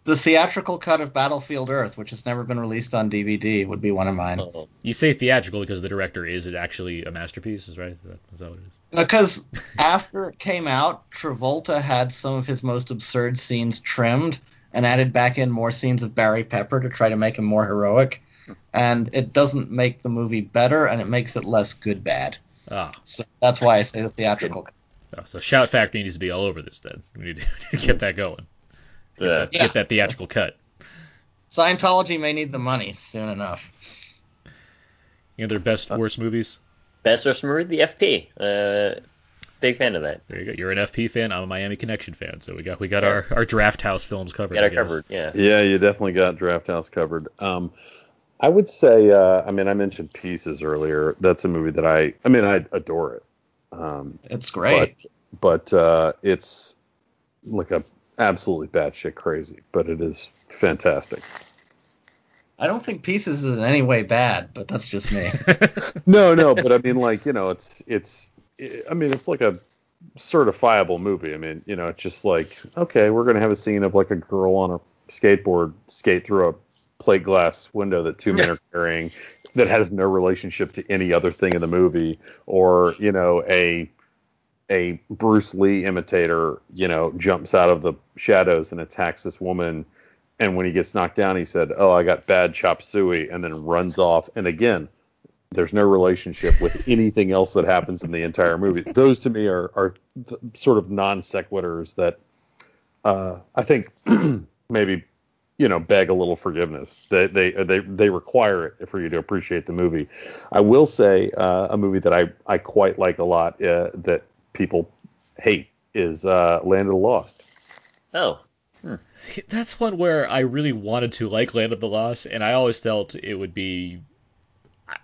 S6: The theatrical cut of Battlefield Earth, which has never been released on DVD, would be one of mine.
S3: Oh.
S2: You say theatrical because the director is it actually a masterpiece, is right? Is that, is that what it is?
S6: Because after it came out, Travolta had some of his most absurd scenes trimmed and added back in more scenes of Barry Pepper to try to make him more heroic. And it doesn't make the movie better, and it makes it less good bad.
S2: Ah,
S6: So that's why I say the theatrical
S2: oh, so Shout Factory needs to be all over this then. We need to get that going. Get,
S3: Yeah.
S2: that, get that theatrical cut.
S6: Scientology may need the money soon enough.
S2: You know their best worst movies?
S3: Best worst movie, The FP. Uh, big fan of that.
S2: There you go. You're an FP fan. I'm a Miami Connection fan. So we got we got our, our Drafthouse films covered.
S3: Got
S2: I
S3: covered, yeah.
S5: Yeah, you definitely got Drafthouse covered. Um, I would say, uh, I mean, I mentioned Pieces earlier. That's a movie that I, I mean, I adore it. Um,
S6: It's great.
S5: but but uh, it's like a absolutely batshit crazy, but it is fantastic.
S6: I don't think Pieces is in any way bad, but that's just me.
S5: No, no, but I mean, like you know, it's it's, I mean, it's like a certifiable movie. I mean, you know, it's just like okay, we're gonna have a scene of like a girl on a skateboard skate through a plate glass window that two men are carrying that has no relationship to any other thing in the movie, or you know, a a Bruce Lee imitator, you know, jumps out of the shadows and attacks this woman. And when he gets knocked down, he said, "Oh, I got bad chop suey," and then runs off. And again, there's no relationship with anything else that happens in the entire movie. Those to me are are th- sort of non sequiturs that uh, I think maybe you know beg a little forgiveness. They they they they require it for you to appreciate the movie. I will say uh, a movie that I I quite like a lot uh, that people hate is uh, Land of the Lost.
S3: Oh.
S2: That's one where I really wanted to like Land of the Lost, and I always felt it would be.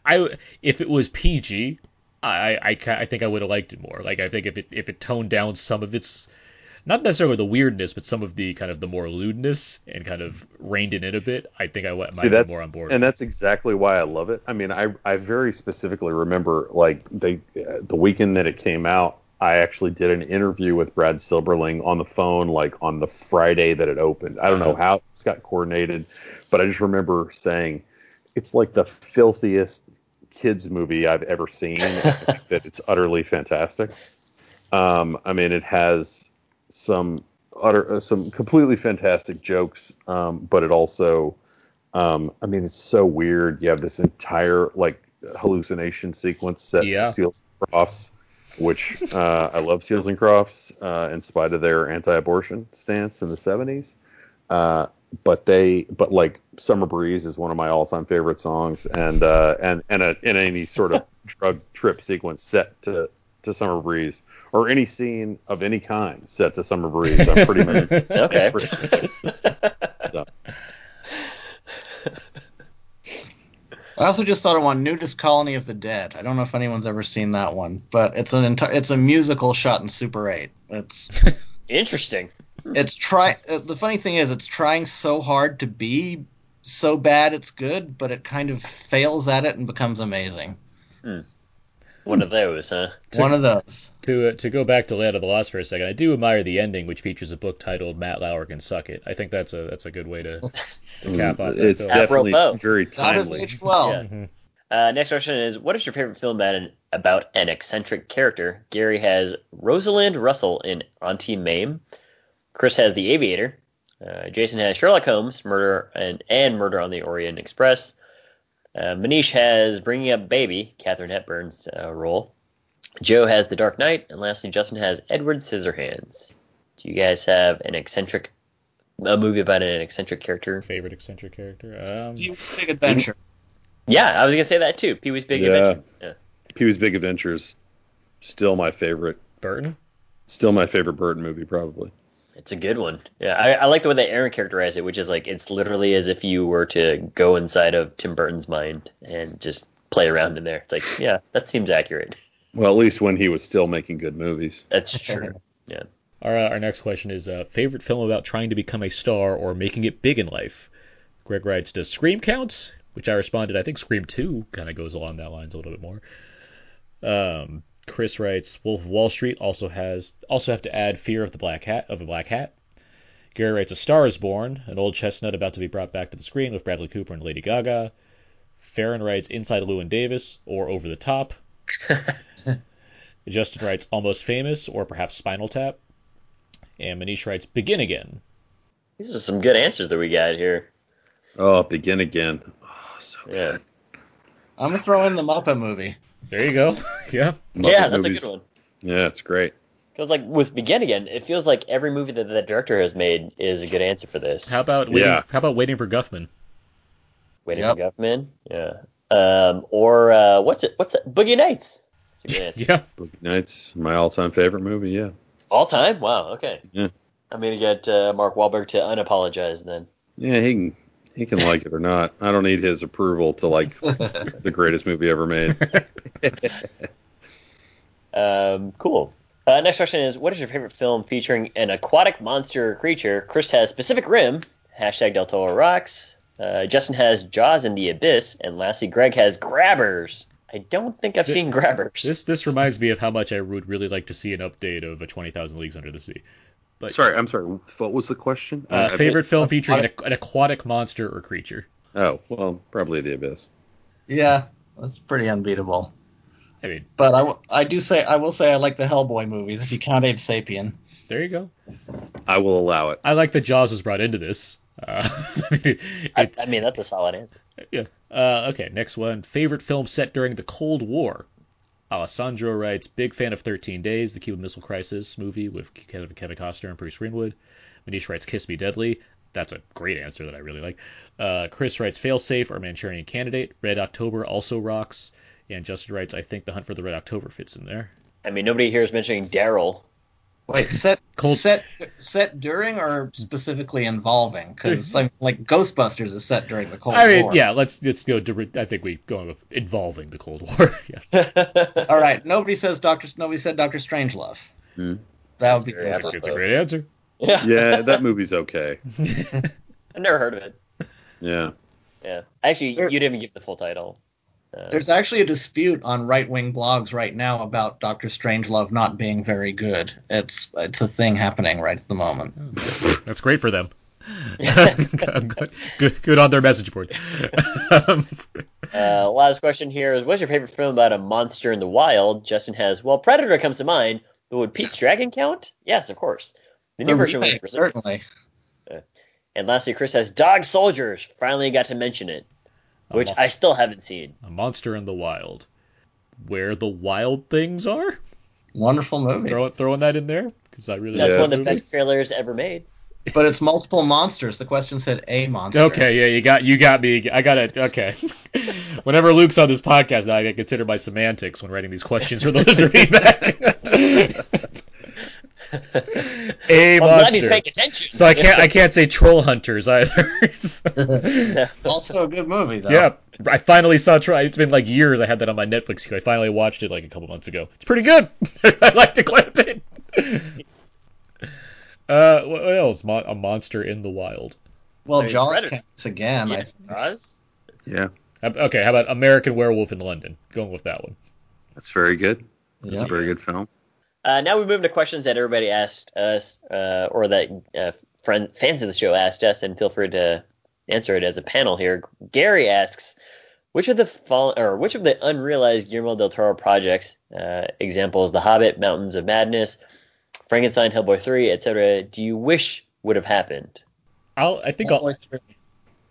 S2: I if it was PG, I I, I think I would have liked it more. Like I think if it if it toned down some of its, not necessarily the weirdness, but some of the kind of the more lewdness and kind of reined in it a bit, I think I might
S5: See,
S2: be more on board.
S5: and that's exactly why I love it. I mean, I I very specifically remember like they uh, the weekend that it came out. I actually did an interview with Brad Silberling on the phone, like on the Friday that it opened. I don't know how it's got coordinated, but I just remember saying it's like the filthiest kids movie I've ever seen. That it's utterly fantastic. Um, I mean, it has some utter, uh, some completely fantastic jokes, um, but it also, um, I mean, it's so weird. You have this entire like hallucination sequence set
S2: Yeah.
S5: to Seals and Crofts, which uh, I love Seals and Crofts uh, in spite of their anti-abortion stance in the '70s. Uh, but they, but like Summer Breeze is one of my all-time favorite songs, and uh, and and a, in any sort of drug trip sequence set to to Summer Breeze, or any scene of any kind set to Summer Breeze, I'm pretty much
S3: Okay.
S5: so,
S6: I also just thought of one, Nudist Colony of the Dead. I don't know if anyone's ever seen that one, but it's an entire it's a musical shot in Super 8. It's
S3: Interesting.
S6: it's try uh, the funny thing is it's trying so hard to be so bad it's good, but it kind of fails at it and becomes amazing.
S3: One of those, huh?
S6: One of those.
S2: To uh, to go back to Land of the Lost for a second, I do admire the ending, which features a book titled "Matt Lauer Can Suck It." I think that's a that's a good way to, to cap off that
S5: it's
S2: film.
S5: definitely
S3: Apropos.
S5: very
S6: That is
S5: timely.
S6: well.
S3: Yeah.
S2: Mhm.
S3: Uh, next question is What is your favorite film about an, about an eccentric character? Gary has Rosalind Russell in Auntie Mame. Chris has The Aviator. Uh, Jason has Sherlock Holmes, Murder and, and Murder on the Orient Express. Uh, Manish has Bringing Up Baby, Katharine Hepburn's uh, role. Joe has The Dark Knight, and lastly, Justin has Edward Scissorhands. Do you guys have an eccentric, a movie about an eccentric character?
S2: Favorite eccentric character? Um,
S6: Big Adventure.
S3: Yeah, I was gonna say that too. Pee Wee's Big
S5: Yeah.
S3: Adventure. Yeah.
S5: Pee Wee's Big Adventures, still my favorite.
S2: Burton.
S5: Still my favorite Burton movie, probably.
S3: It's a good one. Yeah, I, I like the way that Aaron characterized it, which is like it's literally as if you were to go inside of Tim Burton's mind and just play around in there. It's like, yeah, that seems accurate.
S5: Well, at least when he was still making good movies.
S3: That's true. Yeah.
S2: Our uh, our next question is uh, favorite film about trying to become a star or making it big in life. Greg writes, "Does Scream count?" Which I responded, "I think Scream Two kind of goes along that lines a little bit more." Um, Chris writes, "Wolf of Wall Street also has also have to add Fear of the Black Hat of a Black Hat." Gary writes, "A Star Is Born, an old chestnut about to be brought back to the screen with Bradley Cooper and Lady Gaga." Farron writes, "Inside Llewyn Davis" or "Over the Top." Justin writes, "Almost Famous" or perhaps Spinal Tap. And Manish writes, "Begin Again."
S3: These are some good answers that we got here.
S5: Oh, begin again. Oh, so
S3: Yeah.
S6: I'm gonna throw in the Muppet movie.
S2: There you go. yeah.
S5: Muppet
S3: yeah, that's
S5: movies.
S3: a good one.
S5: Yeah, it's great.
S3: Because like with Begin Again, it feels like every movie that that director has made is a good answer for this.
S2: How about waiting,
S5: Yeah.
S2: how about waiting for Guffman?
S3: Waiting
S6: Yep.
S3: for Guffman. Yeah. Um, or uh, what's it? What's it? Boogie Nights. That's a good.
S2: Yeah.
S5: Boogie Nights, my all-time favorite movie. Yeah.
S3: All time? Wow. Okay.
S5: Yeah.
S3: I'm gonna get uh, Mark Wahlberg to unapologize then.
S5: Yeah, he can he can like it or not. I don't need his approval to like the greatest movie ever made.
S3: Um, cool. Uh, next question is, what is your favorite film featuring an aquatic monster or creature? Chris has Pacific Rim. Hashtag Del Toro rocks. Uh, Justin has Jaws in the Abyss, and lastly, Greg has Grabbers. I don't think I've seen Grabbers.
S2: This this reminds me of how much I would really like to see an update of a Twenty Thousand Leagues Under the Sea. But
S5: sorry, I'm sorry. What was the question?
S2: uh,
S5: I- I-
S2: favorite film featuring an, an aquatic monster or creature.
S5: Oh, well, probably The Abyss.
S6: Yeah, that's pretty unbeatable.
S2: I mean,
S6: But I, I do say I will say I like the Hellboy movies if you count Abe Sapien.
S2: there you go.
S5: I will allow it.
S2: I like that Jaws was brought into this. Uh,
S3: I, I mean, that's a solid answer.
S2: yeah. Uh, okay, next one. Favorite film set during the Cold War. Alessandro writes, big fan of 13 Days, the Cuban Missile Crisis movie with Kevin, Kevin Costner and Bruce Greenwood. Manish writes, Kiss Me Deadly. That's a great answer that I really like. Uh, Chris writes, Failsafe or Manchurian Candidate. Red October also rocks. And Justin writes, I think The Hunt for the Red October fits in there.
S3: I mean, nobody here is mentioning Daryl.
S6: Wait, set
S2: Cold-
S6: set set during or specifically involving? Because like, like Ghostbusters is set during the Cold
S2: I mean,
S6: War.
S2: yeah, let's let's go to. I think we go with involving the Cold War. yes.
S6: All right. Nobody says Doctor. Nobody said Doctor Strangelove.
S5: Hmm.
S6: That would be
S3: Very
S2: It's a, it's a great answer.
S3: Yeah.
S5: Yeah, that movie's okay.
S3: I've never heard of it.
S5: Yeah.
S3: Yeah. Actually, you didn't even give the full title. Uh,
S6: There's actually a dispute on right wing blogs right now about Doctor Strangelove not being very good. It's it's a thing happening right at the moment.
S2: That's great for them. good, good on their message board. Um,
S3: Uh, last question here is: What's your favorite film about a monster in the wild? Justin has. Well, Predator comes to mind, but would Pete's Dragon count? Yes, of course. The new
S6: The
S3: version was
S6: remake, certainly.
S3: And lastly, Chris has Dog Soldiers. Finally got to mention it, which I still haven't seen.
S2: a monster in the wild, where the wild things are.
S6: Wonderful movie.
S2: Throw, throwing that in there because I really
S3: That's
S2: like
S3: one of the best trailers ever made.
S6: But it's multiple monsters. The question said a monster.
S2: Okay, yeah, you got you got me. I got it. Okay. Whenever Luke's on this podcast, now I get consider my semantics when writing these questions for the listener feedback. A
S3: I'm glad
S2: monster.
S3: he's paying attention.
S2: So I can't I can't say troll hunters either.
S6: also a good movie though.
S2: yeah, I finally saw. Try. It's been like years. I had that on my Netflix queue. I finally watched it like a couple months ago. It's pretty good. I liked it quite a bit. Uh, what what else? Mon- a monster in the wild.
S6: Well,
S3: I
S6: Jaws
S3: Predator.
S6: counts again. I
S3: Yeah,
S6: think.
S3: Jaws?
S5: Yeah,
S2: Okay, how about American Werewolf in London? Going with that one.
S5: that's very good. That's
S6: Yeah.
S5: a very good film.
S3: Uh, now we move to questions that everybody asked us, uh, or that uh, friend fans of the show asked us, and feel free to answer it as a panel here. Gary asks, which of the fall, or which of the unrealized Guillermo del Toro projects, uh, examples The Hobbit, Mountains of Madness, Frankenstein, Hellboy 3, etc., do you wish would have happened?
S2: I'll. I think I'll,
S6: Hellboy three.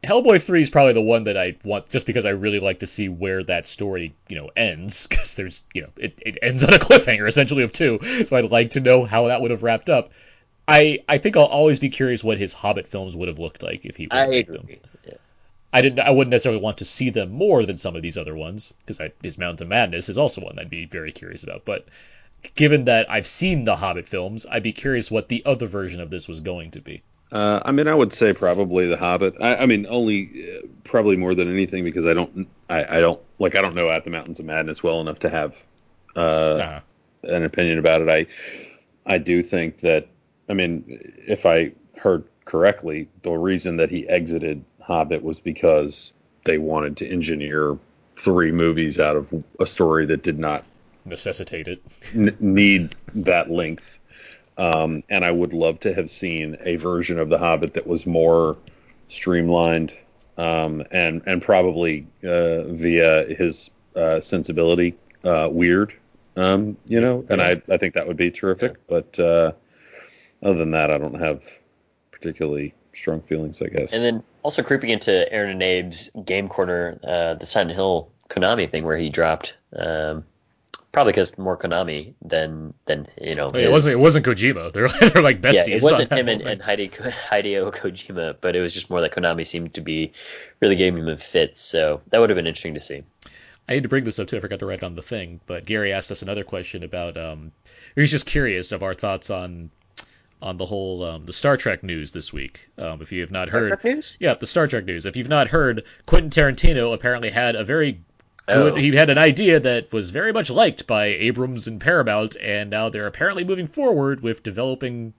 S2: Hellboy three is probably the one that I want, just because I really like to see where that story, you know, ends. Because there's, you know, it, it ends on a cliffhanger essentially of two. So I'd like to know how that would have wrapped up. I I think I'll always be curious what his Hobbit films would have looked like if he would
S3: I
S2: have made them.
S3: Yeah.
S2: I didn't. I wouldn't necessarily want to see them more than some of these other ones because his Mountains of Madness is also one I'd be very curious about. But given that I've seen the Hobbit films, I'd be curious what the other version of this was going to be.
S5: Uh, I mean, I would say probably The Hobbit. I, I mean, only uh, probably more than anything because I don't, I, I don't like, I don't know At the Mountains of Madness well enough to have uh,
S2: Uh,
S5: an opinion about it. I, I do think that, I mean, if I heard correctly, the reason that he exited Hobbit was because they wanted to engineer three movies out of a story that did not
S2: necessitate it.
S5: n- need that length. Um, and I would love to have seen a version of The Hobbit that was more streamlined um, and and probably uh, via his uh, sensibility uh, weird. Um, you know, and I, I think that would be terrific. But uh, other than that, I don't have particularly strong feelings. I guess.
S3: And then also creeping into Aaron and Abe's game corner, uh, the Silent Hill Konami thing where he dropped, um, probably because more Konami than than you know.
S2: Yeah, it wasn't. It wasn't Kojima. They're they're like besties.
S3: Yeah, it wasn't him and,
S2: whole
S3: and Heidi, Hideo Kojima, but it was just more that Konami seemed to be really giving him a fit. So that would have been interesting to see.
S2: I need to bring this up too. I forgot to write it on the thing, but Gary asked us another question about. Um, he was just curious of our thoughts on on the whole um, the Star Trek news this week. Um, if you have not
S3: Star
S2: heard,
S3: Trek news?
S2: yeah, the Star Trek news. If you've not heard, Quentin Tarantino apparently had a very good.
S3: Oh.
S2: He had an idea that was very much liked by Abrams and Paramount, and now they're apparently moving forward with developing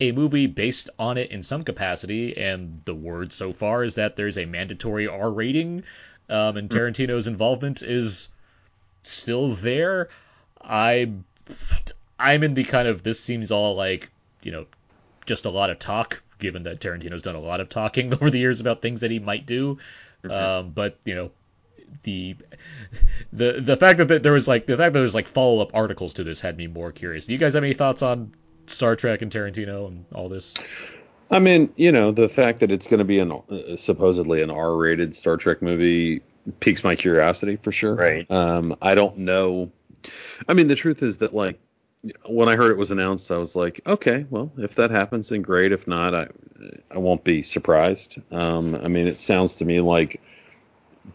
S2: a movie based on it in some capacity. And the word so far is that there's a mandatory R rating, um, and Tarantino's involvement is still there. I I'm in the kind of this seems all like you know just a lot of talk, given that Tarantino's done a lot of talking over the years about things that he might do. Um, but you know the the the fact that there was like the fact that there's like follow up articles to this had me more curious. Do you guys have any thoughts on Star Trek and Tarantino and all this?
S5: I mean, you know, the fact that it's going to be an uh, supposedly an R-rated Star Trek movie piques my curiosity for sure.
S3: Right.
S5: Um, I don't know. I mean, the truth is that like when I heard it was announced, I was like, okay, well, if that happens, then great. If not, I I won't be surprised. Um, I mean, it sounds to me like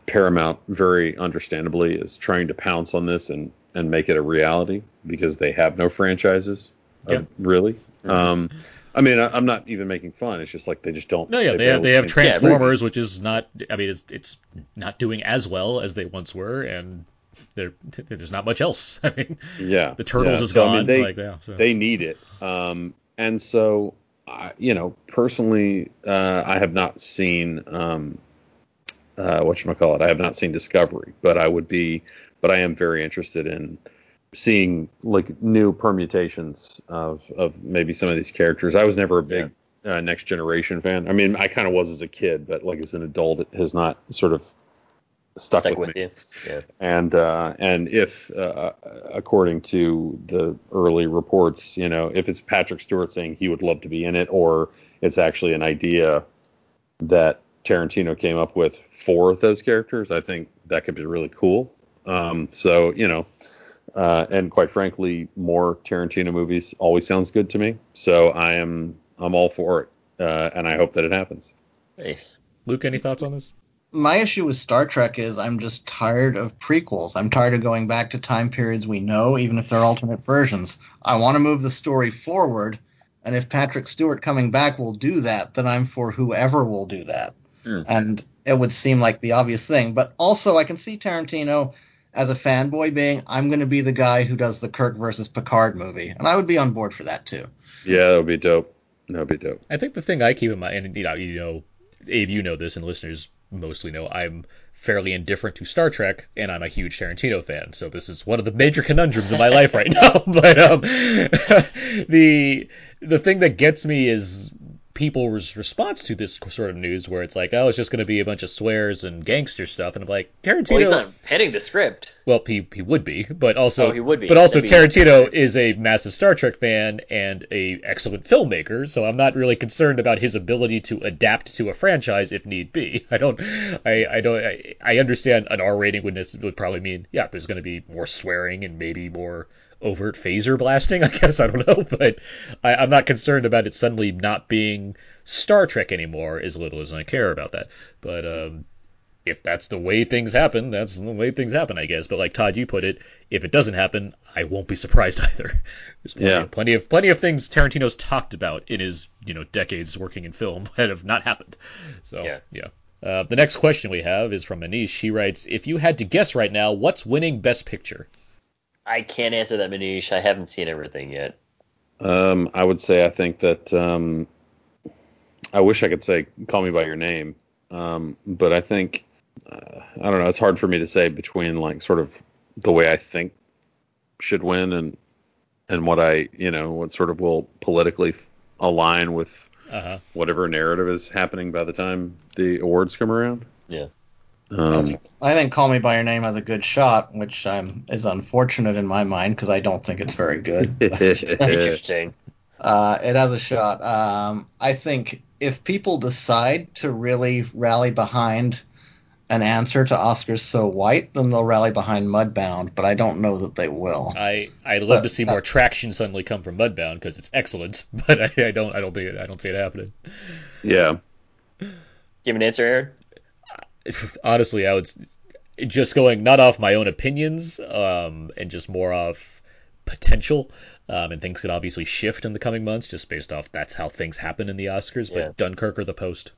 S5: Paramount very understandably is trying to pounce on this and and make it a reality because they have no franchises.
S2: Yeah.
S5: really. Um, I mean, I, I'm not even making fun. It's just like they just don't.
S2: No, yeah, they have they have Transformers, which is not. I mean, it's it's not doing as well as they once were, and there there's not much else. I mean,
S5: Yeah,
S2: the Turtles
S5: yeah.
S2: is
S5: So,
S2: gone.
S5: I mean, they,
S2: like, yeah, so
S5: they need it. Um, and so, I, you know, personally, uh, I have not seen um, uh, what you call it. I have not seen Discovery, but I would be, but I am very interested in seeing like new permutations of of maybe some of these characters. I was never a big uh, Next Generation fan. I mean, I kind of was as a kid, but like as an adult, it has not sort of stuck,
S3: Stuck
S5: with,
S3: with
S5: me.
S3: you. Yeah.
S5: And uh, and if uh, according to the early reports, you know, if it's Patrick Stewart saying he would love to be in it, or it's actually an idea that Tarantino came up with four of those characters, I think that could be really cool. Um, so you know, uh, and quite frankly, more Tarantino movies always sounds good to me. So I am I'm all for it, uh, and I hope that it happens.
S3: Nice.
S2: Luke, any thoughts on this?
S6: My issue with Star Trek is I'm just tired of prequels. I'm tired of going back to time periods we know, even if they're alternate versions. I want to move the story forward, and if Patrick Stewart coming back will do that, then I'm for whoever will do that. And it would seem like the obvious thing. But also, I can see Tarantino as a fanboy being, I'm going to be the guy who does the Kirk versus Picard movie. And I would be on board for that too.
S5: Yeah, that would be dope. That would be dope.
S2: I think the thing I keep in mind, and you know, you know, Abe, you know this, and listeners mostly know, I'm fairly indifferent to Star Trek, and I'm a huge Tarantino fan. So this is one of the major conundrums of my life right now. But um, the the thing that gets me is people's response to this sort of news, where it's like, oh, it's just going to be a bunch of swears and gangster stuff, and I'm like, Tarantino.
S3: Well, he's not penning the script.
S2: Well, he, he would be, but also
S3: Oh, he would be.
S2: But also,
S3: be-
S2: Tarantino is a massive Star Trek fan and a excellent filmmaker, so I'm not really concerned about his ability to adapt to a franchise if need be. I don't, I, I don't, I, I understand an R rating would would probably mean yeah, there's going to be more swearing and maybe more overt phaser blasting. I guess I don't know, but I, I'm not concerned about it suddenly not being Star Trek anymore, as little as I care about that. But um, if that's the way things happen, that's the way things happen, I guess. But like Todd, you put it, if it doesn't happen, I won't be surprised either. There's plenty,
S5: Yeah.
S2: of, plenty of plenty of things Tarantino's talked about in his you know decades working in film that have not happened. So yeah. Uh, the next question we have is from Manish. He writes, "If you had to guess right now, what's winning Best Picture?"
S3: I can't answer that, Manish. I haven't seen everything yet.
S5: Um, I would say I think that um, I wish I could say "Call Me by Your Name," um, but I think uh, I don't know. It's hard for me to say between like sort of the way I think should win and and what I you know what sort of will politically align with
S2: Uh-huh.
S5: whatever narrative is happening by the time the awards come around.
S3: Yeah.
S5: Um,
S6: I think Call Me by Your Name has a good shot, which um, is unfortunate in my mind because I don't think it's very good.
S3: It is interesting.
S6: Uh, it has a shot. Um, I think if people decide to really rally behind an answer to Oscars So White, then they'll rally behind Mudbound, but I don't know that they will.
S2: I I'd love
S6: But
S2: to see more traction suddenly come from Mudbound because it's excellent, but I, I don't I don't think it, I don't see it happening.
S5: yeah.
S3: Give me an answer, Aaron.
S2: Honestly, I would just going not off my own opinions, um, and just more off potential. Um, and things could obviously shift in the coming months, just based off that's how things happen in the Oscars. But
S3: Yeah.
S2: Dunkirk or The Post.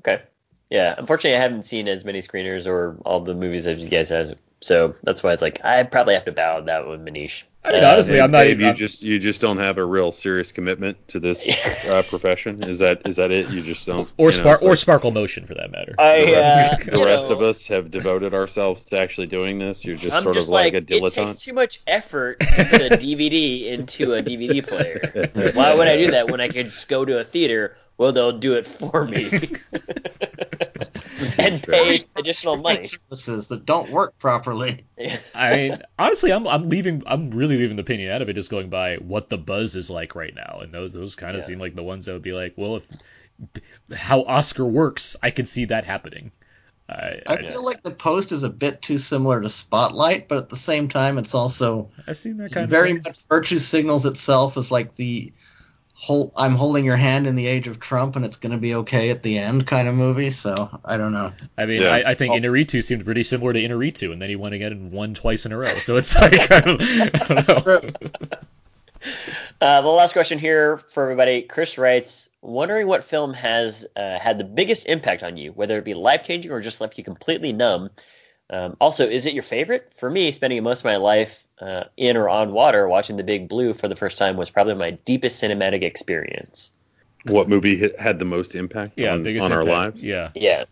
S3: Okay. Yeah, unfortunately, I haven't seen as many screeners or all the movies as you guys have, so that's why it's like I probably have to bow that one, Manish.
S2: I mean,
S3: Uh,
S2: honestly, I'm not
S5: Dave,
S2: even.
S5: you
S2: I'm-
S5: just you just don't have a real serious commitment to this uh, profession. Is that is that it? You just don't.
S2: or
S5: you know,
S2: Spar-
S5: it's
S2: or Sparkle Motion for that matter.
S3: I,
S5: the rest,
S3: uh,
S5: the rest of us have devoted ourselves to actually doing this. You're just
S3: I'm
S5: sort
S3: just
S5: of like,
S3: like,
S5: a
S3: it
S5: dilettante.
S3: takes too much effort to put a DVD into a DVD player. Why would I do that when I could just go to a theater? Well, they'll do it for me and pay additional money.
S6: Services that don't work properly.
S2: I mean, honestly, I'm I'm leaving. I'm really leaving the opinion out of it, just going by what the buzz is like right now, and those those kind of
S3: Yeah.
S2: seem like the ones that would be like, well, if how Oscar works, I could see that happening. I,
S6: I feel like the post is a bit too similar to Spotlight, but at the same time, it's also
S2: I've seen that kind
S6: very
S2: of very
S6: much virtue signals itself as like the whole "I'm holding your hand in the age of Trump and it's going to be okay at the end" kind of movie. So I don't know.
S2: I mean,
S5: Yeah.
S2: I, I think Inaritu seemed pretty similar to Inaritu, and then he won again and won twice in a row. So it's like, I don't, I don't know.
S3: Uh, the last question here for everybody. Chris writes, wondering what film has uh, had the biggest impact on you, whether it be life changing or just left you completely numb. Um, also, is it your favorite? For me, spending most of my life uh, in or on water watching The Big Blue for the first time was probably my deepest cinematic experience.
S5: What movie had the most impact
S2: Yeah,
S5: on,
S2: biggest
S5: on our lives?
S2: Yeah.
S3: Yeah.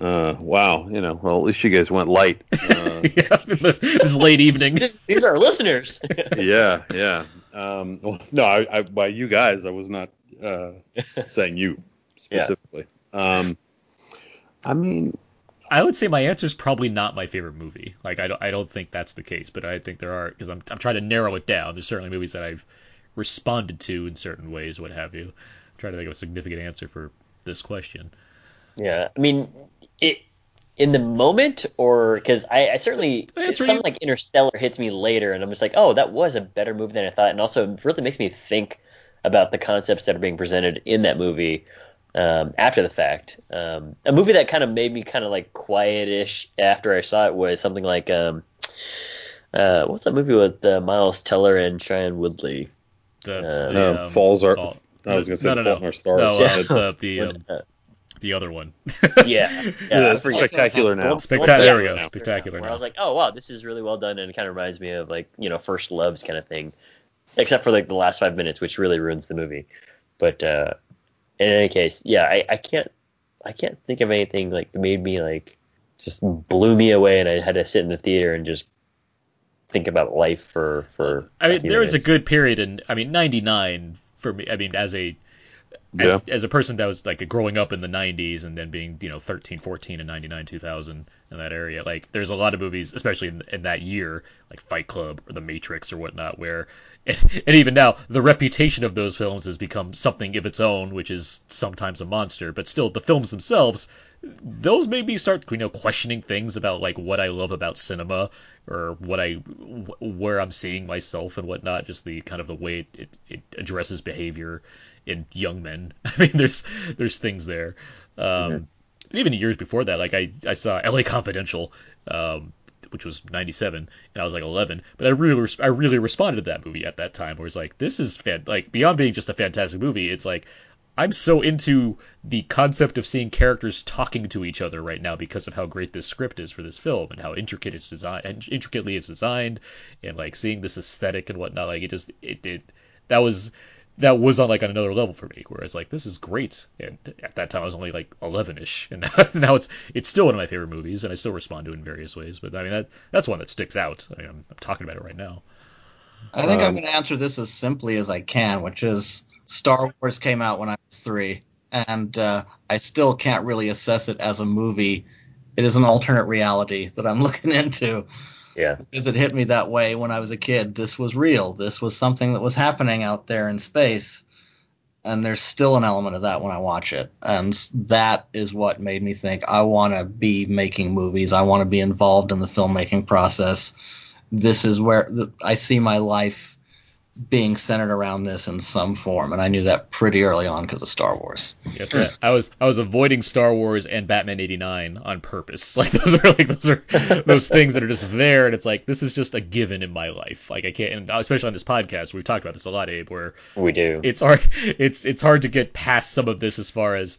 S5: Uh, wow, you know, well, at least you guys went light. Uh,
S2: yeah, this late evening.
S3: This, these are our listeners.
S5: yeah, yeah. Um, well, no, I, I, by you guys, I was not uh, saying you specifically. Um, I mean,
S2: I would say my answer is probably not my favorite movie. Like I don't, I don't think that's the case, but I think there are because I'm, I'm trying to narrow it down. There's certainly movies that I've responded to in certain ways, what have you. I'm trying to think of a significant answer for this question.
S3: Yeah, I mean, it in the moment, or because I, I certainly
S2: Answer
S3: something
S2: you-
S3: like Interstellar hits me later, and I'm just like, oh, that was a better movie than I thought, and also it really makes me think about the concepts that are being presented in that movie um, after the fact. Um, a movie that kind of made me kind of like quietish after I saw it was something like um, uh, what's that movie with uh, Miles Teller and Shailene Woodley?
S2: The,
S3: Uh,
S2: the, um,
S5: Falls are.
S2: Fall-
S5: I was going to say
S2: no,
S5: the
S2: no,
S5: Fault
S2: no.
S5: Our Stars.
S2: No,
S3: Yeah.
S2: uh, the the, um,
S3: Uh,
S2: the other one.
S3: yeah, yeah,
S5: Yeah, spectacular now.
S2: Spectacular. There we go.
S5: now.
S2: Spectacular.
S3: where I was like, oh wow, this is really well done, and it kind of reminds me of like you know First Loves kind of thing, except for like the last five minutes, which really ruins the movie. But uh, in any case, yeah, I, I can't I can't think of anything like that made me like just blew me away, and I had to sit in the theater and just think about life for for.
S2: I mean,
S3: few
S2: there was a good period in. I mean, '99 for me. I mean, as a as, as a person that was like growing up in the 90s and then being you know 13 14 and 99 2000 in that area like there's a lot of movies especially in, in that year like fight club or the matrix or whatnot where and, even now the reputation of those films has become something of its own which is sometimes a monster but still the films themselves those made me start you know questioning things about like what i love about cinema or what i where i'm seeing myself and whatnot just the kind of the way it, it, addresses behavior in young men. I mean, there's there's things there. Um, and even years before that, like I I saw L.A. Confidential, um, which was '97, and I was like 11. But I really I really responded to that movie at that time, where it's like this is fan- like beyond being just a fantastic movie, it's like I'm so into the concept of seeing characters talking to each other right now because of how great this script is for this film and how intricate it's designed intricately it's designed and like seeing this aesthetic and whatnot. Like it just it it that was that was on like on another level for me. Whereas like this is great, and at that time I was only like 11ish, and now, now it's it's still one of my favorite movies, and I still respond to it in various ways. But I mean that that's one that sticks out. I mean, I'm, I'm talking about it right now.
S6: I think I'm
S5: Um,
S6: going to answer this as simply as I can, which is Star Wars came out when I was three, and uh, I still can't really assess it as a movie. It is an alternate reality that I'm looking into
S3: Yeah,
S6: because it hit me that way when I was a kid. This was real. This was something that was happening out there in space. And there's still an element of that when I watch it. And that is what made me think I want to be making movies. I want to be involved in the filmmaking process. This is where I see my life being centered around this in some form. And I knew that pretty early on because of Star Wars.
S2: Yes, I- I was I was avoiding Star Wars and Batman '89 on purpose. Like those are like those are those things that are just there, and it's like this is just a given in my life. Like I can't, and especially on this podcast, we've talked about this a lot, Abe, where
S3: we do.
S2: it's hard it's it's hard to get past some of this as far as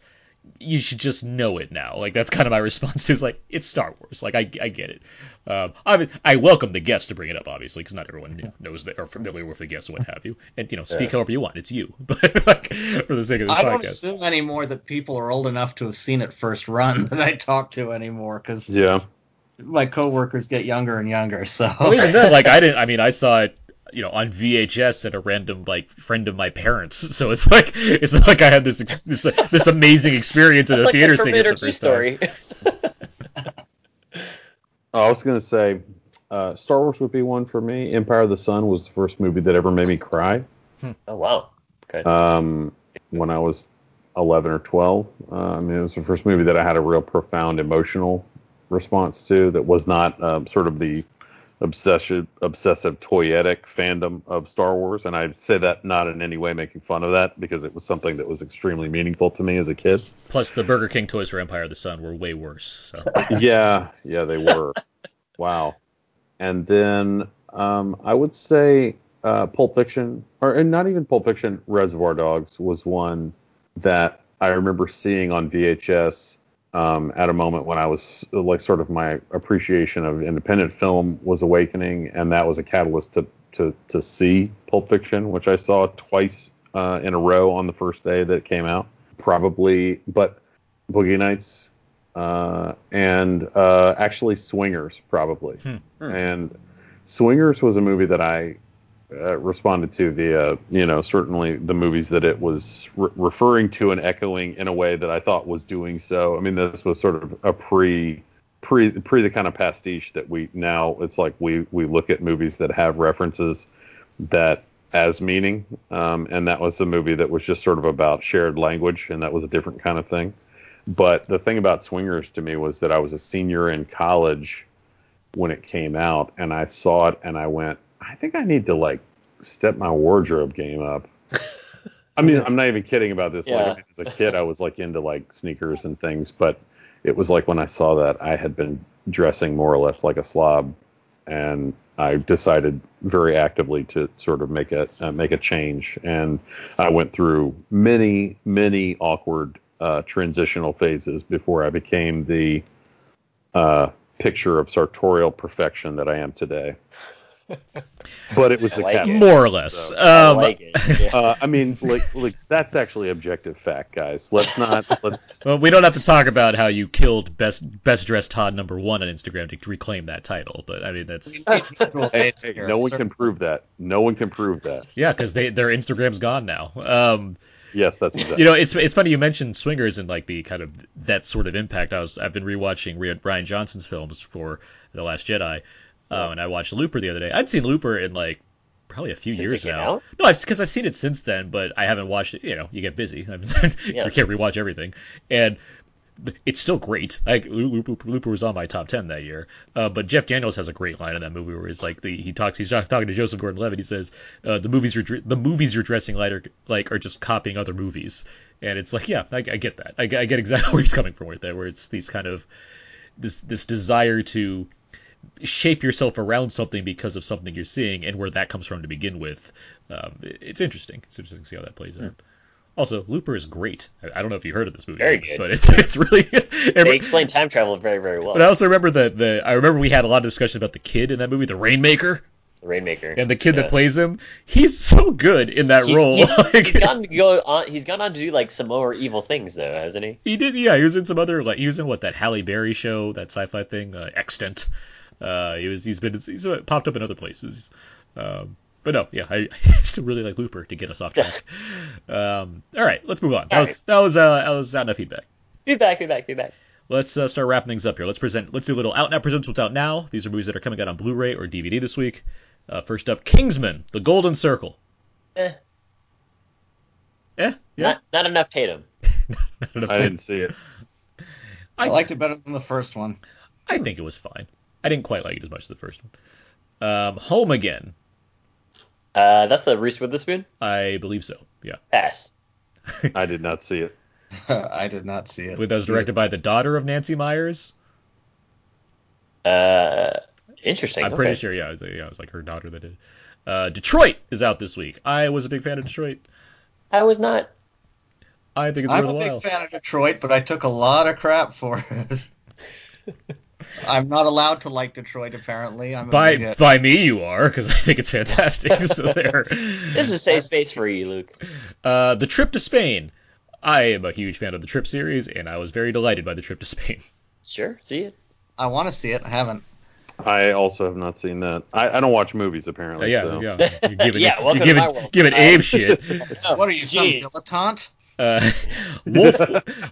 S2: you should just know it now. Like that's kind of my response to is like it's Star Wars. Like I, I get it. Um, I mean, I welcome the guests to bring it up, obviously, because not everyone knows that or familiar with the guests what have you. And you know, speak
S6: Yeah.
S2: however you want. It's you, but like for the sake of this
S6: I don't
S2: podcast.
S6: assume anymore that people are old enough to have seen it first run that I talk to anymore because
S5: Yeah.
S6: my coworkers get younger and younger. So
S2: Well, even then, like I didn't. I mean, I saw it, you know, on VHS at a random like friend of my parents. So it's like it's not like I had this ex- this this amazing experience in a
S3: like
S2: theater seeing it
S3: Terminator
S2: the first
S3: story.
S2: time.
S5: Oh, I was going to say uh, Star Wars would be one for me. Empire of the Sun was the first movie that ever made me cry.
S3: Oh wow. Okay.
S5: Um, when I was 11 or 12. Uh, I mean, it was the first movie that I had a real profound emotional response to that was not um, sort of the obsessive, obsessive toyetic fandom of Star Wars. And I say that not in any way making fun of that because it was something that was extremely meaningful to me as a kid.
S2: Plus, the Burger King toys for Empire of the Sun were way worse. So
S5: yeah, yeah, they were. wow. And then um, I would say uh, Pulp Fiction, or and not even Pulp Fiction, Reservoir Dogs was one that I remember seeing on VHS um, at a moment when I was like sort of my appreciation of independent film was awakening, and that was a catalyst to to to see Pulp Fiction, which I saw twice uh, in a row on the first day that it came out. Probably, but Boogie Nights uh, and uh, actually Swingers probably.
S2: Hmm.
S5: And Swingers was a movie that I uh, responded to via, you know, certainly the movies that it was re- referring to and echoing in a way that I thought was doing so. I mean, this was sort of a pre. Pre, pre the kind of pastiche that we now it's like we we look at movies that have references that as meaning um, and that was a movie that was just sort of about shared language and that was a different kind of thing but the thing about swingers to me was that i was a senior in college when it came out and i saw it and i went i think i need to like step my wardrobe game up i mean i'm not even kidding about this
S3: Yeah.
S5: like as a kid i was like into like sneakers and things but it was like when i saw that i had been dressing more or less like a slob and I decided very actively to sort of make a uh, make a change, and I went through many many awkward uh, transitional phases before I became the uh, picture of sartorial perfection that I am today. But it was
S3: I
S5: the
S3: like
S5: cat.
S3: it.
S2: More or less.
S5: So,
S3: I
S2: Um,
S3: like it. Yeah.
S5: uh, I mean, like, like that's actually objective fact, guys. Let's not let's
S2: Well, we don't have to talk about how you killed best best dressed Todd number one on Instagram to reclaim that title, but I mean that's
S5: Hey, hey, no one can prove that. No one can prove that.
S2: yeah, because they their Instagram's gone now. Um,
S5: Yes, that's exactly.
S2: you know, it's it's funny you mentioned swingers and like the kind of that sort of impact. I was I've been rewatching Ri- Rian Johnson's films for The Last Jedi, um, and I watched Looper the other day. I'd seen Looper in like probably a few
S3: Since
S2: years now.
S3: out?
S2: No, because I've seen it since then, but I haven't watched it. You know, you get busy.
S3: Yeah.
S2: you can't rewatch everything, and it's still great. Like Looper, Looper was on my top ten that year. Uh, but Jeff Daniels has a great line in that movie where he's like the he talks he's talking to Joseph Gordon-Levitt. He says uh, the movies you're the movies you're dressing like are, like are just copying other movies, and it's like yeah, I, I get that. I, I get exactly where he's coming from with that. Where it's these kind of this this desire to shape yourself around something because of something you're seeing and where that comes from to begin with. Um, it- it's interesting. It's interesting to see how that plays out. Also, Looper is great. I I don't know if you heard of this movie,
S3: Very good.
S2: but it's it's really.
S3: They explain time travel very, very well.
S2: But I also remember that the I remember we had a lot of discussion about the kid in that movie, the Rainmaker,
S3: The Rainmaker.
S2: and the kid
S3: Yeah.
S2: that plays him. He's so good in that
S3: He's,
S2: role.
S3: he's,
S2: Like,
S3: he's gone to go on. He's gone on to do like some more evil things, though, hasn't he?
S2: he did, yeah. He was in some other like he was in what that Halle Berry show, that sci-fi thing, uh, Extant. Uh, he was he's been he's popped up in other places. Um, but no, yeah, I, I still really like Looper to get us off track. um, all right, let's move on. That
S3: All
S2: was that was uh, that was not enough feedback.
S3: Feedback, feedback, feedback.
S2: Let's uh, start wrapping things up here. Let's present. Let's do a little out now presents what's out now. These are movies that are coming out on Blu-ray or DVD this week. Uh, first up, Kingsman: The Golden Circle.
S3: Eh,
S2: Eh, yeah.
S3: not not enough Tatum.
S2: Not enough
S5: I
S2: time.
S5: didn't see it.
S6: I liked it better than the first one.
S2: I think it was fine. I didn't quite like it as much as the first one. Um, Home Again.
S3: Uh, that's the Reese Witherspoon.
S2: I believe so. Yeah.
S3: Pass.
S5: I did not see it.
S6: I did not see it.
S2: That was directed by the daughter of Nancy Meyers.
S3: Uh, interesting.
S2: I'm
S3: okay.
S2: pretty sure. Yeah, it was, yeah, it was like her daughter that did. it. Uh, Detroit is out this week. I was a big fan of Detroit.
S3: I was not.
S2: I think it's
S6: I'm a
S2: a
S6: big fan of Detroit, but I took a lot of crap for it. I'm not allowed to like Detroit, apparently. I'm
S2: By
S6: big-
S2: by me, you are because I think it's fantastic. so there.
S3: This is a safe space for you, Luke.
S2: Uh, the trip to Spain. I am a huge fan of the Trip series, and I was very delighted by the trip to Spain.
S3: Sure, see it.
S6: I want to see it. I haven't.
S5: I also have not seen that. I, I don't watch movies
S2: Uh,
S5: apparently.
S2: yeah,
S5: so.
S2: yeah. You're giving,
S3: Yeah, welcome
S2: you're giving, giving Abe shit.
S6: What are you, some dilettante?
S2: Uh, Wolf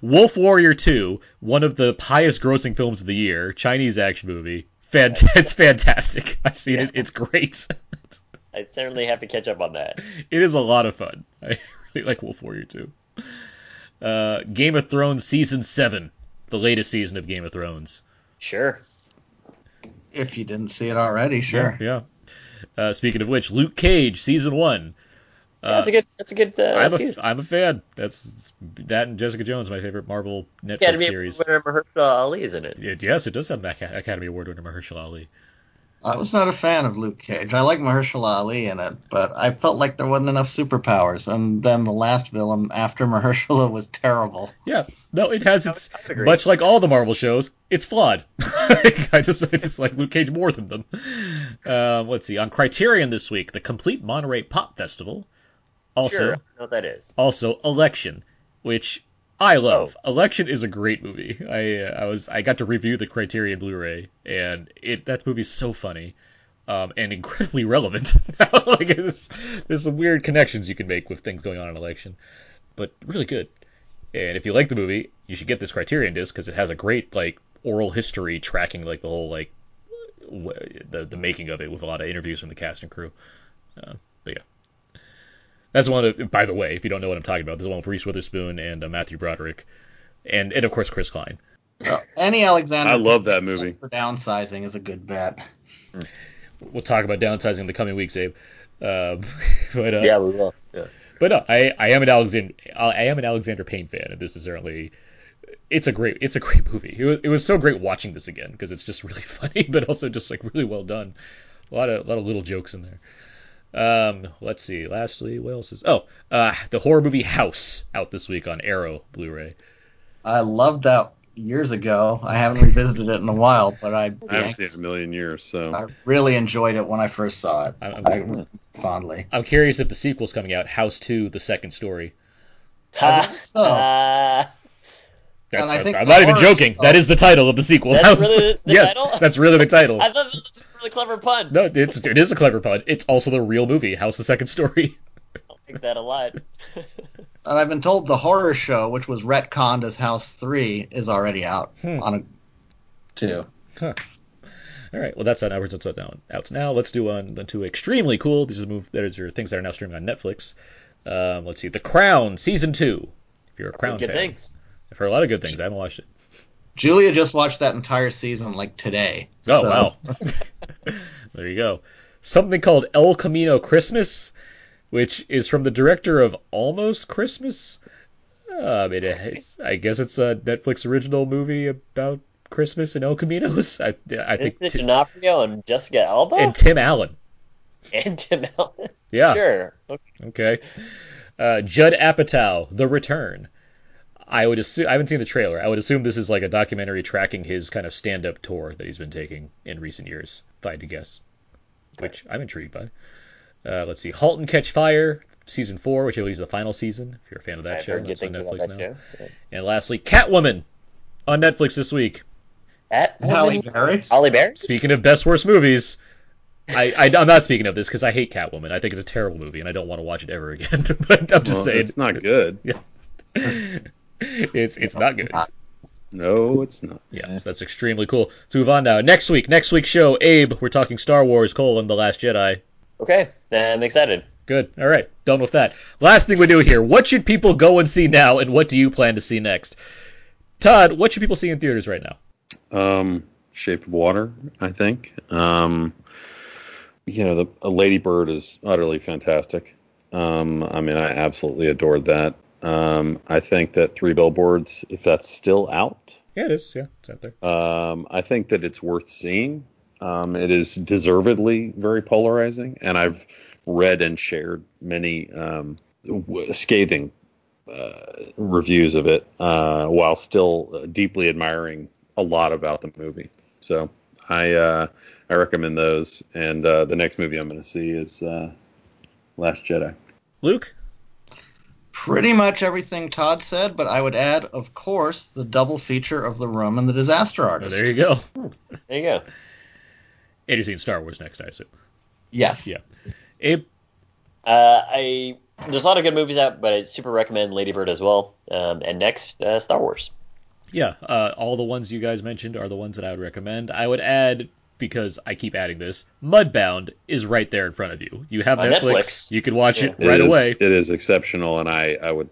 S2: Wolf Warrior 2, one of the highest grossing films of the year, Chinese action movie. Fant- it's fantastic. I've seen it. It's great.
S3: I certainly have to catch up on that.
S2: It is a lot of fun. I really like Wolf Warrior 2. Uh, Game of Thrones season 7, the latest season of Game of Thrones.
S3: Sure.
S6: If you didn't see it already, sure.
S2: Yeah. Uh, speaking of which, Luke Cage season 1.
S3: Yeah, that's a good. That's a good. Uh,
S2: I'm a,
S3: season.
S2: I'm a fan. That's that and Jessica Jones, my favorite Marvel Netflix series.
S3: Academy
S2: series.
S3: winner Mahershala Ali is in it.
S2: It, yes, it does have Mac- Academy Award winner Mahershala Ali.
S6: I was not a fan of Luke Cage. I like Mahershala Ali in it, but I felt like there wasn't enough superpowers. And then the last villain after Mahershala was terrible.
S2: Yeah, no, it has its
S3: I would agree.
S2: much like all the Marvel shows. It's flawed. I just I just like Luke Cage more than them. Um, let's see on Criterion this week, the Complete Monterey Pop Festival. Also,
S3: Sure, know that is.
S2: also Election, which I love Election is a great movie. I uh, I was I got to review the Criterion Blu-ray and it that movie's so funny. Um, and incredibly relevant. like it's, there's some weird connections you can make with things going on in Election, but really good. And if you like the movie, you should get this Criterion disc because it has a great like oral history tracking like the whole like w- the the making of it with a lot of interviews from the cast and crew. Uh, that's one of. By the way, if you don't know what I'm talking about, there's one with Reese Witherspoon and uh, Matthew Broderick, and and of course Chris Klein.
S6: Uh, any Alexander
S5: I love that movie.
S6: for downsizing is a good bet.
S2: We'll talk about downsizing in the coming weeks, Abe. Um, but uh,
S3: Yeah, we will. Yeah.
S2: But no, I, I am an Alexander I am an Alexander Payne fan, and this is certainly it's a great it's a great movie. It was, it was so great watching this again because it's just really funny, but also just like really well done. A lot of a lot of little jokes in there. Um, let's see. Lastly, what else is? Oh, uh, the horror movie House out this week on Arrow Blu-ray.
S6: I loved that years ago. I haven't revisited it in a while, but I,
S5: I haven't seen it in a million years, so
S6: I really enjoyed it when I first saw it.
S2: I'm,
S6: I, fondly.
S2: I'm curious if the sequel's coming out. House Two: The Second Story.
S6: I think so.
S3: Uh,
S2: That-
S6: And I think
S2: I'm not even joking.
S6: show-
S2: That is the title of the sequel.
S3: That's
S2: House.
S3: really the
S2: yes,
S3: title?
S2: that's really the title.
S3: I thought this was just a really clever pun.
S2: No, it's it is a clever pun. It's also the real movie, House: The Second Story.
S3: I like that a lot.
S6: And I've been told the horror show, which was retconned as House Three, is already out
S2: Hmm.
S6: on a two.
S2: Huh. All right, well that's on Edwards Out now. Out now. Let's do on to extremely cool. These are the move. These are things that are now streaming on Netflix. Um, let's see, The Crown season two. If you're a Crown
S3: Good
S2: fan,
S3: things.
S2: I've heard a lot of good things. I haven't watched it.
S6: Julia just watched that entire season like today.
S2: Oh
S6: so-
S2: wow. there you go. Something called El Camino Christmas, which is from the director of Almost Christmas. Uh, I mean, it's I guess it's a Netflix original movie about Christmas and El Caminos. I I think
S3: Vincent
S2: Ti-
S3: D'Onofrio and Jessica Alba
S2: and Tim Allen.
S3: and Tim Allen.
S2: Yeah.
S3: Sure. Okay.
S2: Okay. Uh, Judd Apatow, The Return. I would assume I haven't seen the trailer. I would assume this is like a documentary tracking his kind of stand-up tour that he's been taking in recent years. If I had to guess, which I'm intrigued by. Uh, let's see, *Halt and Catch Fire* season four, which I believe is the final season. If you're a fan of that
S3: I've
S2: show,
S3: heard
S2: that's on Netflix
S3: that
S2: now.
S3: show.
S2: And lastly, *Catwoman* on Netflix this week.
S3: At
S6: Halle Berry.
S3: Holly Berry.
S2: Speaking of best worst movies, I, I am not speaking of this because I hate Catwoman. I think it's a terrible movie and I don't want to watch it ever again. but I'm just
S5: well,
S2: saying,
S5: it's not good.
S2: it's it's not good.
S5: No, it's not.
S2: Yeah, so that's extremely cool. Let's move on now. Next week, next week's show, Abe, we're talking Star Wars: colon, The Last Jedi.
S3: Okay, I'm excited.
S2: Good. All right, done with that. Last thing we do here: what should people go and see now, and what do you plan to see next? Todd, what should people see in theaters right now?
S5: Um, Shape of Water, I think. Um, you know, the a Lady Bird is utterly fantastic. Um, I mean, I absolutely adored that. Um, I think that Three Billboards, if that's still out,
S2: Yeah, it is. Yeah, it's out there.
S5: um, I think that it's worth seeing. Um, it is deservedly very polarizing, and I've read and shared many um, w- scathing uh, reviews of it, uh, while still deeply admiring a lot about the movie. So I uh, I recommend those. And uh, the next movie I'm going to see is uh, Last Jedi.
S2: Luke.
S6: Pretty much everything Todd said, but I would add, of course, the double feature of The Room and The Disaster
S2: Oh,
S6: Artist.
S2: there you go.
S3: There you go.
S2: And you're seeing Star Wars next, I assume.
S6: Yes.
S2: Yeah. Abe.
S3: Uh, I there's a lot of good movies out, but I super recommend Lady Bird as well. Um, and next, uh, Star Wars.
S2: Yeah, uh, all the ones you guys mentioned are the ones that I would recommend. I would add because I keep adding this. Mudbound is right there in front of you. You have Netflix.
S3: Netflix.
S2: You can watch it
S5: It
S2: right
S5: is-
S2: away.
S5: It is exceptional, and I I would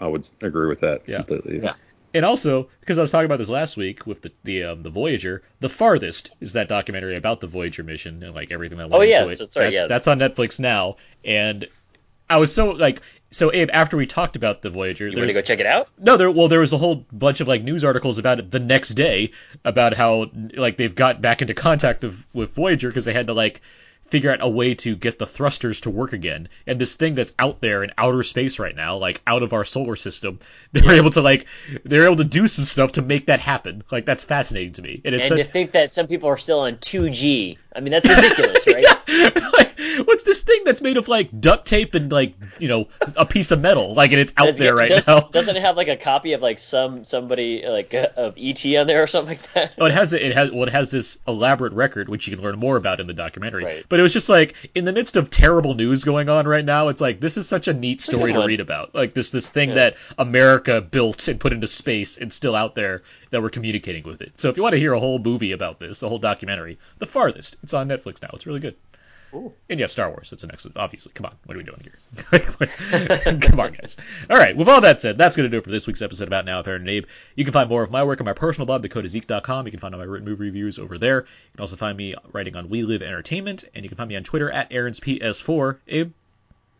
S5: I would agree with that
S2: Yeah.
S5: completely.
S6: Yeah.
S2: And also, because I was talking about this last week with the the um, the Voyager, the farthest is that documentary about the Voyager mission and like everything that went
S3: Oh, yeah,
S2: into it.
S3: so- sorry,
S2: that's,
S3: yeah.
S2: that's on Netflix now, and I was so like so Abe. After we talked about the Voyager,
S3: You want to go check it out?
S2: no there well there was a whole bunch of like news articles about it the next day about how like they've got back into contact of, with Voyager because they had to like figure out a way to get the thrusters to work again. And this thing that's out there in outer space right now, like out of our solar system, they were able to like they're able to do some stuff to make that happen. Like that's fascinating to me. And it's
S3: and
S2: such,
S3: to think that some people are still on 2G. I mean, that's ridiculous, right?
S2: like, What's this thing that's made of like duct tape and like you know a piece of metal, like and it's out
S3: It's-
S2: there right
S3: does,
S2: now?
S3: Doesn't it have like a copy of like some somebody like uh, of ET on there or something like that?
S2: Oh, it has it has well, it has this elaborate record which you can learn more about in the documentary. But it was just like in the midst of terrible news going on right now, it's like this is such a neat story
S3: good
S2: to
S3: one.
S2: read about. Like this this thing
S3: Yeah.
S2: that America built and put into space and still out there that we're communicating with it. So if you want to hear a whole movie about this, a whole documentary, The Farthest, it's on Netflix now. It's really good. And you have Star Wars. It's an excellent. Obviously, come on. What are we doing here? come on, guys. All right. With all that said, that's going to do it for this week's episode about Now Aaron and Abe. You can find more of my work on my personal blog, thecodezeek.com. You can find all my written movie reviews over there. You can also find me writing on We Live Entertainment, and you can find me on Twitter at Aaron's PS4. Abe.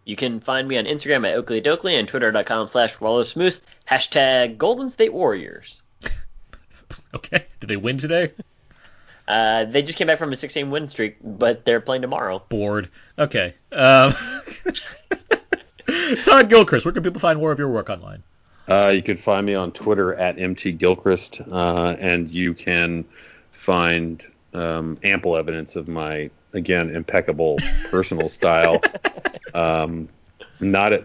S3: You can find me on Instagram at Oakley Dokley and Twitter.com slash Wallows Hashtag Golden State Warriors.
S2: Okay. Did they win today?
S3: Uh, they just came back from a 16 win streak, but they're playing tomorrow.
S2: Bored. Okay. Um, Todd Gilchrist, where can people find more of your work online?
S5: Uh, you can find me on Twitter at mtgilchrist, uh, and you can find um, ample evidence of my again impeccable personal style. Um, not at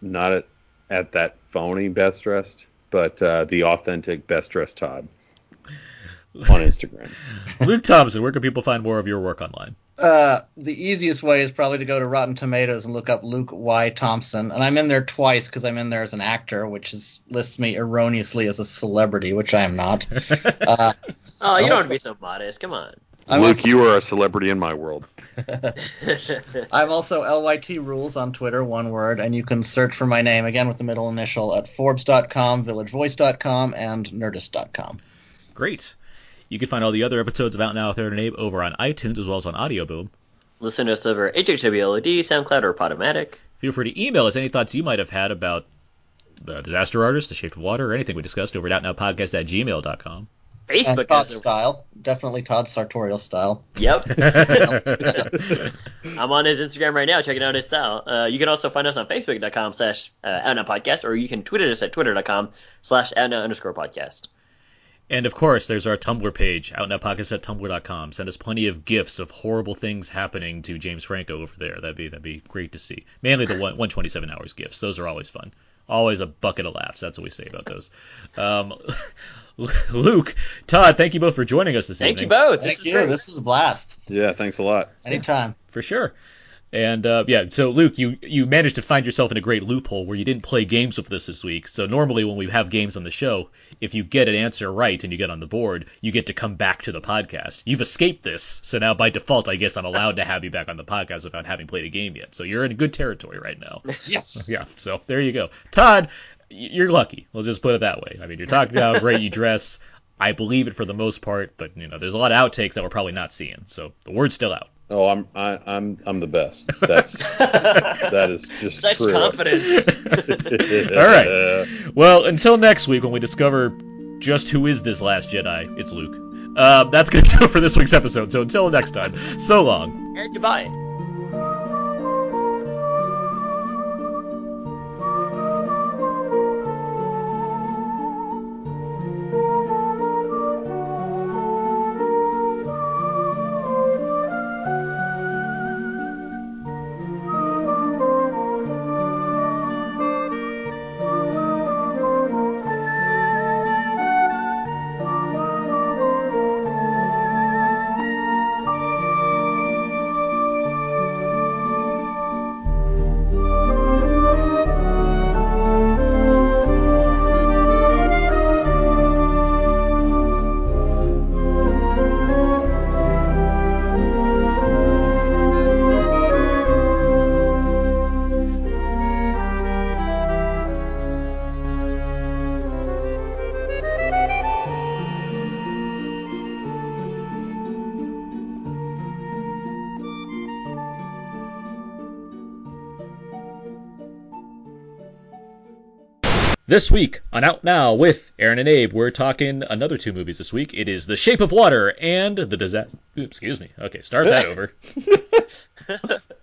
S5: not at at that phony best dressed, but uh, the authentic best dressed Todd on Instagram.
S2: Luke Thompson, where can people find more of your work online?
S6: Uh, the easiest way is probably to go to Rotten Tomatoes and look up Luke Y. Thompson, and I'm in there twice because I'm in there as an actor, which is lists me erroneously as a celebrity, which I am not. Uh,
S3: Oh, you don't have to be so modest. Come on.
S6: I'm
S5: Luke,
S6: also-
S5: you are a celebrity in my world.
S6: I'm also LYT Rules on Twitter, one word, and you can search for my name again with the middle initial at Forbes.com, VillageVoice.com, and Nerdist.com.
S2: Great. You can find all the other episodes of Out Now with Aaron and Abe over on iTunes as well as on Audio Boom.
S3: Listen to us over HHWLOD, SoundCloud, or Podomatic.
S2: Feel free to email us any thoughts you might have had about the Disaster Artist, The Shape of Water, or anything we discussed over at outnowpodcast at gmail.com.
S6: and
S3: Facebook
S6: Todd
S3: has a-
S6: style, definitely Todd sartorial style.
S3: Yep. I'm on his Instagram right now, checking out his style. Uh, you can also find us on Facebook.com slash uh, Outnow Podcast, or you can tweet at us at Twitter.com slash Outnow underscore podcast.
S2: And of course, there's our Tumblr page, outnowpodcast at tumblr.com. Send us plenty of gifs of horrible things happening to James Franco over there. That'd be that'd be great to see. Mainly the one, 127 hours gifs. Those are always fun. Always a bucket of laughs. That's what we say about those. Um, Luke, Todd, thank you both for joining us this evening.
S3: Thank you
S2: evening.
S3: both.
S6: Thank
S3: this
S6: you.
S3: great.
S6: This is a blast.
S5: Yeah, thanks a lot.
S6: Anytime.
S2: For sure. And uh, yeah, so Luke, you you managed to find yourself in a great loophole where you didn't play games with us this week. So normally when we have games on the show, if you get an answer right and you get on the board, you get to come back to the podcast. You've escaped this, so now by default, I guess I'm allowed to have you back on the podcast without having played a game yet. So you're in good territory right now.
S6: Yes.
S2: Yeah, so there you go. Todd, you're lucky. We'll just put it that way. I mean, you're talking about how great you dress. I believe it for the most part, but you know, there's a lot of outtakes that we're probably not seeing. So the word's still out.
S5: Oh, I'm I, I'm I'm the best. That's that is just
S3: Such
S5: true.
S3: confidence.
S2: All right. Well, until next week when we discover just who is this last Jedi, it's Luke. Uh, that's going to do it for this week's episode. So until next time, so long.
S3: and goodbye.
S2: This week on Out Now with Aaron and Abe, we're talking another two movies this week. It is The Shape of Water and The Disaster. Excuse me. Okay, start that over.